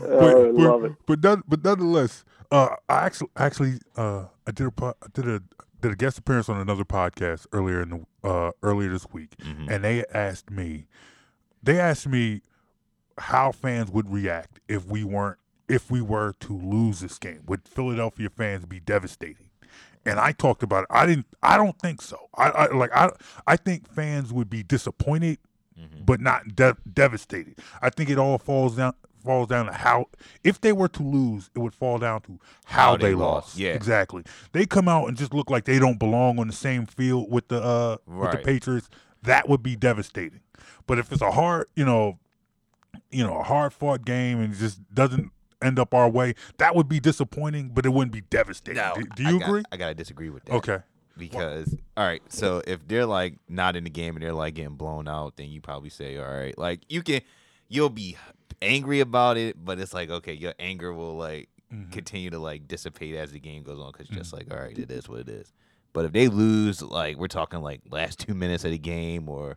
But, I but, love it. but, none, but nonetheless, uh, I actually actually uh, I did a po- I did a did a guest appearance on another podcast earlier in the uh, earlier this week, and they asked me, they asked me how fans would react if we weren't if we were to lose this game. Would Philadelphia fans be devastated? And I talked about it. I didn't. I don't think so. I, I like. I. I think fans would be disappointed, but not de- devastated. I think it all falls down falls down to how. If they were to lose, it would fall down to how, How they, they lost. lost, yeah. exactly. They come out and just look like they don't belong on the same field with the uh with the Patriots. That would be devastating. But if it's a hard, you know, you know, a hard fought game and just doesn't end up our way, that would be disappointing, but it wouldn't be devastating. No, do, do I you got- agree? I gotta disagree with that. Okay. Because all right, so if they're like not in the game and they're like getting blown out, then you probably say, all right, like you can, you'll be angry about it, but it's like okay, your anger will like Mm-hmm. continue to like dissipate as the game goes on because just like all right, it is what it is. But if they lose, like we're talking like last two minutes of the game, or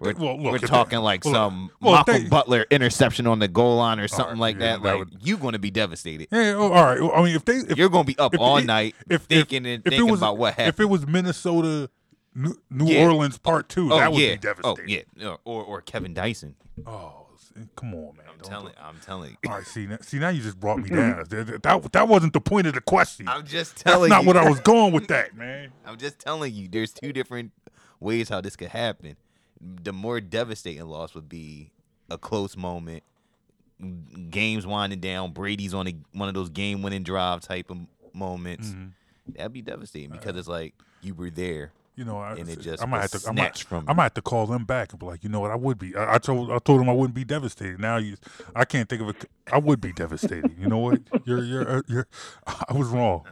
we're, well, look, we're talking like well, some well, if they- Butler interception on the goal line or something like yeah, that, that like you're going to be devastated. Yeah, oh, all right. I mean, if they if, You're gonna be up if all it- night if, thinking if, and if it thinking was, about what happened. If it was Minnesota, New, New Yeah. Orleans Part Two, Oh that would yeah, be devastating. oh yeah, or or Kevin Dyson. Oh, eh, come on, man. I'm telling, I'm telling you. All right, see, now, see, now you just brought me down. that, that, that wasn't the point of the question. I'm just telling. That's not you. what I was going with that, man. I'm just telling you. There's two different ways how this could happen. The more devastating loss would be a close moment, games winding down. Brady's on a, one of those game-winning drive type of moments. Mm-hmm. That'd be devastating because it's like you were there. You know, I, and it just I might have to, I might, from I might have to call them back and be like, you know what, I would be. I, I told, I told them I wouldn't be devastated. Now you, I can't think of it. I would be devastated. You know what? You're, you're, uh, you're. I was wrong.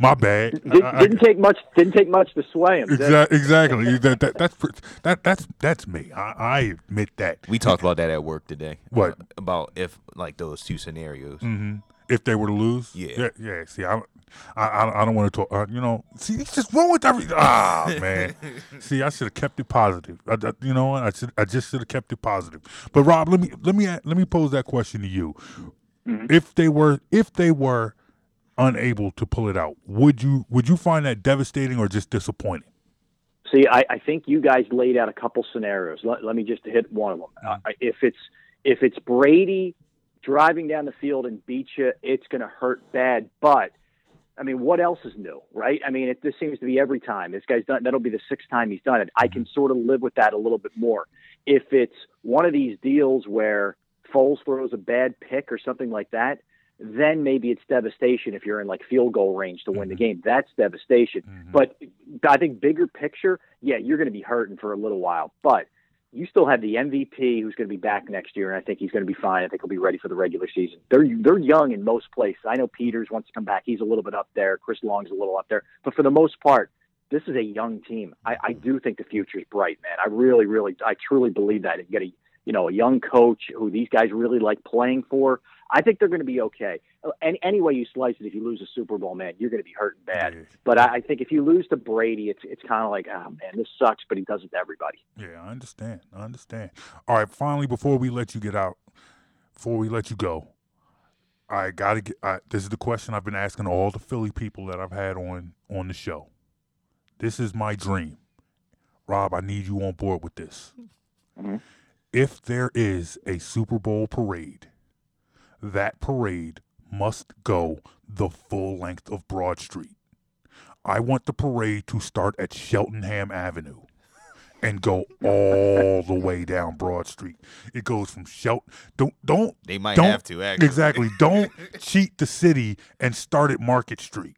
My bad. Did, I- I- didn't take much. Didn't take much to sway him. did? Exactly. Exactly. that, that, that's that, that's that's me. I, I admit that. We talked about that at work today. What? Uh, about if like those two scenarios. hmm If they were to lose, Yeah. yeah, yeah. See, I, I, I I don't want to talk. Uh, you know, see, it's just wrong with everything. Ah, man. see, I should have kept it positive. I, I- you know what? I should, I just should have kept it positive. But Rob, let me, let me, let me pose that question to you. If they were, if they were unable to pull it out, would you, would you find that devastating or just disappointing? See, I, I think you guys laid out a couple scenarios. Let, let me just hit one of them. Uh, if it's if it's Brady driving down the field and beats you, it's going to hurt bad. But I mean, what else is new, right? I mean, it, this seems to be every time this guy's done. That'll be the sixth time he's done it. I can mm-hmm. sort of live with that a little bit more. If it's one of these deals where Foles throws a bad pick or something like that, then maybe it's devastation if you're in like field goal range to win the mm-hmm. game. That's devastation. Mm-hmm. But I think bigger picture, yeah, you're going to be hurting for a little while, but you still have the MVP who's going to be back next year, and I think he's going to be fine. I think he'll be ready for the regular season. They're they're young in most places. I know Peters wants to come back; he's a little bit up there. Chris Long's a little up there, but for the most part, this is a young team. I, I do think the future is bright, man. I really, really, I truly believe that. And get a you know a young coach who these guys really like playing for. I think they're going to be okay. And any way you slice it, if you lose a Super Bowl, man, you're going to be hurting bad. But I, I think if you lose to Brady, it's it's kind of like, oh man, this sucks. But he does it to everybody. Yeah, I understand. I understand. All right, finally, before we let you get out, before we let you go, I gotta get. I, this is the question I've been asking all the Philly people that I've had on on the show. This is my dream, Rob. I need you on board with this. Mm-hmm. If there is a Super Bowl parade, that parade must go the full length of Broad Street. I want the parade to start at Cheltenham Avenue and go all the way down Broad Street. It goes from Shelton. Don't don't. They might don't- have to, actually. Exactly. Don't cheat the city and start at Market Street.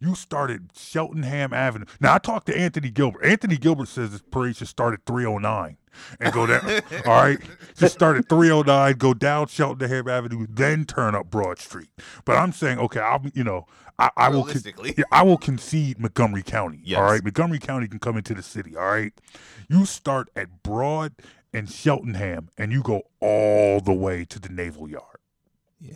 You started Cheltenham Avenue. Now I talked to Anthony Gilbert. Anthony Gilbert says this parade should start at 309 and go down. all right, just start at 309, go down Cheltenham Avenue, then turn up Broad Street. But I'm saying, okay, I'll you know, I, I will con- yeah, I will concede Montgomery County. Yes. All right, Montgomery County can come into the city. All right, you start at Broad and Cheltenham, and you go all the way to the Naval Yard.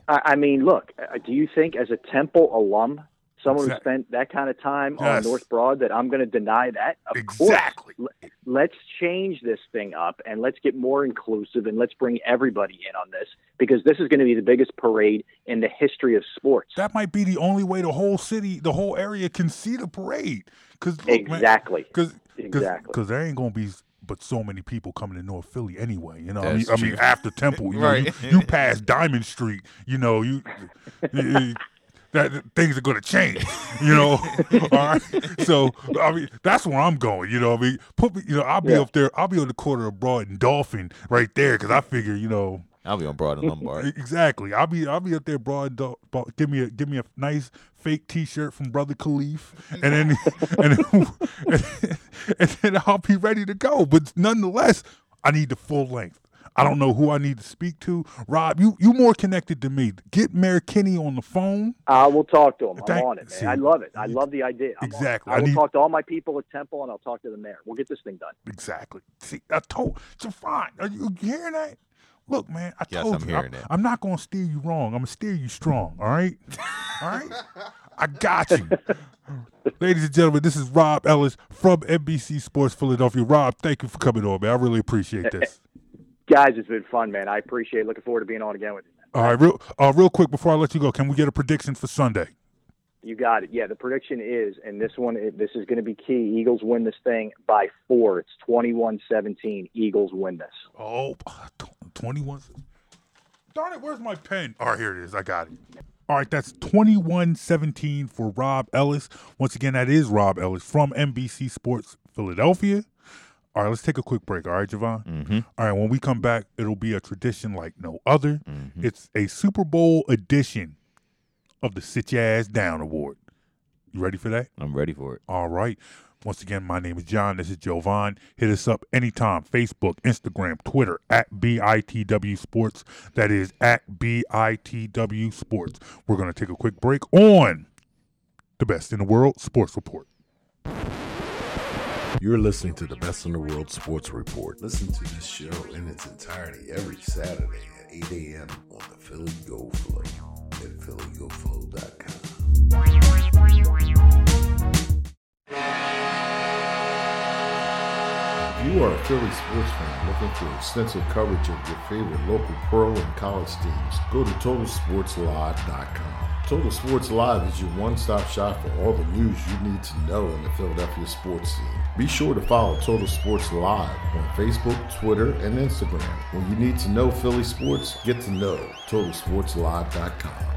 I, I mean, look, uh, do you think as a Temple alum, someone who spent that kind of time Yes. on North Broad, that I'm going to deny that? Of Exactly. course. L- Let's change this thing up and let's get more inclusive and let's bring everybody in on this because this is going to be the biggest parade in the history of sports. That might be the only way the whole city, the whole area can see the parade. Cause look, Exactly. Because Exactly. because there ain't gonna be but so many people coming to North Philly anyway. You know, I mean, I mean, after Temple, you know, Right. you, you pass Diamond Street, you know, you, you- that that things are gonna change. You know, all right. So I mean, that's where I'm going. You know, I mean, put me, you know, I'll be Yeah. up there. I'll be on the corner of Broad and Dolphin right there because I figure, you know. I'll be on Broad and Lombard. Exactly. I'll be I'll be up there broad. Dol- Bo- Give me a give me a nice fake T-shirt from Brother Khalif, and then and then, and then I'll be ready to go. But nonetheless, I need the full length. I don't know who I need to speak to. Rob, you you more connected to me. Get Mayor Kenney on the phone. I will talk to him. I'm Thank- on it, man. see, I love it. I love the idea. I'm. Exactly. I I will need- talk to all my people at Temple and I'll talk to the mayor. We'll get this thing done. Exactly. See, I told so fine. Are you hearing that? Look, man, I Yes, told I'm you. hearing I'm, that. I'm not gonna steer you wrong. I'm gonna steer you strong. All right. all right. I got you. Ladies and gentlemen, this is Rob Ellis from NBC Sports Philadelphia. Rob, thank you for coming on, man. I really appreciate this. Guys, it's been fun, man. I appreciate it. Looking forward to being on again with you. All right, real uh, real quick before I let you go, can we get a prediction for Sunday? You got it. Yeah, the prediction is, and this one, this is going to be key. Eagles win this thing by four. It's 21-17. Eagles win this. Oh, 21. Darn it, where's my pen? All right, here it is. I got it. All right, that's 21 17 for Rob Ellis. Once again, that is Rob Ellis from NBC Sports Philadelphia. All right, let's take a quick break. All right, Jevon? Mm-hmm. All right, when we come back, it'll be a tradition like no other. Mm-hmm. It's a Super Bowl edition of the Sit Your Ass Down Award. You ready for that? I'm ready for it. All right. Once again, my name is John. This is Jevon. Hit us up anytime. Facebook, Instagram, Twitter at BITW Sports. That is at BITW Sports. We're going to take a quick break on the best in the world sports report. You're listening to the Best in the World Sports Report. Listen to this show in its entirety every Saturday at 8 a.m. on the Philly Go Flow at phillygoflow.com. If you are a Philly sports fan looking for extensive coverage of your favorite local pro and college teams, go to TotalSportsLive.com. Total Sports Live is your one-stop shop for all the news you need to know in the Philadelphia sports scene. Be sure to follow Total Sports Live on Facebook, Twitter, and Instagram. When you need to know Philly sports, get to know TotalSportsLive.com.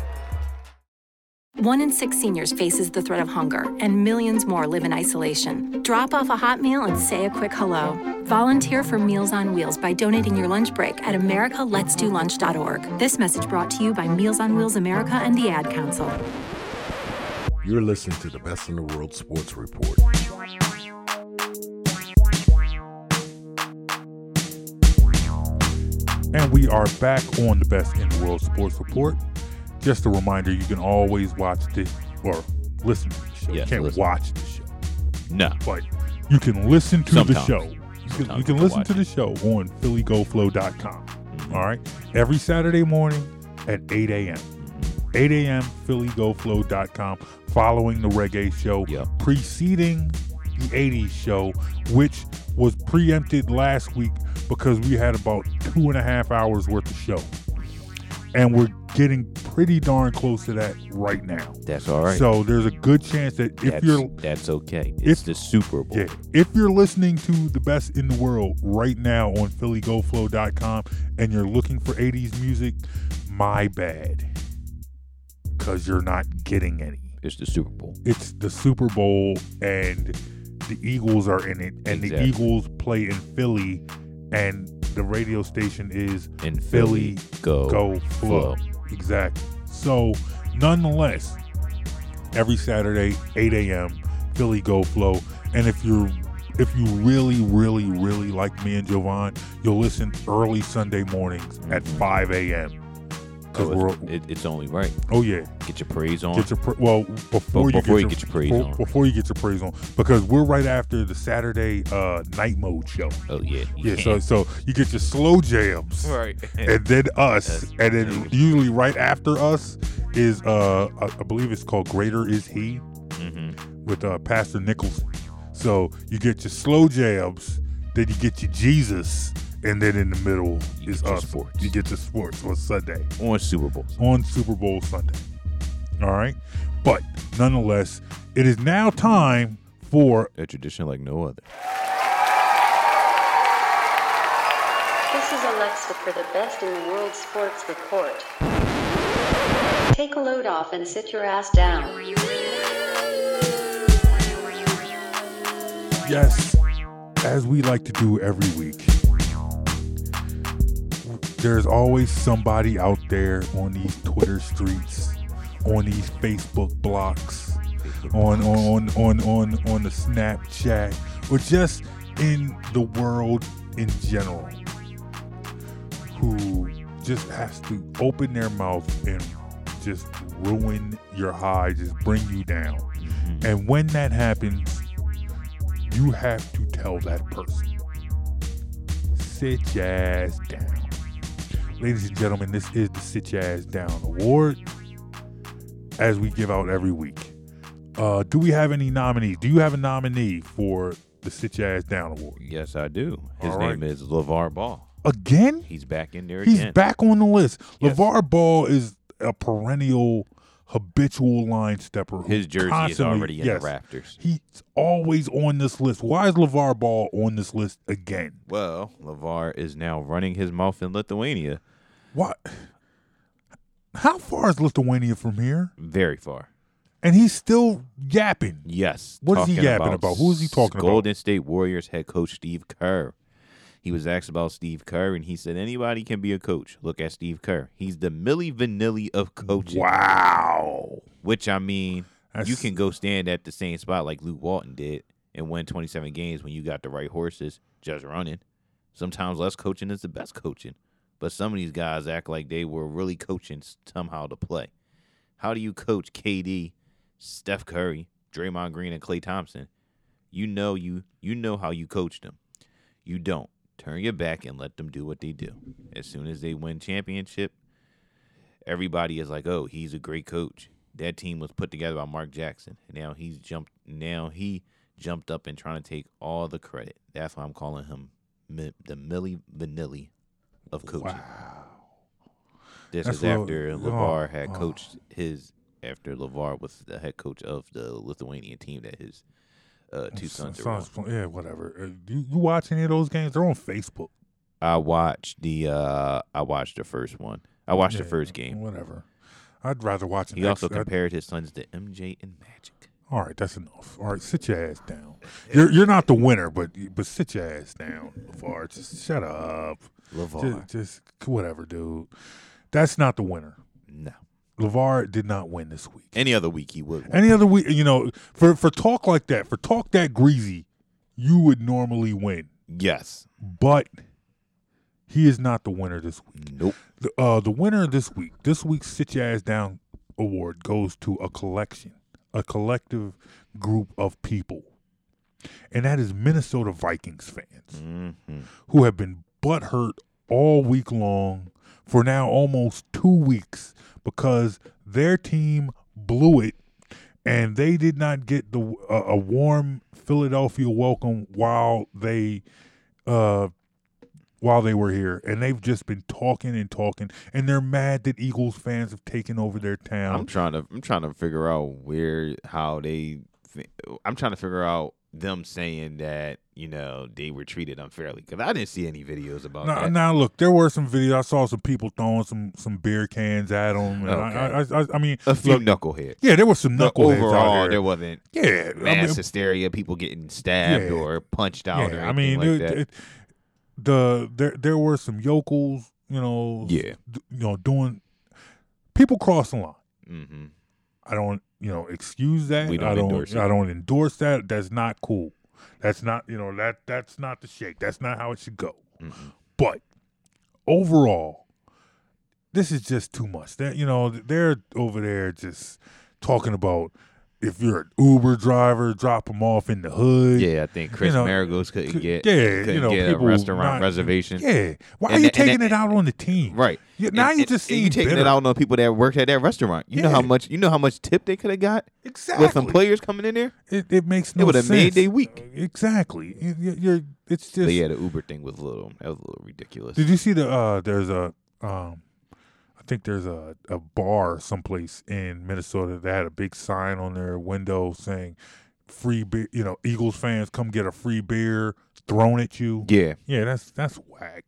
One in six seniors faces the threat of hunger, and millions more live in isolation. Drop off a hot meal and say a quick hello. Volunteer for Meals on Wheels by donating your lunch break at americaletsdolunch.org. This message brought to you by Meals on Wheels America and the Ad Council. You're listening to the Best in the World Sports Report. And we are back on the best in the world sports report. Just a reminder, you can always watch the or listen to the show. Yes, you can't listen. watch the show. No. But you can listen to the show. You can, you can listen to the show on PhillyGoFlow.com. Mm-hmm. All right. Every Saturday morning at 8 a.m. 8 a.m. PhillyGoFlow.com. Following the reggae show, preceding the 80s show, which was preempted last week because we had about two and a half hours worth of show. And we're getting pretty darn close to that right now. That's all right. So there's a good chance that if that's, you're that's okay. It's the Super Bowl. yeah, if you're listening to the best in the world right now on PhillyGoFlow.com and you're looking for 80s music, my bad. Because you're not getting any. It's the Super Bowl. It's the Super Bowl and the Eagles are in it. And the Eagles play in Philly and the radio station is In Philly, Philly Go Go Flow. Exactly. So nonetheless, every Saturday, 8 a.m. Philly Go Flow. And if you're if you really, really, really like me and Jevon, you'll listen early Sunday mornings at mm-hmm. 5 a.m. Oh, we're it's, it, it's only right. Oh yeah, Get your praise on. Get your pra- well before, Be- you, before get you get your praise before, on. Before you get your praise on, because we're right after the Saturday uh, night mode show. Oh yeah. you Yeah, so can. so you get your slow jams, Right. and then us, That's and then usually right after us is uh I, I believe it's called Greater Is He Mhm. with uh, Pastor Nichols. So you get your slow jams, then you get your Jesus, and then in the middle is get us. sports. You get your sports on Sunday on Super Bowl. on Super Bowl Sunday. All right, but nonetheless, it is now time for A tradition like no other. This is Alexa for the best in the world sports report. Take a load off and sit your ass down. Yes, as we like to do every week, there's always somebody out there on these Twitter streets, on these Facebook blocks, on on on on on the Snapchat, or just in the world in general, who just has to open their mouth and just ruin your high, just bring you down. Mm-hmm. And when that happens, you have to tell that person, sit your ass down. Ladies and gentlemen, this is the Sit Your Ass Down Award, as we give out every week. Uh, do we have any nominees? Do you have a nominee for the Sit Your Ass Down Award? Yes, I do. His All name right. is LeVar Ball. Again? He's back in there He's again. back on the list. Yes. LeVar Ball is a perennial, habitual line stepper. His jersey is already in yes, the rafters. He's always on this list. Why is LeVar Ball on this list again? Well, LeVar is now running his mouth in Lithuania What? How far is Lithuania from here? very far. And he's still yapping. Yes. What is he yapping about? Who is he talking about? Golden State Warriors head coach Steve Kerr. He was asked about Steve Kerr, and he said anybody can be a coach. Look at Steve Kerr. He's the Milli Vanilli of coaching. Wow. Which I mean, you can go stand at the same spot like Luke Walton did and win 27 games when you got the right horses just running. Sometimes less coaching is the best coaching. But some of these guys act like they were really coaching somehow to play. How do you coach KD, Steph Curry, Draymond Green, and Klay Thompson? You know you you know how you coach them. You don't. Turn your back and let them do what they do. As soon as they win championship, everybody is like, "Oh, he's a great coach." That team was put together by Mark Jackson. Now he's jumped. Now he jumped up and trying to take all the credit. That's why I'm calling him Mi- the Milli Vanilli of coaching. This That's is after oh, Levar had oh. coached his. After Levar was the head coach of the Lithuanian team that his uh, two sons. Sons- yeah, whatever. Uh, You, you watch any of those games? They're on Facebook. I watched the. uh I watched the first one. I watched the first game. Whatever. I'd rather watch He also ex- I'd- compared his sons to MJ and Magic. All right, that's enough. All right, sit your ass down. You're you're not the winner, but but sit your ass down, LeVar. Just shut up. LeVar. Just, just whatever, dude. That's not the winner. No. LeVar did not win this week. Any other week he would. Any other week, you know, for for talk like that, for talk that greasy, you would normally win. Yes. But he is not the winner this week. Nope. The, uh, the winner this week, this week's Sit Your Ass Down award goes to a collection, a collective group of people. And that is Minnesota Vikings fans Mm-hmm. who have been butthurt all week long for now almost two weeks because their team blew it and they did not get the uh, a warm Philadelphia welcome while they uh while they were here and they've just been talking and talking and they're mad that Eagles fans have taken over their town. I'm trying to. I'm trying to figure out where how they. I'm trying to figure out them saying that you know they were treated unfairly because I didn't see any videos about Now, that. now, look, there were some videos. I saw some people throwing some some beer cans at them. And I, I, I, I mean, a few look, knuckleheads. Yeah, there was some knuckleheads out Overall, there. there wasn't. Yeah, mass mean- hysteria, people getting stabbed Yeah. or punched out. or Yeah, I mean, like there- that. it- the there there were some yokels, you know, Yeah. d- you know, doing people crossing the line. Mm-hmm. I don't, you know, excuse that. We don't I don't. endorse it. I don't endorse that. That's not cool. That's not, you know, that that's not the shake. That's not how it should go. Mm-hmm. But overall, this is just too much. That you know, they're over there just talking about if you're an Uber driver, drop them off in the hood. Yeah, I think You Chris know, Marigos couldn't get yeah, couldn't you know, get a restaurant not- reservation. Yeah, why And are you that- taking that- it out on the team? Right. You, now And- you just seem you taking bitter. it out on people that worked at that restaurant. You know how much you know how much tip they could have got exactly with some players coming in there. It, it makes no It would have made their week. Exactly. You- you- You're. It's just. But yeah, the Uber thing was a little that was a little ridiculous. Did you see the? uh There's a. um I think there's a, a bar someplace in Minnesota that had a big sign on their window saying free beer you know, Eagles fans come get a free beer thrown at you. Yeah. Yeah, that's that's whack.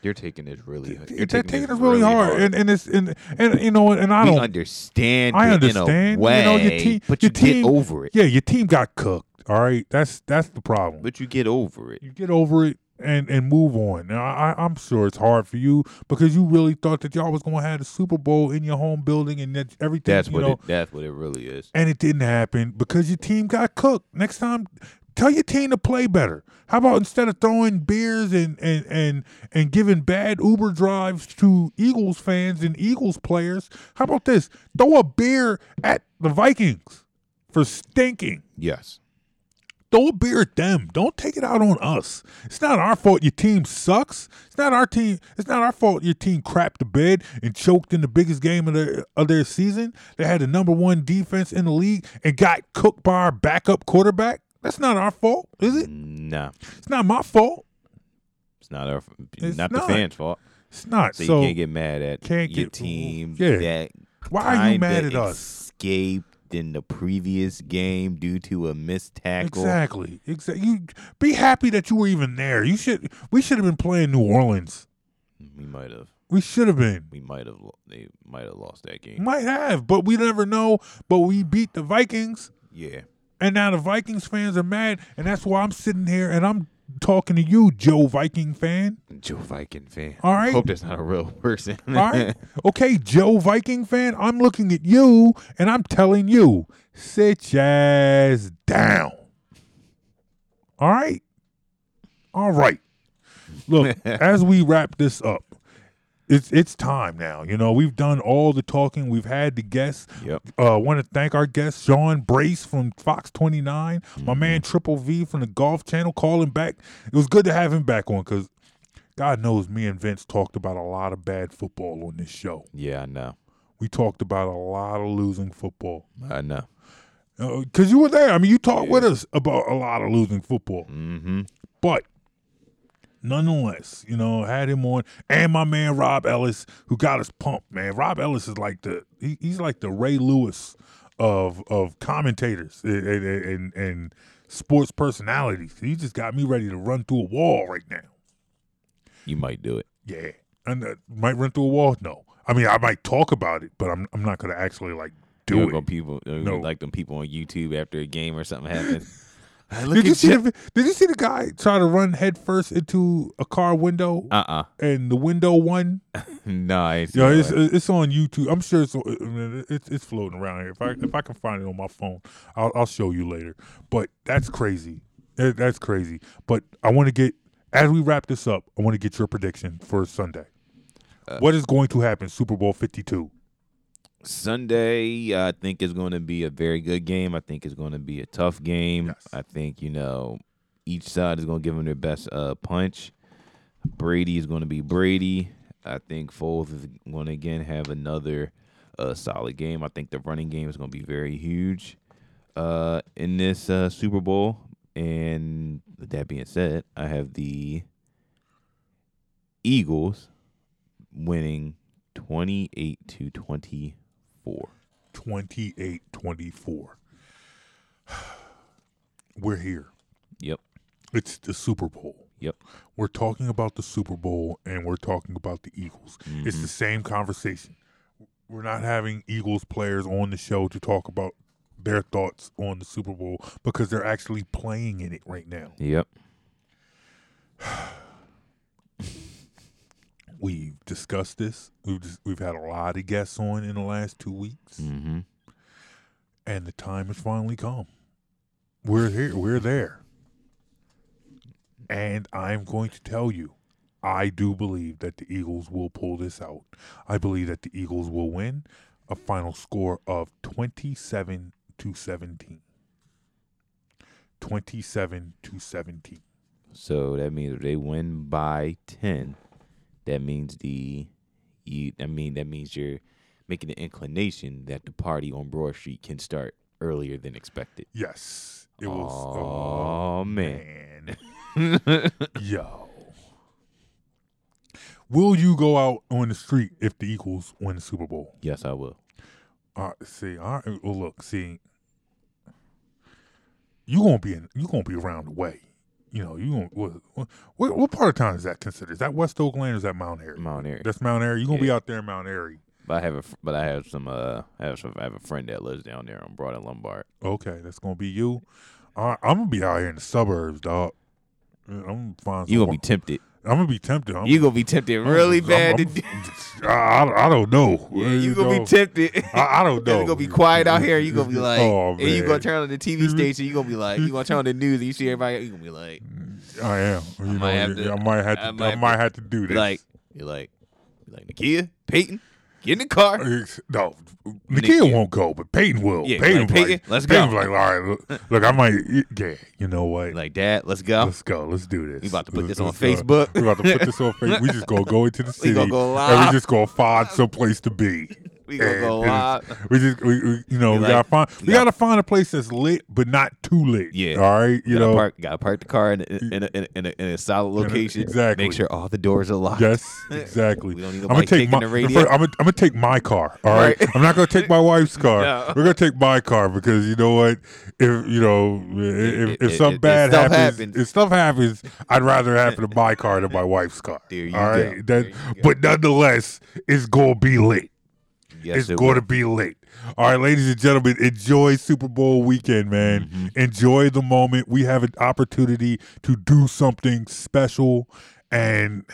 You're taking this really. You're taking, taking it really hard. And and it's and, and you know and I we don't understand. I understand. way, you know, your team, but your you team, get over it. Yeah, your team got cooked. All right, that's that's the problem. But you get over it. You get over it and and move on. Now, I, I'm sure it's hard for you because you really thought that y'all was gonna have the Super Bowl in your home building and that everything. That's what know, it. That's what it really is. and it didn't happen because your team got cooked. Next time, tell your team to play better. How about instead of throwing beers and and and and giving bad Uber drives to Eagles fans and Eagles players, how about this? Throw a beer at the Vikings for stinking. Yes. Throw a beer at them. Don't take it out on us. It's not our fault your team sucks. It's not our team. It's not our fault your team crapped the bed and choked in the biggest game of their of their season. They had the number one defense in the league and got cooked by our backup quarterback. That's not our fault, is it? Nah, It's not my fault. it's not our. It's not, not. the fans' fault. It's not. So, So you can't get mad at your get- team. yeah. That Why are you mad at us? In the previous game due to a missed tackle. Exactly. Exactly. You be happy that you were even there. You should. We should have been playing New Orleans. We might have. We should have been. We might have. They might have lost that game. Might have, but we never know. But we beat the Vikings. Yeah. And now the Vikings fans are mad, and that's why I'm sitting here and I'm talking to you, Joe Viking fan. Joe Viking fan. All right. Hope that's not a real person. All right. Okay, Joe Viking fan, I'm looking at you and I'm telling you, sit your ass down. All right. All right. Look, as we wrap this up, it's it's time now. You know, we've done all the talking. We've had the guests. Yep. Uh, want to thank our guest Sean Brace from Fox 29, my man Triple V from the Golf Channel, calling back. It was good to have him back on because God knows me and Vince talked about a lot of bad football on this show. Yeah, I know. We talked about a lot of losing football. I know. Because you were there. I mean, you talked with us about a lot of losing football. Mm-hmm. But nonetheless, you know, had him on, and my man Rob Ellis, who got us pumped. Man, Rob Ellis is like the he, he's like the Ray Lewis of of commentators and, and, and, sports personalities. He just got me ready to run through a wall right now. You might do it. Yeah, and uh, might run through a wall. No, I mean I might talk about it, but I'm I'm not gonna actually like do You it. people uh, No. like them people on YouTube after a game or something happens. Did you see the, Did you see the guy try to run headfirst into a car window? Uh uh And the window won. no, I ain't Yeah, it's it's on YouTube. I'm sure it's it's it's floating around here. If I if I can find it on my phone, I'll I'll show you later. But that's crazy. That's crazy. But I want to get as we wrap this up. I want to get your prediction for Sunday. Uh, what is going to happen? Super Bowl Fifty Two. Sunday, I think is going to be a very good game. I think it's going to be a tough game. I think you know each side is going to give them their best uh, punch. Brady is going to be Brady. I think Foles is going to again have another uh, solid game. I think the running game is going to be very huge uh, in this uh, Super Bowl. And with that being said, I have the Eagles winning 28 to 24. 28-24. We're here. Yep. It's the Super Bowl. Yep. We're talking about the Super Bowl and we're talking about the Eagles. It's Mhm. the same conversation. We're not having Eagles players on the show to talk about their thoughts on the Super Bowl because they're actually playing in it right now. Yep. We've discussed this. We've just, we've had a lot of guests on in the last two weeks. Mm-hmm. And the time has finally come. We're here. We're there. And I'm going to tell you, I do believe that the Eagles will pull this out. I believe that the Eagles will win a final score of 27 to 17. 27 to 17. So that means they win by ten, that means the you I mean that means you're making an inclination that the party on Broad Street can start earlier than expected. Yes. It was Oh, man. Yo. Will you go out on the street if the Eagles win the Super Bowl? Yes, I will. Right, see, all right, well, look, see, you gonna be in, you gonna be around the way. You know, you gonna what, what, what part of town is that considered? Is that West Oak Lane or is that Mount Airy? Mount Airy. That's Mount Airy. You gonna be out there in Mount Airy? But I have a but I have some uh I have some, I have a friend that lives down there on Broad and Lombard. Okay, that's gonna be you. Right, I'm gonna be out here in the suburbs, dog. I'm gonna find. You gonna be tempted. I'm gonna be tempted. I'm, You gonna be tempted really I'm- bad. I'm- to do- I, I, I don't know. Yeah, you gonna be tempted. I, I don't know. You gonna be quiet out here. You gonna be oh, like, oh, and you gonna turn on the TV station. You gonna be like, you gonna turn on the news. And you see everybody. You gonna be like, I am. You know, might have to- I might have to. I I might have to- do this. like, you're like, you're like Nakia, Peyton, get in the car. Uh, no, Nakia won't go, but Peyton will. Yeah, Peyton, like, Peyton, like, let's Peyton's go. like, all right, look, look, I might. Yeah, you know what? Like, Dad, let's go. Let's go. Let's do this. We about to put Let's- this on let's go. Facebook. We about to put this on Facebook. We just gonna go into the We city gonna go and we just gonna find some place to be. We gonna go live. We just, we, we, you know, We we, like- gotta find, we we got- gotta find a place that's lit, but not too lit. Yeah. All right. You gotta know. park, gotta park the car in a, in a, in a, in a, in a solid location. exactly. Make sure all the doors are locked. Yes, exactly. we don't need I'm gonna take my. the I'm radio. gonna, I'm gonna take my car. All right. Right. I'm not gonna take my wife's car. No. We're gonna take my car because you know what? If you know, if, It- if something bad if happens, happens. if stuff happens, I'd rather have it in my car than my wife's car. There you all right. go. That, There you go. but nonetheless, it's gonna be lit. Yes, it's it going to be late. All right, ladies and gentlemen, enjoy Super Bowl weekend, man. Mm-hmm. Enjoy the moment. We have an opportunity to do something special, and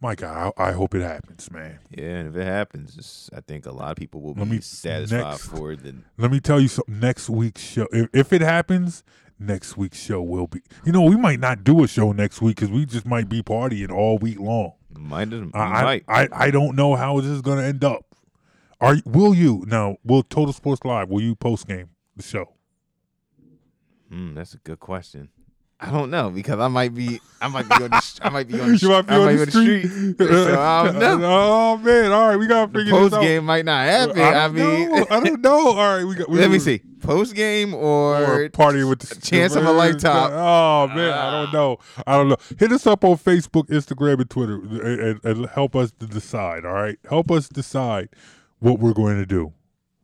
my God, I, I hope it happens, man. Yeah, and if it happens, I think a lot of people will Let be me- satisfied next- for it. Then Let me tell you something. Next week's show, if, if it happens, next week's show will be. You know, we might not do a show next week because we just might be partying all week long. might, I- might. I, I don't know how this is going to end up. Are will you now? Will Total Sports Live? Will you post game the show? Hmm, that's a good question. I don't know because I might be, I might be on the, I might be on the, You might be I on might the be street. so I don't know. oh man! All right, we gotta figure post this out. Post game might not happen. I, I, mean, know. I don't know. All right, we got. We, let me see. Post game or, Or party with the chance of a lifetime. Oh man, I don't know. I don't know. Hit us up on Facebook, Instagram, and Twitter, and, and- and help us to decide. All right, help us decide what we're going to do.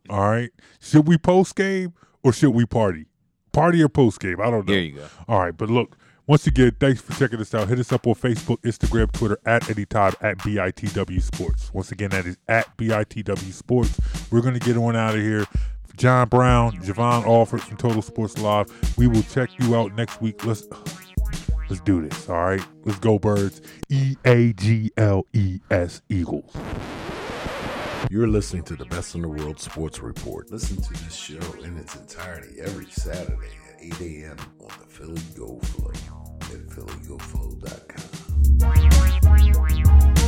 All right, should we post game or should we party? Party or post game? I don't know. There you go. All right, but look. Once again, thanks for checking us out. Hit us up on Facebook, Instagram, Twitter, at anytime at BITW Sports. Once again, that is at BITW Sports. We're going to get on out of here. John Brown, Jevon Alford from Total Sports Live. We will check you out next week. Let's let's do this. All right, let's go, birds. E A G L E S Eagles. You're listening to the Best in the World Sports Report. Listen to this show in its entirety every Saturday at 8 a.m. on the Philly Go Flow at phillygoflow.com.